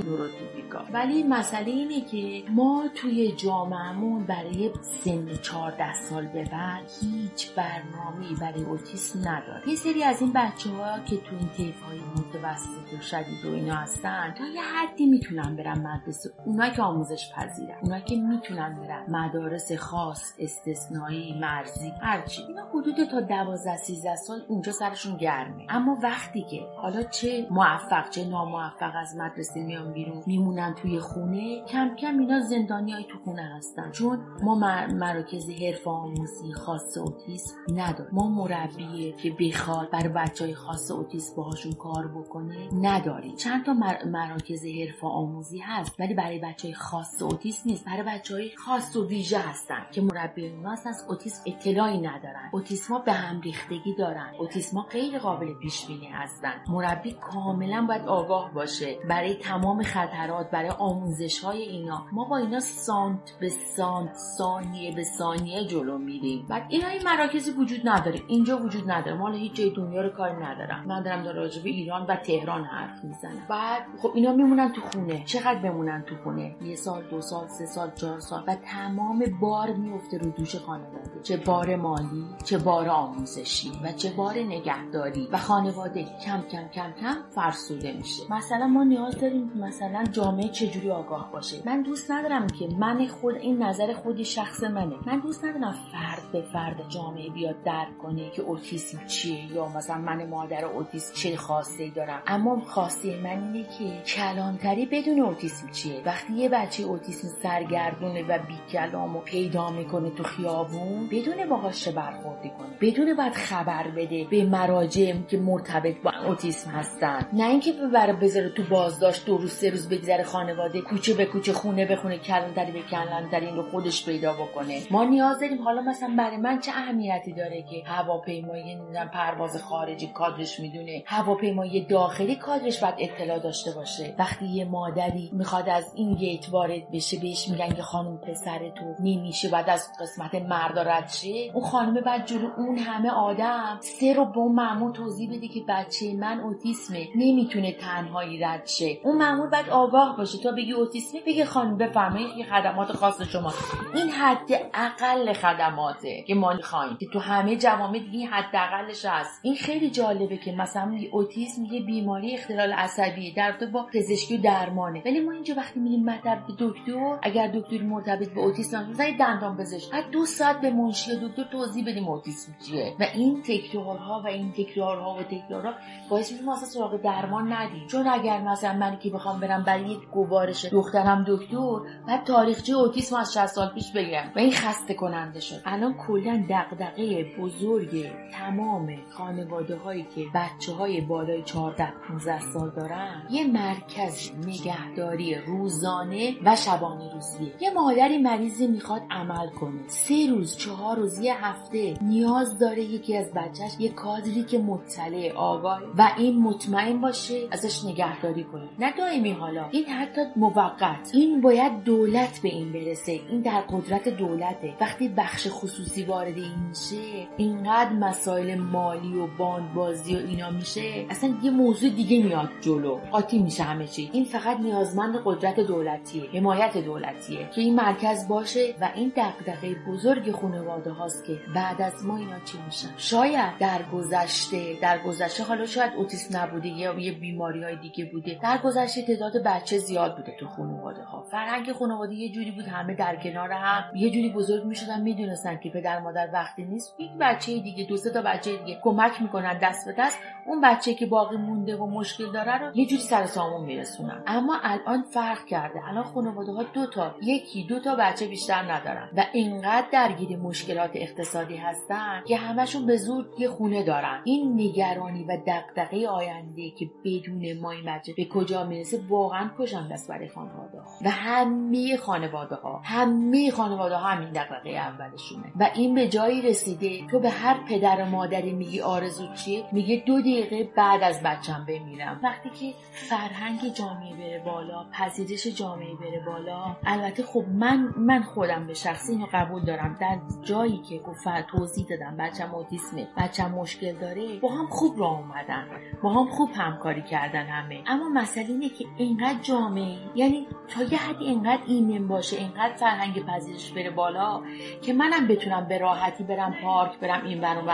[SPEAKER 21] نوروتیپیکال ولی مسئله اینه که ما توی جامعهمون برای سن 14 سال به بعد هیچ برنامه‌ای برای اوتیسم نداره یه سری از این بچه ها که تو این طیف های متوسط و شدید و اینا هستن تا یه حدی می‌تونن برن مدرسه. اونا که آموزش پذیرن. اونا که می‌تونن برن مدارس خاص استثنایی مرزی هرچی اینا حدود تا 12 13 سال اونجا سرشون گرمه. اما وقتی که حالا چه موفق چه ناموفق از مدرسه میان بیرون میمونن توی خونه کم کم اینا زندانی های تو خونه هستن. چون ما مراکز حرف آموزی خاص اوتیسم نداریم. ما مربی که بخواد برای بچه های خاص اوتیسم باهاشون کار بکنه نداریم. چند تا مر... مراکز حرف آموزی هست ولی برای بچه های خاص اوتیسم نیست. برای بچه های خاص و ویژه هستن که مربی اونا از اوتیسم اطلاعی ندارن. اوتیسما به هم ریختگی دارن. اوتیسما غیر قابل پیش بینی هستن. مربی کاملا باید آگاه باشه. برای تمام خطرات برای آموزش های اینا. ما با اینا سانت به سانت ثانیه به ثانیه جلو میریم. بعد اینا این مراکزی وجود نداره. اینجا وجود نداره. مال هیچ جای دنیا رو کار ندارم. من دارم در راجع به ایران و تهران حرف می‌زنم. بعد خب اینا میمونن تو خونه. چقدر بمونن تو خونه؟ یه سال دو سال سه سال چهار سال. و تمام بار میفته رو دوش خانواده. چه بار مالی چه بار آموزشی و چه بار نگهداری. و خانواده کم کم کم کم فرسوده میشه. مثلا ما نیاز داریم مثلا جامعه چجوری آگاه باشه؟ من دوست ندارم که من خود این نظر خود شخص منه. من دوست ندارم فرد به فرد جامعه بیاد درک کنه که اوتیسم چیه یا مثلا من مادر اوتیسم چه خواسته دارم. اما خواسته من اینه که کلانتری بدون اوتیسم چیه. وقتی یه بچه اوتیسم سرگردونه و بی کلام و پیدا می‌کنه تو خیابون بدون باهاش برخوردی کنه؟ بدون باید خبر بده به مراجع که مرتبط با اوتیسم هستن. نه اینکه ببره بذاره تو بازداشت دو روز سه روز بگذره خانواده کوچه به کوچه خونه به خونه کلانتری به کلانتری رو خودش پیدا بکنه. ما نیاز داریم حالا مثلا برای من چه اهمیتی داره که هواپیمایی نمی‌دونم پرواز خارجی کادرش می‌دونه هواپیمایی داخلی کادرش باید اطلاع داشته باشه. وقتی یه مادری می‌خواد از این گیت وارد بشه بهش میگن که خانم پسر تو نمیشه بعد از قسمت مردا رد شه اون خانم بعد جلو اون همه آدم سه رو با مامور توضیح بده که بچه من اوتیسمه نمی‌تونه تنهایی رد شه. اون مامور بعد آگاه باشه تا بگی اوتیسمه بگه خانم بفرمایید که خدمات خاص شما. این حد اقل خدماته که ما می‌خوایم. که تو همه جوامع این حد اقلش هست. این خیلی جالبه که مثلا اوتیسم یه بیماری اختلال عصبی در با پزشکی درمانه. ولی ما اینجا وقتی میریم مطب دکتر اگر دکتری مرتبط به اوتیسم مثلا دندان پزشک. بعد دو ساعت به منشی دکتر توضیح بدیم اوتیسم چیه. و این تکرارها و این تکرارها و تکرارها باعث میشه ما اصلا سراغ درمان ندیم. چون اگر مثلا من که بخوام برم برای یک گوارش دخترم دکتر بعد تاریخچه اوتیسم از 60 سال پیش بگم و این خسته کننده شد. الان کلا دغدغه بزرگ تمام خانواده هایی که بچه های بالای 14 15 سال دارن یه مرکز نگهداری روزانه و شبانه روزیه. یه مادری مریضی می‌خواد عمل کنه. سه روز چهار روز یه هفته نیاز داره یکی از بچهش یه کادری که مطلع آگاه و این مطمئن باشه ازش نگهداری کنه. نه دائمی حالا. این حتی موقت. این باید دولت به این برسه. این در قدرت دولته. وقتی بخش خصوصی وارد این میشه اینقدر مسائل مالی و باندبازی و اینا میشه اصلا یه موضوع دیگه میاد جلو. قاطی میشه همه چی. این فقط نیازمند قدرت دولتیه حمایت دولتیه. که این مرکز باشه و این دغدغه بزرگ خانواده هاست که بعد از ما اینا چی میشن؟ شاید در گذشته در گذشته حالا شاید اوتیسم نبوده یا یه بیماری های دیگه بوده. در گذشته تعداد بچه زیاد بوده تو خانواده ها فرهنگ خانواده یه جوری بود همه در کنار هم. یه جوری بزرگ می‌شدن می‌دونستن که پدر مادر وقتی نیست. یک بچه دیگه دو سه تا بچه دیگه کمک می‌کنن دست به دست. اون بچه که باقی مونده و مشکل داره رو یه جوری سر سامون میرسونن. اما الان فرق کرده. الان خانواده ها دو تا یکی دو تا بچه بیشتر ندارن. و اینقدر درگیر مشکلات اقتصادی هستن که همشون به زور یه خونه دارن. این نگرانی و دغدغه آینده که بدون ما این به کجا می‌رسه واقعا کشم دست برای خانواده ها. و همه خانواده ها همه خانواده ها همین دغدغه اولشونه. و این به جایی رسیده تو به هر پدر و مادری میگی آرزو چیه؟ میگه دو دقیقه بعد از بچم بمیرم. وقتی که فرهنگ جامعه بره بالا پذیرش جامعه بره بالا البته خب من من خودم به شخصی اینو قبول دارم. در جایی که گفت توضیح دادم بچم اوتیسمه بچم مشکل داره با هم خوب راه اومدن. با هم خوب همکاری کردن همه. اما مسئله اینه که اینقدر جامعه. یعنی تا یه حدی اینقدر ایمن باشه اینقدر فرهنگ پذیرش بره بالا که منم بتونم به راحتی برم پارک برم این برون و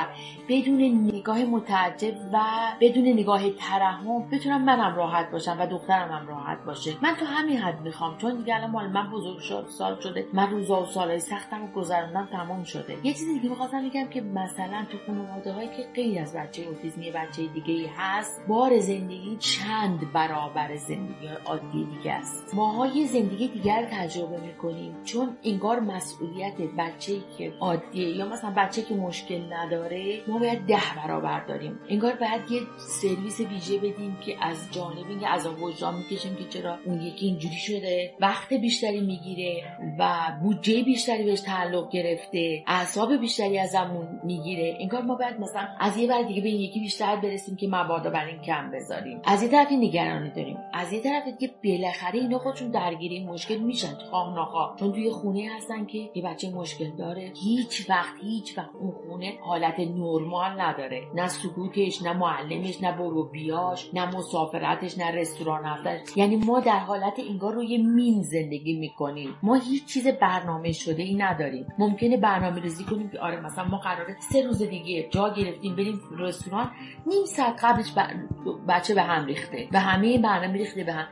[SPEAKER 21] بدون نگاه متعجب و بدون نگاه ترحم بتونم منم راحت باشم و دخترم هم راحت باشه. من تو همین حد می‌خوام چون دیگه الان مال من بزرگ شد سال شده. من روزا و سالهای سختم و گذروندم تمام شده. یه چیزی دیگه می‌خواستم بگم که مثلا تو خانواده هایی که غیر از بچه اوتیسمی بچه دیگه ای هست بار زندگی چند برابر زندگی عادی دیگه است. ماها زندگی دیگر تجربه می‌کنیم. چون انگار مسئولیت بچه که عادیه یا مثلا بچه که مشکل نداره ما باید ده برابر داریم. انگار باید یه سرویس ویژه بدیم که از جانب اینکه از وجدان می‌کشیم که چرا اون یکی اینجوری شده. وقت بیشتری می‌گیره و بودجه بیشتری بهش تعلق گرفته. اعصاب بیشتری ازمون می‌گیره. انگار ما باید مثلا از یه بر دیگه به این یکی بیشتر برسیم که مبادا بر این کم بذاریم. از یه طرف نگرانی داریم. از یه طرف دیگه بالاخره اینا خودشون درگیری مشکل میشن خواه ناخواه چون توی خونه هستن که یه بچه مشکل داره. هیچ وقت هیچ وقت اون خونه حالت نرمال نداره. نه سکوتش نه معلمش نه برو بیاش نه مسافرتش نه رستوران رفتنش. یعنی ما در حالت انگار روی مین زندگی می‌کنیم. ما هیچ چیز برنامه شده ای نداریم. ممکنه برنامه ریزی کنیم که آره مثلا ما قراره سه روز دیگه جا گرفتیم بریم رستوران نیم ساعت قبلش بچه به هم ریخته. و همه برنامه ریخته به هم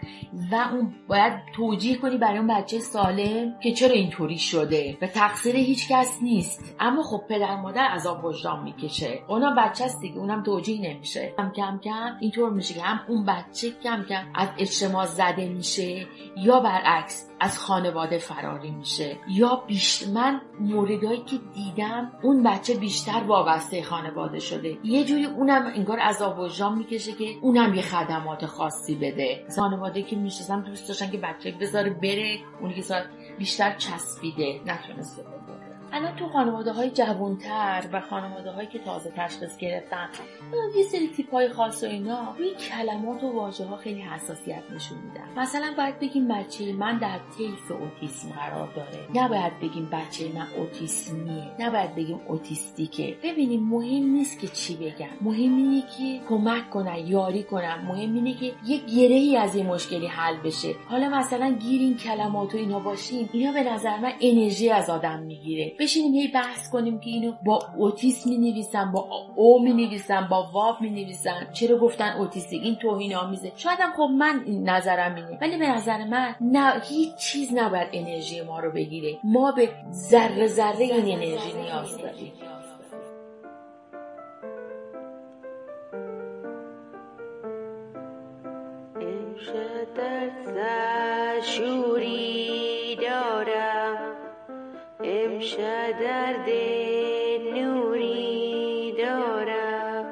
[SPEAKER 21] و اون باید توجیه کنی برای اون بچه سالم که چرا اینطوری شده و تقصیر هیچ کس نیست. اما خب پدر مادر عذاب وجدان می‌کشه. اونم بچه است دیگه اونم توجیه نمیشه. کم کم کم اینطور میشه که هم اون بچه کم کم از اجتماع زده میشه یا برعکس از خانواده فراری میشه. یا بیشتر من موردهایی که دیدم اون بچه بیشتر وابسته خانواده شده. یه جوری اونم انگار عذاب وجدان می‌کشه که اونم یه خدمات خاصی بده. خانواده که می‌شناسم دوست داشتن که بچه بذاره بره اونی که بیشتر چسبیده نتونسته الان تو خانواده های جوانتر و خانواده هایی که تازه تشخیص گرفتن یه سری تیپ های خاص و اینا روی کلمات و واژه ها خیلی حساسیت نشون میدن. مثلا باید بگیم بچه من در طیف اوتیسم قرار داره. نباید بگیم بچه من اوتیسمیه. نباید بگیم اوتیستیکه. ببینیم مهم نیست که چی بگم. مهم اینه که کمک کنن یاری کنن. مهم اینه که یه گرهی از این مشکلی حل بشه. حالا مثلا گیر این کلمات و اینا باشیم اینا به نظر من انرژی از آدم می‌گیره. بشینیم هی بحث کنیم که اینو با اوتیسم می نویسن با او می نویسن با واو می نویسن چرا گفتن اوتیستیک این توهین آمیزه. شاید هم خب من نظرم اینه. ولی به نظر من نه هیچ چیز نباید انرژی ما رو بگیره. ما به ذره ذره این انرژی نیاز داریم.
[SPEAKER 20] شوری امشب درد نوری دارم.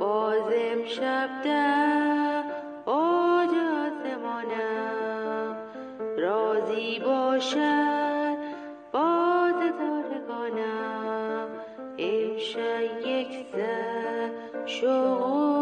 [SPEAKER 20] باز امشب در آجاز مانم راضی باشد باز تارگانم امشب یک سر شوق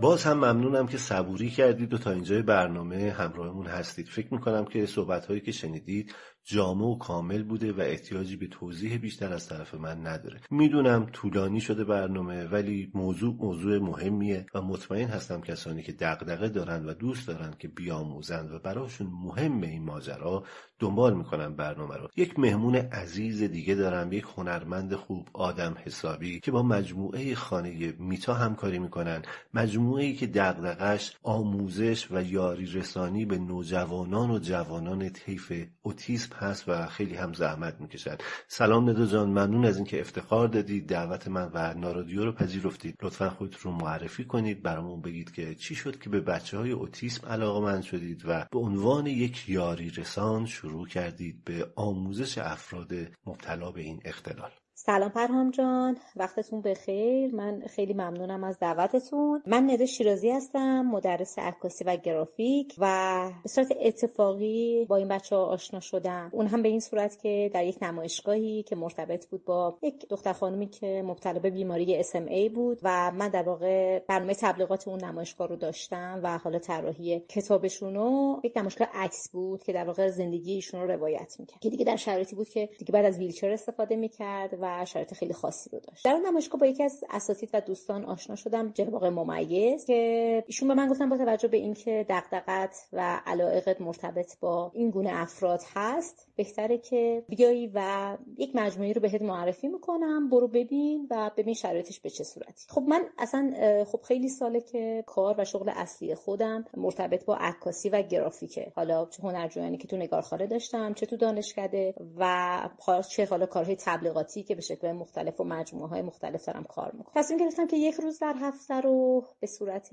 [SPEAKER 2] باز هم ممنونم که صبوری کردید و تا اینجای برنامه همراهمون هستید. فکر می‌کنم که صحبت هایی که شنیدید جامع و کامل بوده و احتیاجی به توضیح بیشتر از طرف من نداره. می‌دونم طولانی شده برنامه ولی موضوع موضوع مهمیه و مطمئن هستم کسانی که دغدغه دارن و دوست دارن که بیاموزند و براشون مهم این ماجرا دنبال می‌کنم برنامه رو. یک مهمون عزیز دیگه دارم یک هنرمند خوب آدم حسابی که با مجموعه خانه میتا همکاری می‌کنن. مجموعه که دغدغش آموزش و یاری رسانی به نوجوانان و جوانان طیف اوتیسم هست و خیلی هم زحمت می‌کشن سلام ندو جان ممنون از اینکه افتخار دادید دعوت من و نارادیو رو پذیرفتید. لطفا خود رو معرفی کنید برامون بگید که چی شد که به بچه های اوتیسم علاقه من شدید و به عنوان یک یاری رسان شروع کردید به آموزش افراد مبتلا به این اختلال.
[SPEAKER 22] سلام پرهام جان. وقتتون بخیر. من خیلی ممنونم از دعوتتون. من نده شیرازی هستم مدرس عکاسی و گرافیک و به صورت اتفاقی با این بچه ها آشنا شدم. اون هم به این صورت که در یک نمایشگاهی که مرتبط بود با یک دختر خانمی که مبتلا به بیماری SMA بود و من در واقع برنامه تبلیغات اون نمایشگاه رو داشتم و حالا طراحی کتابشون رو یک نمایشگاه عکس بود که در واقع زندگی ایشون رو روایت می‌کرد. که دیگه در شرایطی بود که دیگه بعد از ویلچر استفاده می‌کرد و شرایط خیلی خاصی رو داشت. در اون نمایشگاه با یکی از اساتید و دوستان آشنا شدم جناب ممیز که ایشون به من گفتن با توجه به اینکه دغدغت و علایقت مرتبط با این گونه افراد هست بهتره که بیایی و یک مجموعه رو بهت معرفی می‌کنم برو ببین و ببین شرایطش به چه صورتی. خب من اصلا خب خیلی ساله که کار و شغل اصلی خودم مرتبط با عکاسی و گرافیکه. حالا چه هنرجویانی که تو نگارخانه داشتم چه تو دانشکده و چه حالا کارهای تبلیغاتی که به شکل مختلف و مجموعه های مختلف دارم کار می‌کنم. تصمیم گرفتم که یک روز در هفته رو به صورت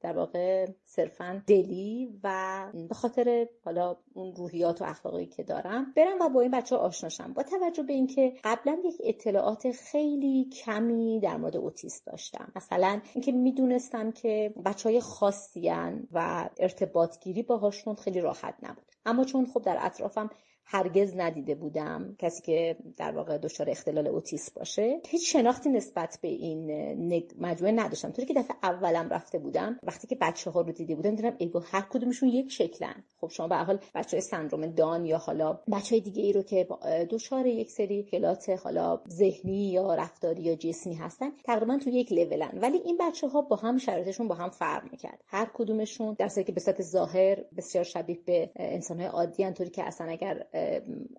[SPEAKER 22] در واقع صرفا دلی و به خاطر حالا اون روحیات و اخلاقی که دارم برم و با این بچه آشناشم با توجه به اینکه قبلا یک اطلاعات خیلی کمی در مورد اوتیست داشتم. مثلا اینکه می‌دونستم که بچه های خاصی و ارتباط گیری باهاشون خیلی راحت نبود. اما چون خب در اطرافم هرگز ندیده بودم کسی که در واقع دچار اختلال اوتیسم باشه. هیچ شناختی نسبت به این مجموعه نداشتم. طوری که دفعه اولم رفته بودم وقتی که بچه ها رو دیده بودم دیدم ای هر کدومشون یک شکلن. خب شما به حال بچه های سندروم دان یا حالا بچه های دیگه ای رو که دچار یک سری اختلالات حالا ذهنی یا رفتاری یا جسمی هستن تقریبا تو یک لولن. ولی این بچه ها با هم شرایطشون با هم فرق می‌کرد. هر کدومشون در که به ظاهر بسیار شبیه به انسان های عادی طوری که اصلا اگر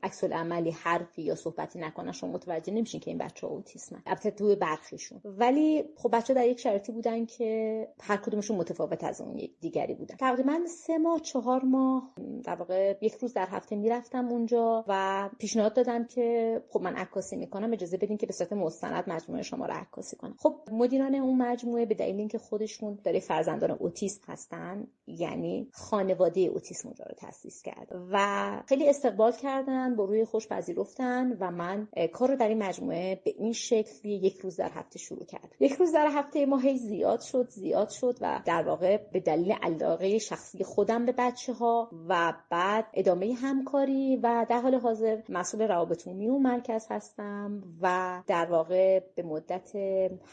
[SPEAKER 23] عکس عملی حرفی یا صحبتی نکنن شما متوجه نمیشین که این بچه اوتیسمن. البته توی برخیشون. ولی خب بچه در یک شرایطی بودن که هر کدومشون متفاوت از اون دیگری بودن. تقریبا سه ماه چهار ماه در واقع یک روز در هفته می‌رفتم اونجا و پیشنهاد دادم که خب من عکاسی می‌کنم اجازه بدین که به صورت مستند مجموعه شما رو عکاسی کنم. خب مدیران اون مجموعه به دلیل اینکه خودشون داره فرزندان اوتیسم هستن یعنی خانواده اوتیسم اونجا رو تاسیس کرد و خیلی استقبال کردن با روی خوش پذیرفتن و من کار رو در این مجموعه به این شکل یک روز در هفته شروع کرد. یک روز در هفته ما هی زیاد شد زیاد شد و در واقع به دلیل علاقه شخصی خودم به بچه ها و بعد ادامه همکاری و در حال حاضر مسئول روابط عمومی اون مرکز هستم و در واقع به مدت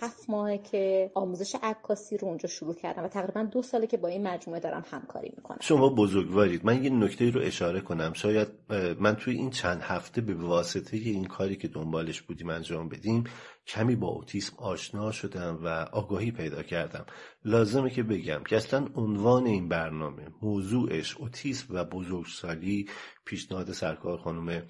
[SPEAKER 23] هفت ماه که آموزش عکاسی رو اونجا شروع کردم و تقریبا دو ساله که با این مجموعه دارم همکاری می‌کنم.
[SPEAKER 2] شما بزرگوارید. من یه نکته رو اشاره کنم. شاید من توی این چند هفته به واسطه این کاری که دنبالش بودیم انجام بدیم کمی با اوتیسم آشنا شدم و آگاهی پیدا کردم. لازمه که بگم که اصلا عنوان این برنامه موضوعش اوتیسم و بزرگسالی پیشنهاد سرکار خانم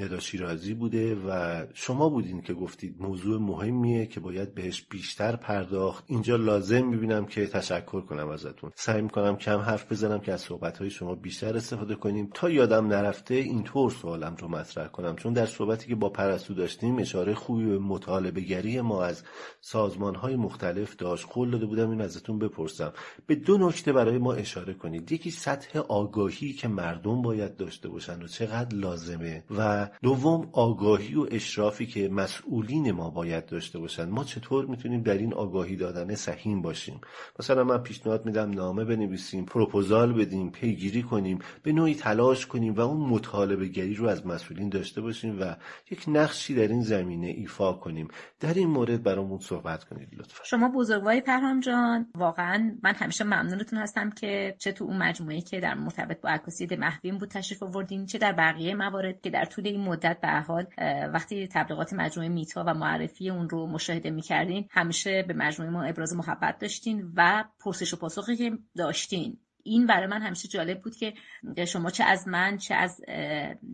[SPEAKER 2] ندا شیرازی بوده و شما بودین که گفتید موضوع مهمیه که باید بهش بیشتر پرداخت. اینجا لازم می‌بینم که تشکر کنم ازتون. سعی می‌کنم کم حرف بزنم که از صحبتهای شما بیشتر استفاده کنیم. تا یادم نرفته اینطور سوالم رو مطرح کنم. چون در صحبتی که با پرستو داشتیم اشاره خوبی به مطالبه گری ما از سازمان های مختلف داشت. قول داده بودم این ازتون بپرسم. به دو نکته برای ما اشاره کنید. یکی سطح آگاهی که مردم باید داشته باشن و چقدر لازمه و دوم آگاهی و اشرافی که مسئولین ما باید داشته باشن. ما چطور می‌تونیم در این آگاهی دادن سهیم باشیم؟ مثلا من پیشنهاد میدم نامه بنویسیم پروپوزال بدیم پیگیری کنیم به نوعی تلاش کنیم و اون مطالبه گری رو از مسئولین داشته باشیم و یک نقشی در این زمینه ایفا کنیم. در این مورد برامون صحبت کنید لطفا.
[SPEAKER 22] شما بزرگواری پرهام جان واقعا من همیشه ممنونتون هستم که چه تو اون مجموعه که در مرتبط با عکاسی محوین بود تشریف آوردین چه در بقیه موارد که در طول این مدت به حال وقتی تبلیغات مجموعه میتا و معرفی اون رو مشاهده می‌کردین همیشه به مجموعه ما ابراز محبت داشتین و پرسش و پاسخی که داشتین. این برای من همیشه جالب بود که شما چه از من چه از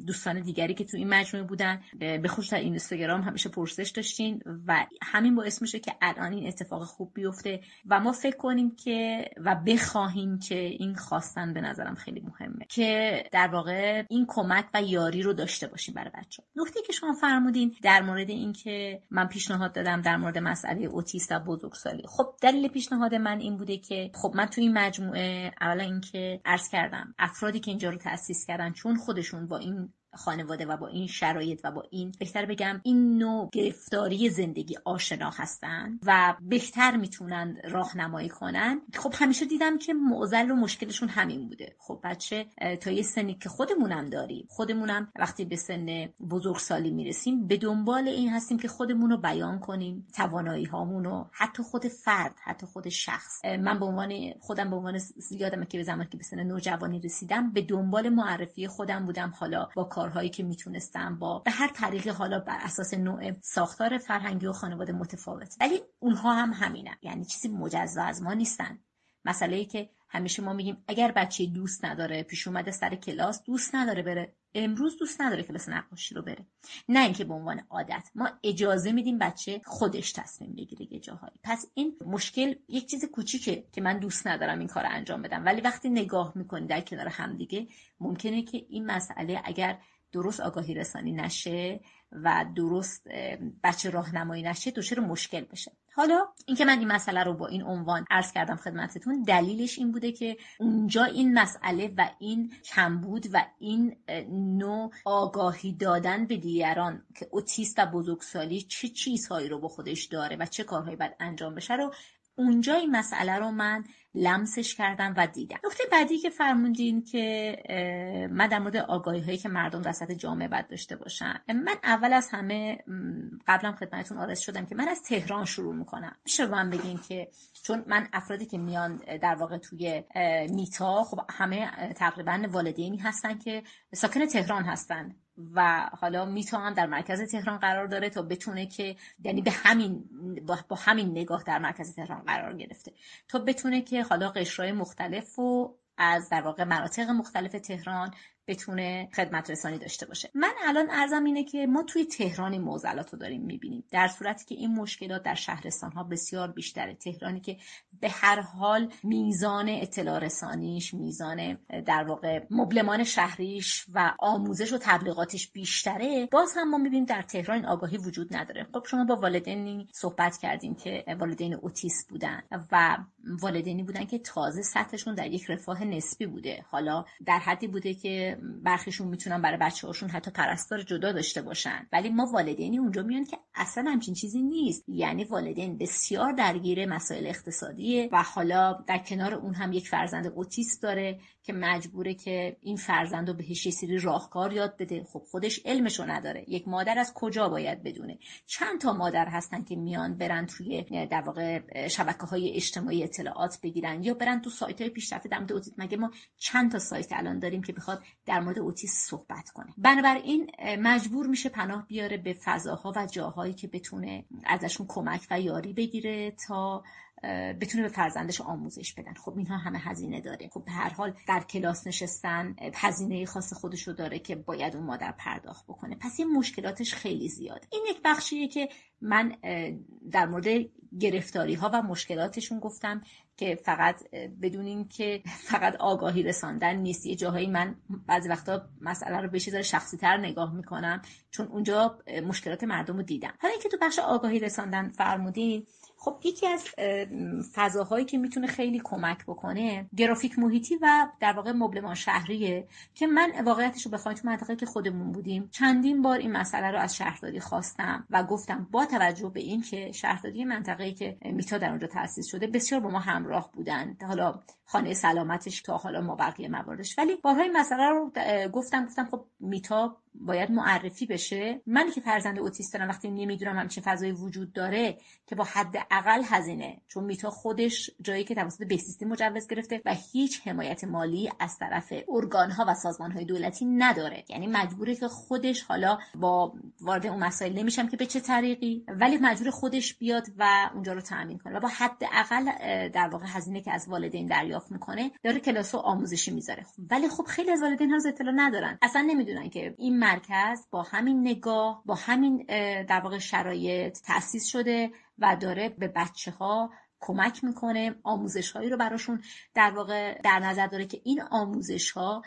[SPEAKER 22] دوستان دیگری که تو این مجموعه بودن به خصوص در اینستاگرام همیشه پرسش داشتین و همین باعث میشه که الان این اتفاق خوب بیفته و ما فکر کنیم که و بخواهیم که این خواستن به نظرم خیلی مهمه که در واقع این کمک و یاری رو داشته باشیم برای بچه نکته که شما فرمودین در مورد اینکه من پیشنهاد دادم در مورد مسئله اوتیست و بزرگسالی. خب دلیل پیشنهاد من این بوده که خب من تو این مجموعه حالا اینکه عرض کردم افرادی که اینجا رو تأسیس کردن چون خودشون با این خانواده و با این شرایط و با این بهتر بگم این نوع گرفتاری زندگی آشنا هستن و بهتر می‌تونن راهنمایی کنن. خب همیشه دیدم که معضل و مشکلشون همین بوده. خب بچه تا یه سنی که خودمونم داریم خودمونم وقتی به سن بزرگسالی می‌رسیم به دنبال این هستیم که خودمون رو بیان کنیم توانایی هامون حتی خود فرد حتی خود شخص. من به عنوان خودم به عنوان یادمه که به زمانی که به سن نوجوانی رسیدم به دنبال معرفی خودم بودم. حالا با کارهایی که می‌تونستم با به هر طریقی حالا بر اساس نوع ساختار فرهنگی و خانواده متفاوت. ولی اونها هم همینن. یعنی چیزی مجزا از ما نیستن. مسئله ای که همیشه ما میگیم اگر بچه دوست نداره پیش اومده سر کلاس دوست نداره بره امروز دوست نداره کلاس نقاشی رو بره. نه اینکه به عنوان عادت. ما اجازه میدیم بچه خودش تصمیم بگیره یه جاهایی. پس این مشکل یک چیز کوچیکه که من دوست ندارم این کار انجام بدم. ولی وقتی نگاه می‌کنی در کنار همدیگه ممکنه که این مسئله اگر درست آگاهی رسانی نشه و درست بچه راهنمایی نشه دچار مشکل بشه؟ حالا اینکه من این مسئله رو با این عنوان عرض کردم خدمتتون دلیلش این بوده که اونجا این مسئله و این کمبود و این نوع آگاهی دادن به دیگران که اوتیست و بزرگسالی چه چیزهایی رو با خودش داره و چه کارهایی باید انجام بشه رو اونجا این مسئله رو من لمسش کردم و دیدم. نکته بعدی که فرمودین که من در مورد آگاهی هایی که مردم سطح جامعه باید داشته باشن. من اول از همه قبلم خدمتتون آرز شدم که من از تهران شروع می‌کنم. میشه من بگین که چون من افرادی که میان در واقع توی میتا خب همه تقریبا والدینی هستن که ساکن تهران هستن. و حالا میتا هم در مرکز تهران قرار داره تا بتونه که یعنی به همین با, همین نگاه در مرکز تهران قرار گرفته. تا بتونه که حالا قشرهای مختلف و از در واقع مناطق مختلف تهران بتونه خدمت رسانی داشته باشه. من الان ارزم اینه که ما توی تهران این رو داریم می‌بینیم. در صورتی که این مشکلات در شهرستان ها بسیار بیشتره. تهرانی که به هر حال میزان اطلاع رسانیش میزان در واقع مبلمان شهریش و آموزش و تبلیغاتش بیشتره باز هم ما می‌بینیم در تهران آگاهی وجود نداره. خب شما با والدینی صحبت کردیم که والدین اوتیست بودن و والدینی بودن که تازه سطحشون در یک رفاه نسبی بوده. حالا در حدی بوده که برخیشون می‌تونن برای بچه هاشون حتی پرستار جدا داشته باشن. ولی ما والدینی اونجا میان که اصلا همچین چیزی نیست. یعنی والدین بسیار درگیر مسائل اقتصادیه و حالا در کنار اون هم یک فرزند اوتیست داره که مجبوره که این فرزند رو بهش یه سری راهکار یاد بده. خب خودش علمشو نداره. یک مادر از کجا باید بدونه؟ چند تا مادر هستن که میان برن توی در واقع شبکه های اجتماعی اطلاعات بگیرن یا برن تو سایت های پیشرفته؟ در مورد مگه ما چند تا سایت الان داریم که بخواد در مورد اوتیسم صحبت کنه؟ بنابراین مجبور میشه پناه بیاره به فضاها و جاهایی که بتونه ازشون کمک و یاری بگیره تا بتونه به فرزندش آموزش بدن. خب اینها همه هزینه داره. خب به هر حال در کلاس نشستن هزینه خاص خودشو داره که باید اون مادر پرداخت بکنه. پس این مشکلاتش خیلی زیاد. این یک بخشیه که من در مورد گرفتاری ها و مشکلاتشون گفتم که فقط بدونین که فقط آگاهی رساندن نیست. یه جاهایی من بعضی وقتا مسئله رو به چیز شخصی تر نگاه می‌کنم چون اونجا مشکلات مردم رو دیدم. حالا اینکه تو بخش آگاهی رساندن فرمودین خب یکی از فضاهایی که می‌تونه خیلی کمک بکنه گرافیک محیطی و در واقع مبلمان شهریه که من واقعیتش رو بخواید تو منطقه که خودمون بودیم. چندین بار این مسئله رو از شهرداری خواستم و گفتم با توجه به این که شهرداری منطقه‌ای که میتا در اونجا تأسیس شده بسیار با ما همراه بودن. حالا خانه سلامتش تا حالا ما بقیه مواردش. ولی بارها این مسئله رو گفتم گفتم خب میتا باید معرفی بشه. من که فرزند اوتیست دارم وقتی نمی‌دونم همچین فضایی وجود داره که با حد اقل هزینه. چون میتا خودش جایی که توسط بهسیستی مجوز گرفته و هیچ حمایت مالی از طرف ارگان ها و سازمان های دولتی نداره. یعنی مجبوره که خودش حالا با وارد اون مسائل نمیشم که به چه طریقی ولی مجبور خودش بیاد و اونجا رو تامین کنه. و با حد اقل در واقع هزینه که از والدین دریافت می‌کنه داره کلاس آموزشی می‌ذاره. ولی خب خیلی از والدین هنوز اطلاع ندارن. اصلا نمی‌دونن که این مرکز با همین نگاه با همین در واقع شرایط تأسیس شده و داره به بچه ها کمک می‌کنه آموزش هایی رو براشون در واقع در نظر داره که این آموزش ها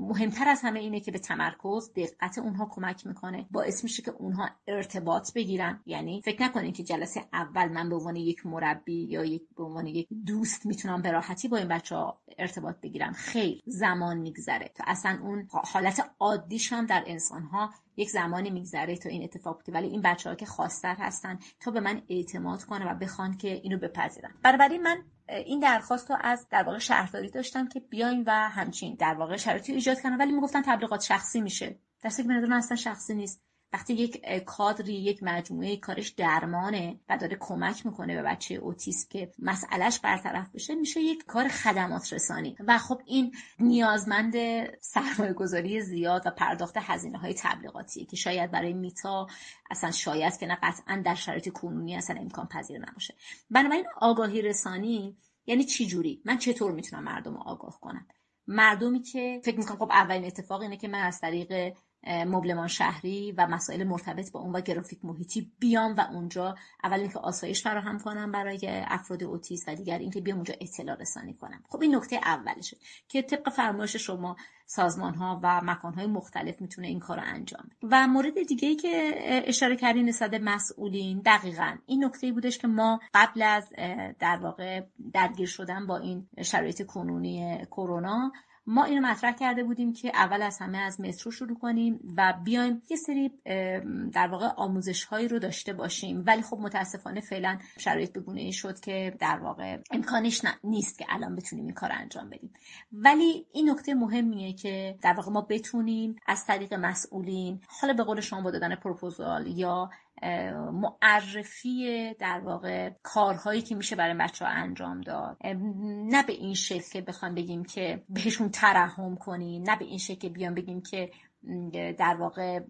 [SPEAKER 22] مهمتر از همه اینه که به تمرکز دقت اونها کمک می‌کنه. باعث میشه که اونها ارتباط بگیرن. یعنی فکر نکنین که جلسه اول من به عنوان یک مربی یا یک به عنوان یک دوست می‌تونم به راحتی با این بچه ها ارتباط بگیرم. خیر زمان میگذره. تا اصلا اون حالت عادیش هم در انسان ها یک زمانی میگذره تا این اتفاق بیفته. ولی این بچه ها که خواستر هستن تا به من اعتماد کنه و بخوان که اینو بپذیرن. بنابراین من این درخواست رو از در واقع شهرداری داشتم که بیاین و همچین در واقع شرایطی ایجاد کنن ولی می‌گفتن تبلیغات شخصی میشه. دسته که به اصلا شخصی نیست. وقتی یک کادری یک مجموعه کارش درمانه و داره کمک می‌کنه به بچه اوتیسم که مسئلهش برطرف بشه میشه یک کار خدمات رسانی. و خب این نیازمند سرمایه گذاری زیاد و پرداخت هزینه های تبلیغاتی که شاید برای میتا اصلا شاید که نه قطعا در شرایط کنونی اصلا امکان پذیر نباشه. بنابراین آگاهی رسانی یعنی چی جوری؟ من چطور می‌تونم مردم رو آگاه کنم؟ مردمی که فکر می‌کنم خب اولین اتفاق اینه که من از طریق مبلمان شهری و مسائل مرتبط با اون و گرافیک محیطی بیام و اونجا اول اینکه آسایش فراهم کنم برای افراد اوتیست و دیگر اینکه بیام اونجا اطلاع رسانی کنم. خب این نکته اولشه که طبق فرمایش شما سازمان ها و مکان های مختلف می‌تونه این کار رو انجام و مورد دیگه ای که اشاره کردین نسبت مسئولین دقیقا این نکته بودش که ما قبل از در واقع درگیر شدن با این شرایط کنونی کرونا ما اینو مطرح کرده بودیم که اول از همه از مترو شروع کنیم و بیایم یه سری در واقع آموزش هایی رو داشته باشیم. ولی خب متاسفانه فعلا شرایط بگونه شد که در واقع امکانش نیست که الان بتونیم این کار انجام بدیم. ولی این نکته مهمیه که در واقع ما بتونیم از طریق مسئولین حالا به قول شما با دادن پروپوزال یا معرفی در واقع کارهایی که میشه برای بچه ها انجام داد. نه به این شکل که بخوام بگیم که بهشون ترحم کنیم نه به این شکل که بیان بگیم که در واقع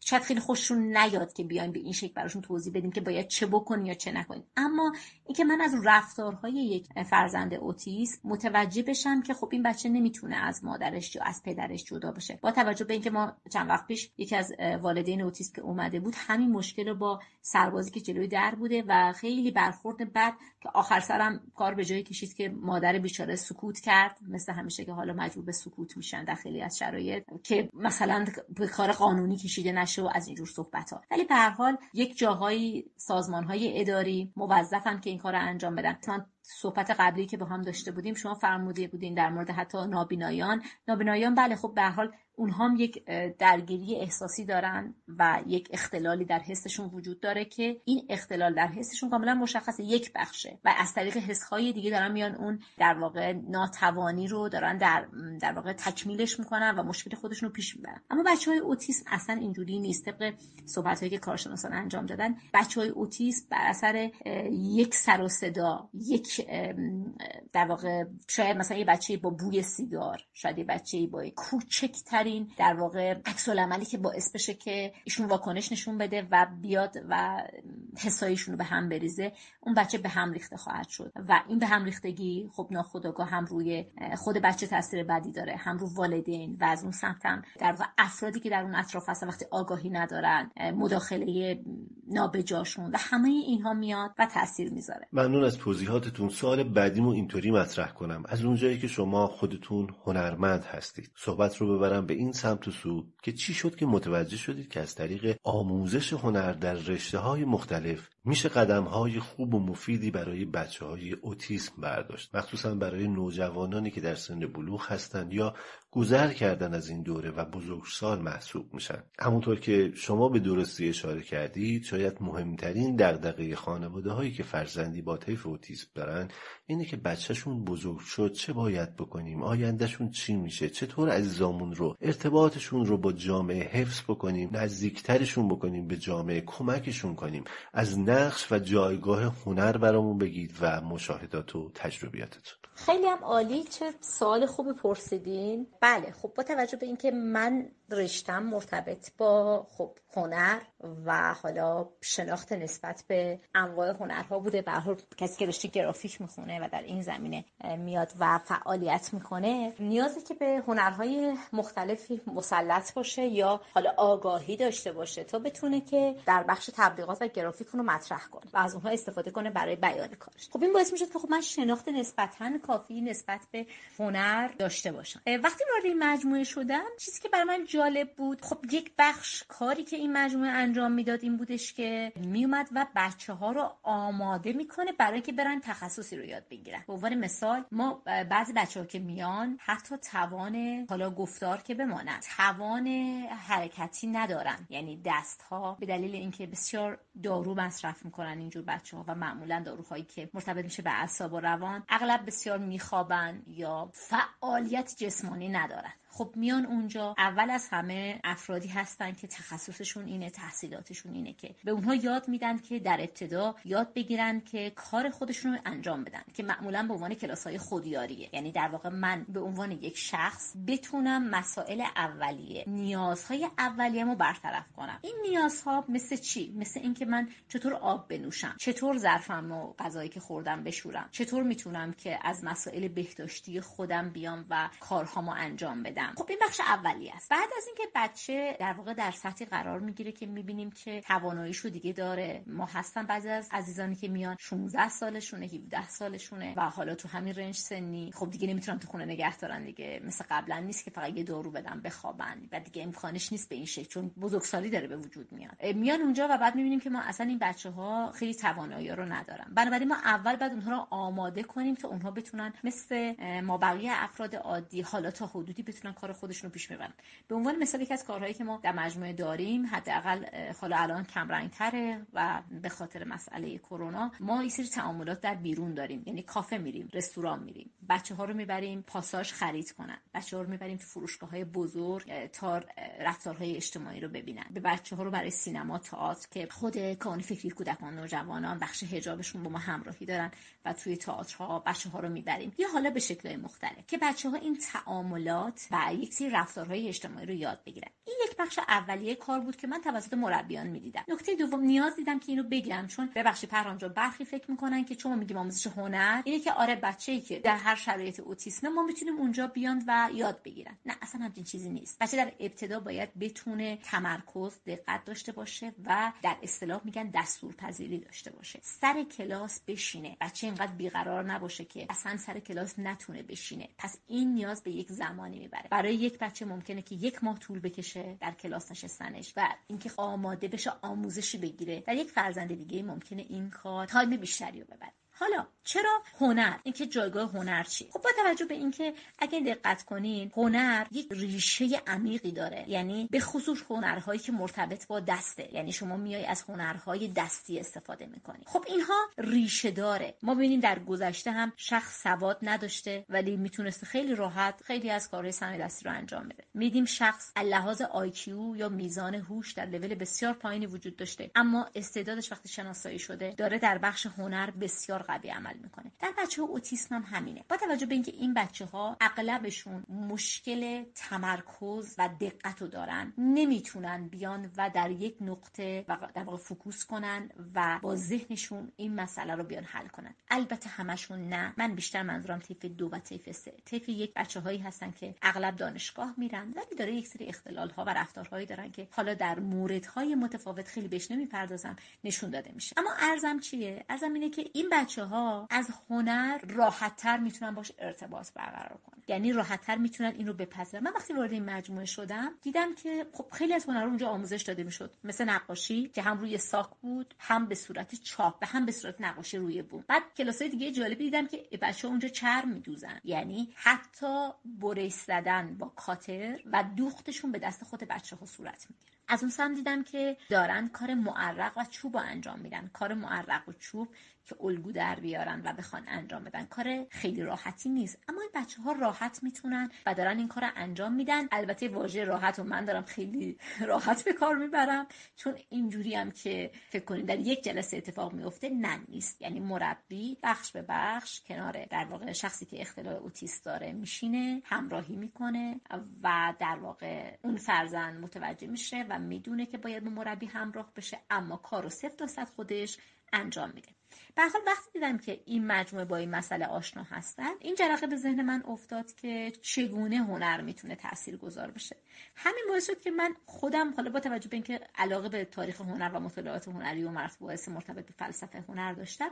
[SPEAKER 22] شاید خیلی خوششون نیاد که بیایم به این شکل براشون توضیح بدیم که باید چه بکنیم یا چه نکنیم. اما اینکه من از رفتارهای یک فرزند اوتیسم متوجه بشم که خب این بچه نمی‌تونه از مادرش یا از پدرش جدا بشه. با توجه به اینکه ما چند وقت پیش یکی از والدین اوتیسم که اومده بود همین مشکل رو با سربازی که جلوی در بوده و خیلی برخورد بد که آخر سرم کار به جایی کشید که مادر بیچاره سکوت کرد. مثل همیشه که حالا مجبور به سکوت میشن در از شرایط که مثلا به کار قانونی کشیده نشه و از اینجور صحبت ها ولی به هر حال یک جاهایی سازمان های اداری موظفن که این کار رو انجام بدن. من صحبت قبلی که با هم داشته بودیم شما فرموده بودین در مورد حتی نابینایان. نابینایان بله خب به حال اونها هم یک درگیری احساسی دارن و یک اختلالی در حسشون وجود داره که این اختلال در حسشون کاملا مشخصه یک بخشه و از طریق حسهای دیگه دارن میان اون در واقع ناتوانی رو دارن در در واقع تکمیلش می‌کنن و مشکل خودشون رو پیش می‌برن. اما بچه های اوتیسم اصلا اینجوری نیست. طبق صحبت هایی که کارشناسان انجام دادن بچه های اوتیسم بر اثر یک سر و صدا یک در واقع شاید مثلا یه بچه با بوی سیگار شاید یه بچه با کوچکترین در واقع عکس عملی که باعث بشه که ایشون واکنش نشون بده و بیاد و حسایشون رو به هم بریزه اون بچه به هم ریخته خواهد شد. و این به هم ریختگی خب ناخودآگاه هم روی خود بچه تاثیر بدی داره هم رو والدین و از اون سمت هم. در واقع افرادی که در اون اطراف هستن وقتی آگاهی ندارن مداخله نابجاشون و همه اینها میاد و تاثیر می‌ذاره.
[SPEAKER 2] ممنون از توضیحاتتون. سوال بعدیمو اینطوری مطرح کنم. از اونجایی که شما خودتون هنرمند هستید صحبت رو ببرم به این سمت و سو که چی شد که متوجه شدید که از طریق آموزش هنر در رشته های مختلف میشه قدم های خوب و مفیدی برای بچه های اوتیسم برداشت مخصوصا برای نوجوانانی که در سن بلوغ هستند یا گذر کردن از این دوره و بزرگسال محسوب میشن. همونطور که شما به درستی اشاره کردید شاید مهمترین دغدغه خانواده هایی که فرزندی با طیف اوتیسم دارن اینه که بچهشون بزرگ شد چه باید بکنیم؟ آیندهشون چی میشه؟ چطور عزیزامون رو ارتباطشون رو با جامعه حفظ بکنیم؟ نزدیکترشون بکنیم به جامعه؟ کمکشون کنیم؟ از نقش و جایگاه هنر برامون بگید و مشاهدات و تجربیاتتون.
[SPEAKER 22] خیلی هم عالی. چه سوال خوبی پرسیدین. بله خب با توجه به اینکه من رشتم مرتبط با خب هنر و حالا شناخت نسبت به انواع هنرها بوده. به هر کسی که رشته گرافیک می‌خونه و در این زمینه میاد و فعالیت می‌کنه نیازی که به هنرهای مختلفی مسلط باشه یا حالا آگاهی داشته باشه تا بتونه که در بخش تبلیغات و گرافیک رو مطرح کنه و از اونها استفاده کنه برای بیان کارش. خب این باعث میشه که خب من شناخت نسبتا کافی نسبت به هنر داشته باشم. وقتی وارد این مجموعه شدم چیزی که برای من جالب بود. خب یک بخش کاری که این مجموعه انجام می‌داد این بودش که میومد و بچه ها رو آماده می‌کنه برای اینکه برن تخصصی رو یاد بگیرن. به عنوان مثال ما بعضی بچه ها که میان حتی توان حالا گفتار که بمانند توان حرکتی ندارن. یعنی دست ها به دلیل اینکه بسیار دارو مصرف می‌کنن اینجور بچه ها و معمولا داروهایی که مرتبط میشه به اعصاب و روان اغلب بسیار میخوابن یا فعالیت جسمانی ندارن. خب میان اونجا اول از همه افرادی هستن که تخصصشون اینه تحصیلاتشون اینه که به اونها یاد میدن که در ابتدا یاد بگیرن که کار خودشون رو انجام بدن که معمولا به عنوان کلاس های خودیاریه. یعنی در واقع من به عنوان یک شخص بتونم مسائل اولیه نیازهای اولیه‌مو برطرف کنم. این نیازها مثل چی؟ مثل اینکه من چطور آب بنوشم؟ چطور ظرفم و غذایی که خوردم بشورم؟ چطور می‌تونم که از مسائل بهداشتی خودم بیام و کارهامو انجام بدم؟ خب این بخش اولی است. بعد از اینکه بچه در واقع در سطحی قرار می‌گیره که می‌بینیم که تواناییشو دیگه داره. ما هستن بعضی از عزیزانی که میان 16 سالشونه 17 سالشونه و حالا تو همین رنج سنی. خب دیگه نمی‌تونن تو خونه نگه دارن دیگه. مثل قبلا نیست که فقط یه دارو بدن بخوابن و دیگه امکانش نیست به این شکل چون بزرگسالی داره به وجود میاد. میان اونجا و بعد می‌بینیم که ما اصلا این بچه ها خیلی توانایی رو ندارن. بنابراین ما اول بعد اونها رو آماده کنیم که اونها بتونن مثل ما بقیه افراد عادی حالا تا حدودی بتونن کار خودشون رو پیش ببرن به عنوان مثال یکی از کارهایی که ما در مجموعه داریم حداقل حالا الان کم رنگ تره و به خاطر مسئله کرونا ما یه سری تعاملات در بیرون داریم. یعنی کافه میریم رستوران میریم. بچه ها رو می‌بریم پاساژ خرید کنن. بچه ها رو می‌بریم تو فروشگاه های بزرگ تا رفتارهای اجتماعی رو ببینن. به بچه ها رو برای سینما تئاتر که خود کانون فکری کودکان نوجوانان بخش حجابشون با ما همراهی دارن و توی تئاترها بچه ها رو می‌بریم. یا حالا به شکل مختلف. که بچه ها این تعاملات یک سری رفتارهای اجتماعی رو یاد بگیرن این یک بخش اولیه کار بود که من توسط مربیان می‌دیدم. نکته دوم نیاز دیدم که اینو بگم چون ببخشید پرهام جان برخی فکر می‌کنن که چون میگیم آموزش هنر اینه که آره بچه‌ای که در هر شرایط اوتیسم ما می‌تونیم اونجا بیان و یاد بگیرن. نه اصلا همچین چیزی نیست. بچه در ابتدا باید بتونه تمرکز دقت داشته باشه و در اصطلاح میگن دستور پذیری داشته باشه. سر کلاس بشینه. بچه اینقدر بیقرار نباشه که اصلا سر کلاس نتونه بشینه. پس این نیاز به یک زمانی می‌بره. برای یک بچه ممکنه که یک ماه طول بکشه در کلاس نشستنش و اینکه آماده بشه آموزشی بگیره. در یک فرزند دیگه ممکنه این کار time بیشتری رو ببره. حالا چرا هنر؟ اینکه جایگاه هنر چی؟ خب با توجه به اینکه اگه دقت کنین هنر یک ریشه عمیقی داره. یعنی به خصوص هنرهایی که مرتبط با دسته. یعنی شما میای از هنرهای دستی استفاده می‌کنی. خب اینها ریشه داره. ما ببینیم در گذشته هم شخص سواد نداشته ولی می‌تونسته خیلی راحت خیلی از کارهای صنایع دستی رو انجام بده. می‌دیدیم شخص لحاظ IQ یا میزان هوش در لول بسیار پایینی وجود داشته. اما استعدادش وقتی شناسایی شده داره در بخش هنر بسیار قوی عمل می‌کنه. در بچه اوتیسم هم همینه. با توجه به اینکه این بچه ها اغلبشون مشکل تمرکز و دقت رو دارن نمی‌تونن بیان و در یک نقطه و در واقع focus کنن و با ذهنشون این مسئله رو بیان حل کنن. البته همشون نه. من بیشتر منظورم طیف دو و طیف سه. طیف یک بچه هایی هستن که اغلب دانشگاه میرن ولی داره یک سری اختلال ها و رفتارهایی دارن که حالا در موردهای متفاوت خیلی بهش نمی‌پردازم نشون داده میشه. اما عرضم چیه؟ عرضم اینه که این بچه ها از هنر راحت تر می‌تونن باش ارتباط برقرار کنن. یعنی راحت تر می‌تونن این رو بپذیرن. من وقتی وارد این مجموعه شدم دیدم که خب خیلی از هنر اونجا آموزش داده می‌شد. مثل نقاشی که هم روی ساک بود هم به صورت چاپ و هم به صورت نقاشی روی بوم. بعد کلاسای دیگه جالبی دیدم که بچه اونجا چرم میدوزن. یعنی حتی بریس زدن با کاتر و دوختشون به دست خود بچه ها صورت می‌گیره از اون سم دیدم که دارن کار معرق و چوب انجام میدن. کار معرق و چوب که الگو در بیارن و بخوان انجام بدن. کار خیلی راحتی نیست. اما این بچه ها راحت می‌تونن و دارن این کار رو انجام میدن. البته واژه راحت و من دارم خیلی راحت به کار می‌برم. چون اینجوری هم که فکر کنید در یک جلسه اتفاق میفته نه نیست. یعنی مربی بخش به بخش کنار در واقع شخصی که اختلال اوتیست داره میشینه همراهی می‌کنه و در واقع اون فرزند متوجه میشه و می‌دونه که باید با مربی همراه بشه اما کارو صفر تا خودش انجام میده. به حال وقتی دیدم که این مجموعه با این مسئله آشنا هستن این جرقه به ذهن من افتاد که چگونه هنر می‌تونه تأثیر گذار بشه همین باعث شد که من خودم حالا با توجه به اینکه علاقه به تاریخ هنر و مطالعات هنری و باعث مرتبط به فلسفه هنر داشتم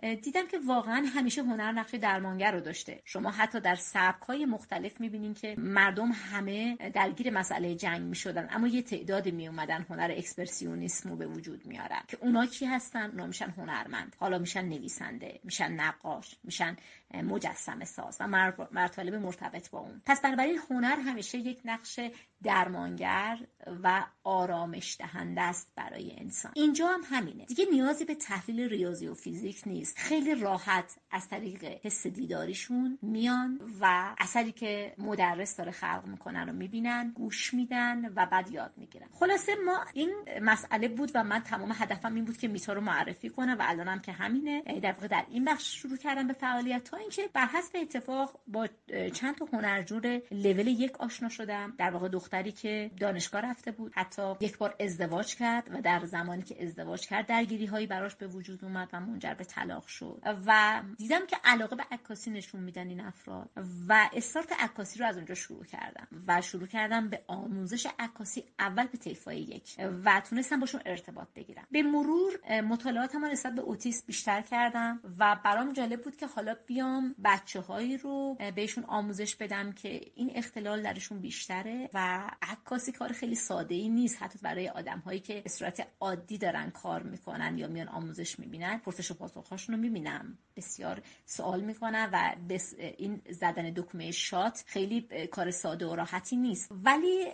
[SPEAKER 22] دیدم که واقعا همیشه هنر نقش درمانگر رو داشته. شما حتی در سبک های مختلف می‌بینین که مردم همه درگیر مسئله جنگ می‌شدن اما یه تعدادی میومدن هنر اکسپرسیونیسم رو به وجود میارن که اونا کی هستن؟ اونا میشن هنرمند. حالا میشن نویسنده میشن نقاش میشن مجسمه ساز و مرطلب مرتبط با اون. پس بنابراین هنر همیشه یک نقش درمانگر و آرامش دهنده است برای انسان. اینجا هم همینه. دیگه نیازی به تحلیل ریاضی و فیزیک نیست. خیلی راحت از طریق حس دیداریشون میان و اثری که مدرس داره خلق می‌کنن رو می‌بینن گوش میدن و بعد یاد می‌گیرن. خلاصه ما این مسئله بود و من تمام هدفم این بود که میتا رو معرفی کنم و الانم که همینه. در در این بخش شروع کردم به فعالیت اینکه بر حسب اتفاق با چند تا هنرجور لول یک آشنا شدم در واقع دختری که دانشگاه رفته بود حتی یک بار ازدواج کرد و در زمانی که ازدواج کرد درگیری هایی براش به وجود اومد و منجر به طلاق شد و دیدم که علاقه به عکاسی نشون میدن این افراد و استارت عکاسی رو از اونجا شروع کردم و شروع کردم به آموزش عکاسی اول به طیفای یک و تونستم باشون ارتباط بگیرم. به مرور مطالعاتم نسبت به اوتیسم بیشتر کردم و برام جالب بود که حالا بیام بچه هایی رو بهشون آموزش بدم که این اختلال درشون بیشتره و عکاسی کار خیلی ساده ای نیست. حتی برای آدم هایی که به صورت عادی دارن کار می‌کنن یا میان آموزش می‌بینن پرسش و پاسخهاشون رو می‌بینم. بسیار سوال می‌کنن و این زدن دکمه شات خیلی کار ساده و راحتی نیست. ولی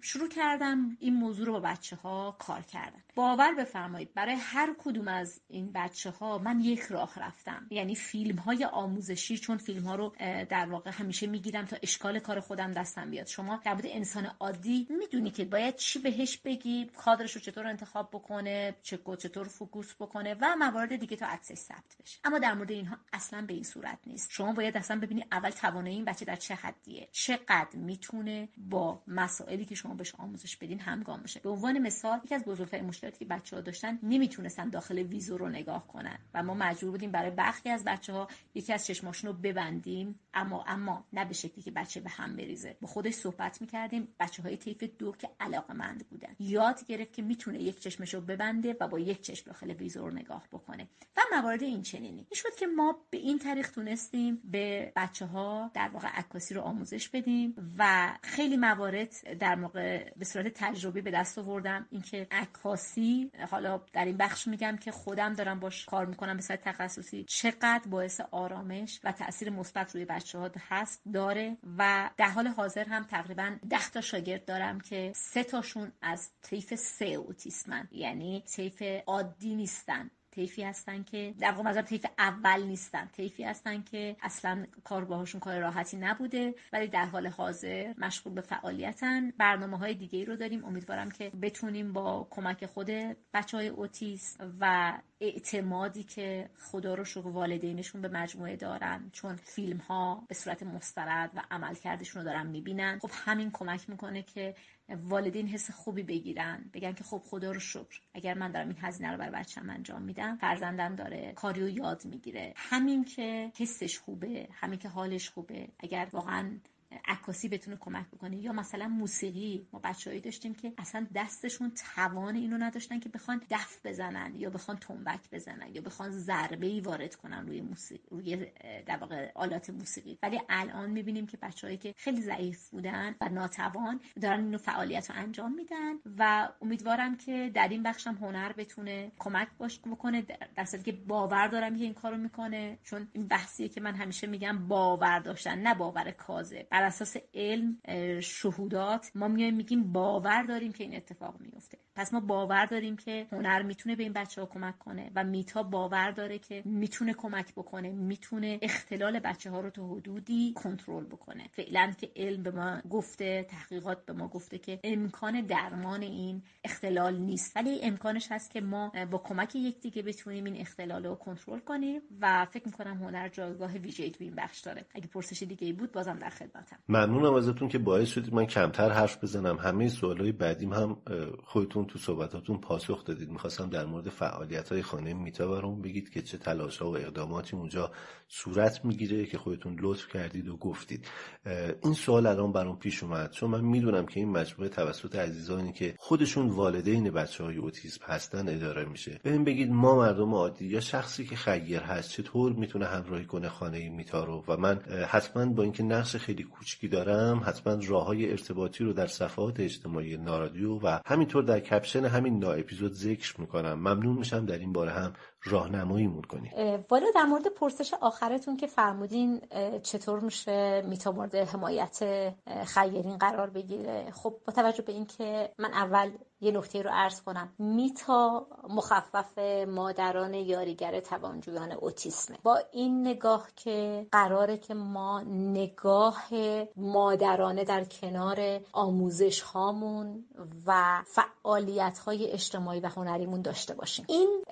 [SPEAKER 22] شروع کردم این موضوع رو با بچه ها کار کردن. باور بفرمایید برای هر کدوم از این بچه ها من یک راه رفتم. یعنی فیلم های آموزشی چون فیلم ها رو در واقع همیشه می‌گیرم تا اشکال کار خودم دستم بیاد. شما در مورد انسان عادی می‌دونی که باید چی بهش بگی کادرش رو چطور انتخاب بکنه چه چطور فوکوس بکنه و موارد دیگه تا عکسش ثبت بشه. اما در مورد اینها اصلا به این صورت نیست. شما باید اصلا ببینی اول توانایی این بچه در چه حدیه. چقدر می‌تونه با مسائلی که شما بهش آموزش بدین همگام بشه به عنوان مثال یکی از بزرگترین مشکلاتی که بچه ها داشتن نمی‌تونستن داخل ویزو رو نگاه کنن. و ما مجبور بودیم برای برخی از بچه ها یکی از چشماشون رو ببندیم اما اما نه به شکلی که بچه به هم بریزه. با خودش صحبت می‌کردیم بچه های طیف دو که علاقه مند بودن. یاد گرفت که می‌تونه یک چشمش رو ببنده و با یک چشم داخل ویزو رو نگاه بکنه. و موارد این چنینی. شد که ما به این طریق تونستیم به بچه ها در واقع عکاسی رو آموزش بدیم و خیلی موارد در موقع به صورت تجربی به دست آوردم. اینکه عکاسی حالا در این بخش میگم که خودم دارم باش کار می‌کنم به صورت تخصصی چقدر باعث آرامش و تاثیر مثبت روی بچه ها هست داره و در حال حاضر هم تقریبا ده تا شاگرد دارم که سه تاشون از طیف سه اوتیسمن یعنی طیف عادی نیستن. تیفی هستن که در واقع مثلا تیف اول نیستن. تیفی هستن که اصلا کار باهاشون کار راحتی نبوده ولی در حال حاضر مشغول به فعالیتن. برنامه های دیگه رو داریم. امیدوارم که بتونیم با کمک خود بچه های اوتیس و اعتمادی که خدا رو شکر والدینشون به مجموعه دارن. چون فیلم ها به صورت مسترد و عملکردشون رو دارن می‌بینن. خب همین کمک می‌کنه که والدین حس خوبی بگیرن. بگن که خب خدا رو شکر. اگر من دارم این هزینه رو برای بچه‌م انجام میدم فرزندم داره کاری رو یاد می‌گیره. همین که حسش خوبه همین که حالش خوبه. اگر واقعا عکاسی بتونه کمک بکنه. یا مثلا موسیقی. ما بچههایی داشتیم که اصلا دستشون توان اینو نداشتن که بخوان دف بزنن یا بخوان تنبک بزنن یا بخوان ضربه ای وارد کنن روی موسیقی روی در واقع آلات موسیقی. ولی الان می‌بینیم که بچههایی که خیلی ضعیف بودن و ناتوان دارن اینو فعالیت رو انجام میدن و امیدوارم که در این بخشم هنر بتونه کمک باش بکنه. در که باور دارم که این کارو می‌کنه. چون این بحثیه که من همیشه میگم باور داشتن نه باور کاذب. بر اساس علم شهودات ما میایم میگیم باور داریم که این اتفاق میفته. پس ما باور داریم که هنر می‌تونه به این بچه ها کمک کنه و میتا باور داره که می‌تونه کمک بکنه می‌تونه اختلال بچه ها رو تا حدودی کنترل بکنه. فعلا که علم به ما گفته تحقیقات به ما گفته که امکان درمان این اختلال نیست. ولی امکانش هست که ما با کمک یکدیگه بتونیم این اختلال رو کنترل کنیم و فکر می‌کنم هنر جایگاه ویژه‌ای تو این بخش داره. اگه پرسش دیگه ای بود بازم در خدمتم.
[SPEAKER 2] ممنونم ازتون که باعث شدید. من کمتر حرف بزنم. همه سوالای بعدیم هم خودتون تو صحبتاتون پاسخ دادید. می‌خواستم در مورد فعالیت های خانه میتا برامون بگید که چه تلاش ها و اقداماتی اونجا صورت می‌گیره که خودتون لطف کردید و گفتید. این سوال الان برام پیش اومد. چون من می‌دونم که این مجموعه توسط عزیزانی که خودشون والدین بچه های اوتیسم هستن اداره میشه. ببین بگید ما مردم عادی یا شخصی که خیر هست چطور می‌تونه همراهی کنه خانه میتا رو؟ و من حتما با اینکه نقش خیلی کوچکی دارم حتما راه های ارتباطی رو در صفحات اجتماعی نارادیو و همینطور در کپشن همین نا اپیزود ذکر می‌کنم. ممنون میشم در این باره هم راهنماییمون کنید
[SPEAKER 22] والا در مورد پرسش آخرتون که فرمودین چطور میشه میتا حمایت خیرین قرار بگیره؟ خب با توجه به اینکه من اول یه نکته رو عرض کنم. میتا مخفف مادران یاریگر توانجویان اوتیسمه. با این نگاه که قراره که ما نگاه مادرانه در کنار آموزش هامون و فعالیت های اجتماعی و هنریمون داشته باشیم. این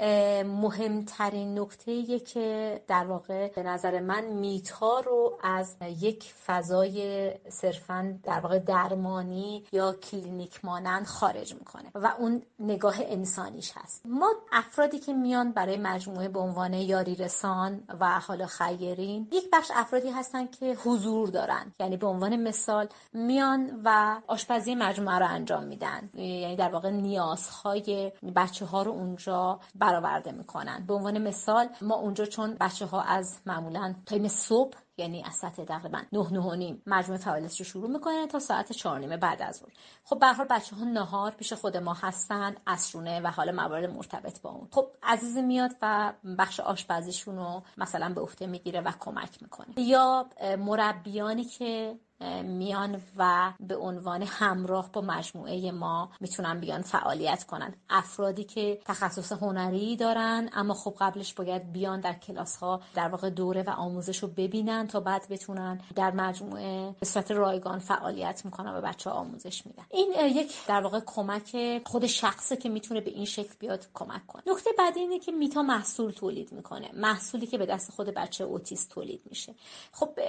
[SPEAKER 22] مهمترین نکته که در واقع به نظر من میتا رو از یک فضای صرفا در واقع درمانی یا کلینیک مانند خارج می‌کنه و اون نگاه انسانیش هست. ما افرادی که میان برای مجموعه به عنوان یاری رسان و حالا خیرین یک بخش افرادی هستن که حضور دارن. یعنی به عنوان مثال میان و آشپزی مجموعه رو انجام میدن. یعنی در واقع نیازهای بچه ها رو اونجا برآورده می‌کنن. به عنوان مثال ما اونجا چون بچه ها از معمولا تایم صبح یعنی از ساعت تقریبا 9 9 و نیم مجموعه فعالیتش رو شروع می‌کنه تا ساعت 4 نیمه بعد از ظهر. خب به هر بچه ها نهار پیش خود ما هستن اسرونه و حال موارد مرتبط با اون. خب عزیزی میاد و بخش آشپزیشون رو مثلا به عهده می‌گیره و کمک می‌کنه. یا مربیانی که میان و به عنوان همراه با مجموعه ما می‌تونن بیان فعالیت کنن. افرادی که تخصص هنری دارن اما خب قبلش باید بیان در کلاس ها در واقع دوره و آموزش رو ببینن تا بعد بتونن در مجموعه به صورت رایگان فعالیت می‌کنن و بچه ها آموزش میدن. این یک در واقع کمک خود شخصه که می‌تونه به این شکل بیاد کمک کنه. نکته بعدی اینه که میتا محصول تولید می‌کنه. محصولی که به دست خود بچه اوتیست تولید میشه. خب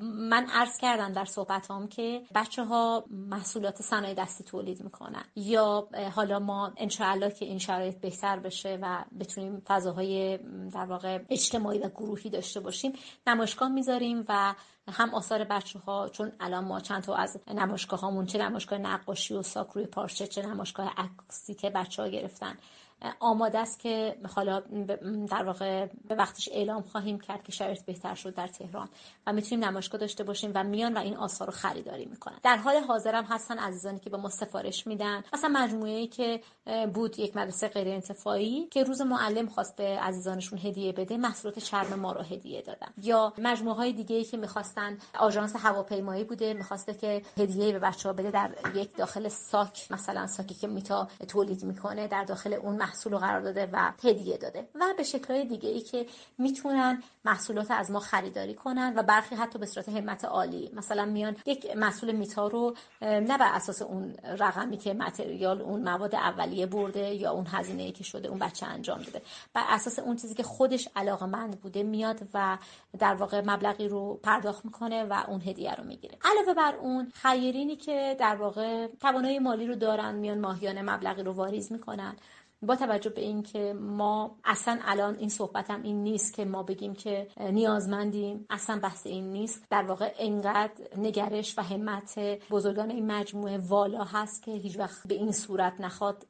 [SPEAKER 22] من عرض کردم در صحبت هم که بچه ها محصولات صنایع دستی تولید می‌کنن. یا حالا ما انشاءالله که این شرایط بهتر بشه و بتونیم فضاهای در واقع اجتماعی و گروهی داشته باشیم نمایشگاه می‌ذاریم و هم آثار بچه ها چون الان ما چند تا از نمایشگاه هامون چه نمایشگاه نقاشی و ساک روی پارچه چه نمایشگاه عکسی که بچه ها گرفتن. آماده است که حالا در واقع به وقتش اعلام خواهیم کرد که شرایط بهتر شد در تهران و می‌تونیم نمایشگاه داشته باشیم و میان و این آثار رو خریداری می‌کنن. در حال حاضر هم هستن عزیزانی که به ما سفارش میدن. مثلا مجموعه ای که بود یک مدرسه غیر انتفاعی که روز معلم خواست به عزیزانشون هدیه بده محصولات چرم ما رو هدیه دادن. یا مجموعه های دیگه ای که می‌خواستن آژانس هواپیمایی بوده می‌خواسته که هدیه به بچه ها بده در یک داخل ساک مثلا ساکی که میتا تولید می‌کنه در داخل اون محصول رو قرار داده و هدیه داده و به شکلهای دیگه ای که می‌تونن محصولات از ما خریداری کنن و برخی حتی به صورت همت عالی. مثلا میان یک محصول میتا رو نه بر اساس اون رقمی که متریال اون مواد اولیه برده یا اون هزینه ای که شده اون بچه انجام داده. بر اساس اون چیزی که خودش علاقه مند بوده میاد و در واقع مبلغی رو پرداخت می‌کنه و اون هدیه رو می‌گیره. علاوه بر اون خیرینی که در واقع توانایی مالی رو دارن میان ماهیانه مبلغی رو واریز می‌کنن. با توجه به اینکه ما اصلا الان این صحبتم این نیست که ما بگیم که نیازمندیم اصلا بحث این نیست. در واقع انقدر نگرش و همت بزرگان این مجموعه والا هست که هیچ وقت به این صورت نخواد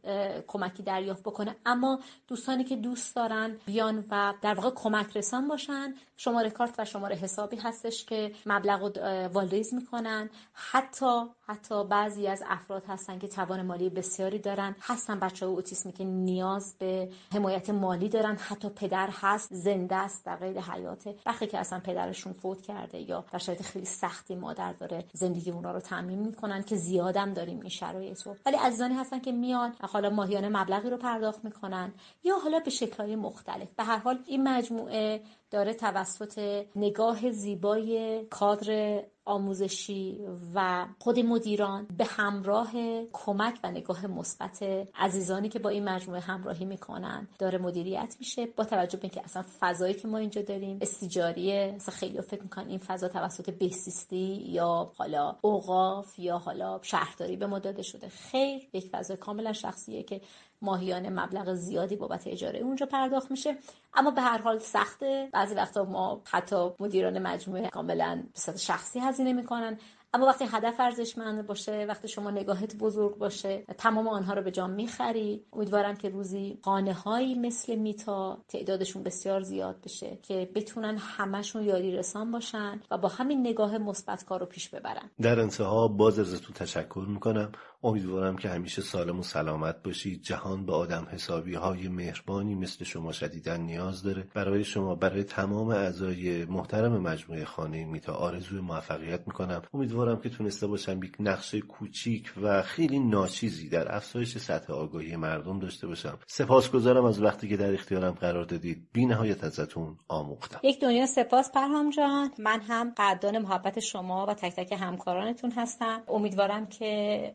[SPEAKER 22] کمکی دریافت بکنه. اما دوستانی که دوست دارن بیان و در واقع کمک رسان باشن شماره کارت و شماره حسابی هستش که مبلغ رو والریز می‌کنن. حتی حتی بعضی از افراد هستن که توان مالی بسیاری دارن. هستن بچه های اوتیسمی که نیاز به حمایت مالی دارن. حتی پدر هست زنده است در قید حیاته وقتی که اصلا پدرشون فوت کرده یا در شرایط خیلی سختی مادر داره زندگی اونا رو تعمین می‌کنن که زیادم داریم این شرایط رو. ولی عزیزانی هستن که میان حالا ماهیانه مبلغی رو پرداخت می‌کنن یا حالا به شکلهای مختلف. به هر حال این مجموعه داره توسط نگاه زیبای کادر آموزشی و خود مدیران به همراه کمک و نگاه مثبت عزیزانی که با این مجموعه همراهی می‌کنن داره مدیریت میشه با توجه به اینکه اصلا فضایی که ما اینجا داریم استیجاریه اصلا خیلی فکر می‌کنن این فضا توسط بهسیستی یا حالا اوقاف یا حالا شهرداری به ما داده شده. خیر یک فضا کاملا شخصیه که ماهیانه مبلغ زیادی بابت اجاره اونجا پرداخت میشه. اما به هر حال سخته. بعضی وقتا ما حتی مدیران مجموعه کاملا به شخصی هزینه می‌کنن. اما وقتی هدف ارزشمند باشه وقتی شما نگاهت بزرگ باشه تمام آنها رو به جام می‌خری. امیدوارم که روزی خانه هایی مثل میتا تعدادشون بسیار زیاد بشه که بتونن همشون یاری رسان باشن و با همین نگاه مثبت کار رو پیش ببرن.
[SPEAKER 2] در انتها باز ازتون تشکر می‌کنم. امیدوارم که همیشه سالم و سلامت باشید جهان به آدم حسابی های مهربانی مثل شما شدیدن نیاز داره. برای شما برای تمام اعضای محترم مجموعه خانه میتا آرزوی موفقیت می‌کنم. امیدوارم که تونسته باشم یک نقشه کوچیک و خیلی ناچیزی در افزایش سطح آگاهی مردم داشته باشم. سپاسگزارم از وقتی که در اختیارم قرار دادید. بی نهایت ازتون آموختم.
[SPEAKER 22] یک دنیا سپاس پرهام جان. من هم قدردان محبت شما و تک تک همکارانتون هستم. امیدوارم که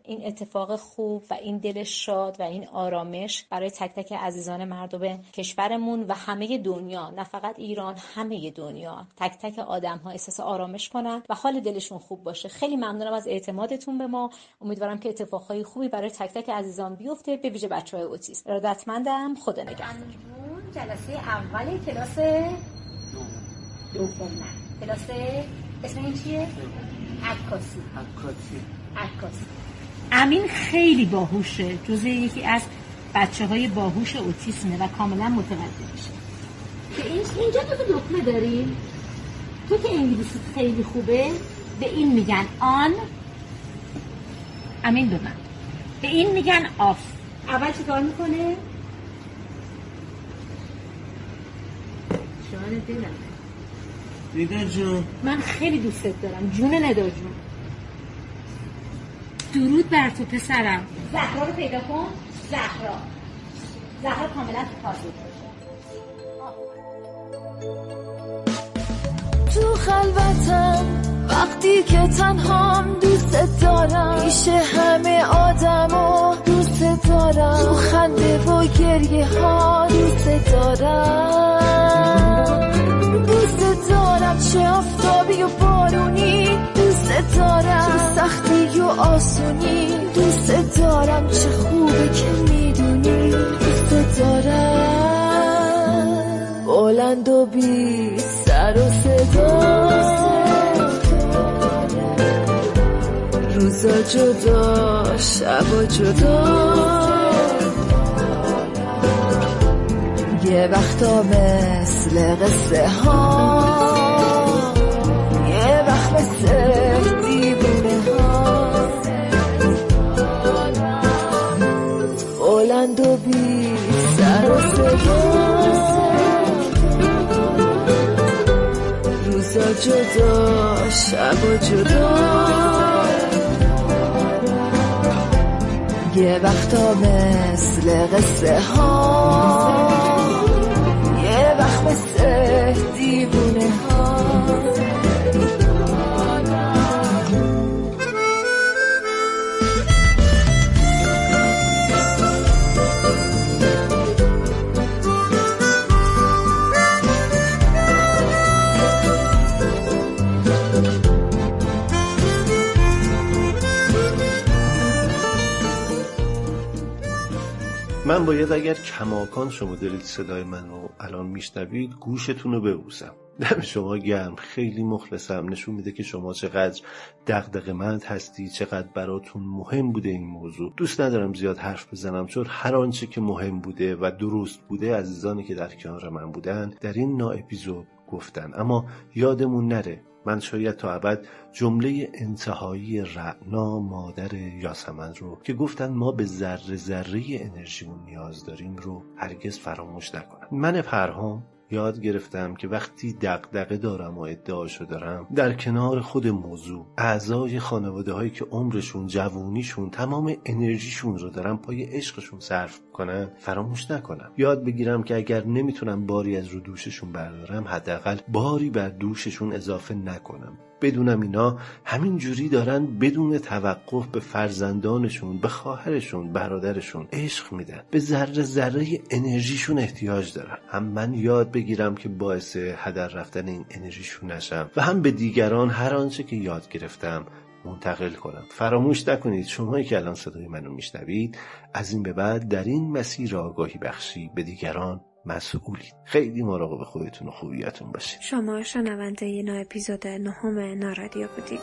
[SPEAKER 22] این اتفاق خوب و این دل شاد و این آرامش برای تک تک عزیزان مردم کشورمون و همه دنیا نه فقط ایران همه دنیا. تک تک آدم ها احساس آرامش کنن و حال دلشون خوب باشه. خیلی ممنونم از اعتمادتون به ما. امیدوارم که اتفاقهای خوبی برای تک تک عزیزان بیفته به ویژه بچه های اوتیسم. ارادتمندم خدا نگهدار. جلسه اول کلاس دوم. نه کلاس اسم این چیه؟ عکاسی. عکاسی. عکاسی. امین خیلی باهوشه. جزء یکی از بچه های باهوش اوتیسمه و کاملا متوجه میشه.
[SPEAKER 23] اینجا دو دکمه داریم.
[SPEAKER 22] تو که انگلیسی خیلی خوبه به این میگن آن. امین به به این میگن آف. اول چیکار می‌کنه؟ جان دلم
[SPEAKER 24] جون.
[SPEAKER 22] من خیلی دوستت دارم. جون ندا جون. درود بر تو پسرم. زهرا رو پیدا کن. زهرا. زهرا کاملا تو
[SPEAKER 25] تو خلوتم وقتی که تنهام دوست دارم. پیش همه آدم و دوست دارم. تو خنده و گریه ها دوست دارم. دوست دارم چه آفتابی و بارونی دارم چه سختی و آسونی. دوست دارم چه خوبه که می‌دونی. دوست دارم بلند و بی سر و صدا. روزا جدا شبا جدا. یه وقتا مثل قصه ها. بلند و بی سر و صدا. روزا جدا شبا جدا. یه وقتا مثل قصه ها. یه وقت مثل دیوونه ها.
[SPEAKER 2] من باید اگر کماکان شما دارید صدای منو الان میشنوید گوشتون رو ببوسم. دم شما گرم خیلی مخلصم. نشون میده که شما چقدر دقدق مند هستی چقدر براتون مهم بوده این موضوع. دوست ندارم زیاد حرف بزنم چون هر آنچه که مهم بوده و درست بوده عزیزانی که در کنار من بودن در این نا اپیزود گفتن. اما یادمون نره من شاید تا ابد جمله انتهایی رعنا مادر یاسمن رو که گفتن ما به ذره ذره انرژیمون نیاز داریم رو هرگز فراموش نکنم. من فرهام یاد گرفتم که وقتی دقدقه دارم و ادعاشو دارم در کنار خود موضوع اعضای خانواده هایی که عمرشون جوونیشون تمام انرژیشون رو دارم پای عشقشون صرف کنن فراموش نکنم. یاد بگیرم که اگر نمی‌تونم باری از رو دوششون بردارم حداقل باری بر دوششون اضافه نکنم. بدونم اینا همین جوری دارن بدون توقف به فرزندانشون به خواهرشون برادرشون عشق میدن. به ذره ذره انرژیشون احتیاج دارن. هم من یاد بگیرم که باعث هدر رفتن این انرژیشون نشم و هم به دیگران هر آنچه که یاد گرفتم منتقل کنم. فراموش نکنید شمایی که الان صدای منو میشنوید از این به بعد در این مسیر آگاهی بخشی به دیگران مسئولید. خیلی مراقب خودتون و خوبیتون باشید.
[SPEAKER 26] شما شنونده نا اپیزود نهم نارادیو بودید.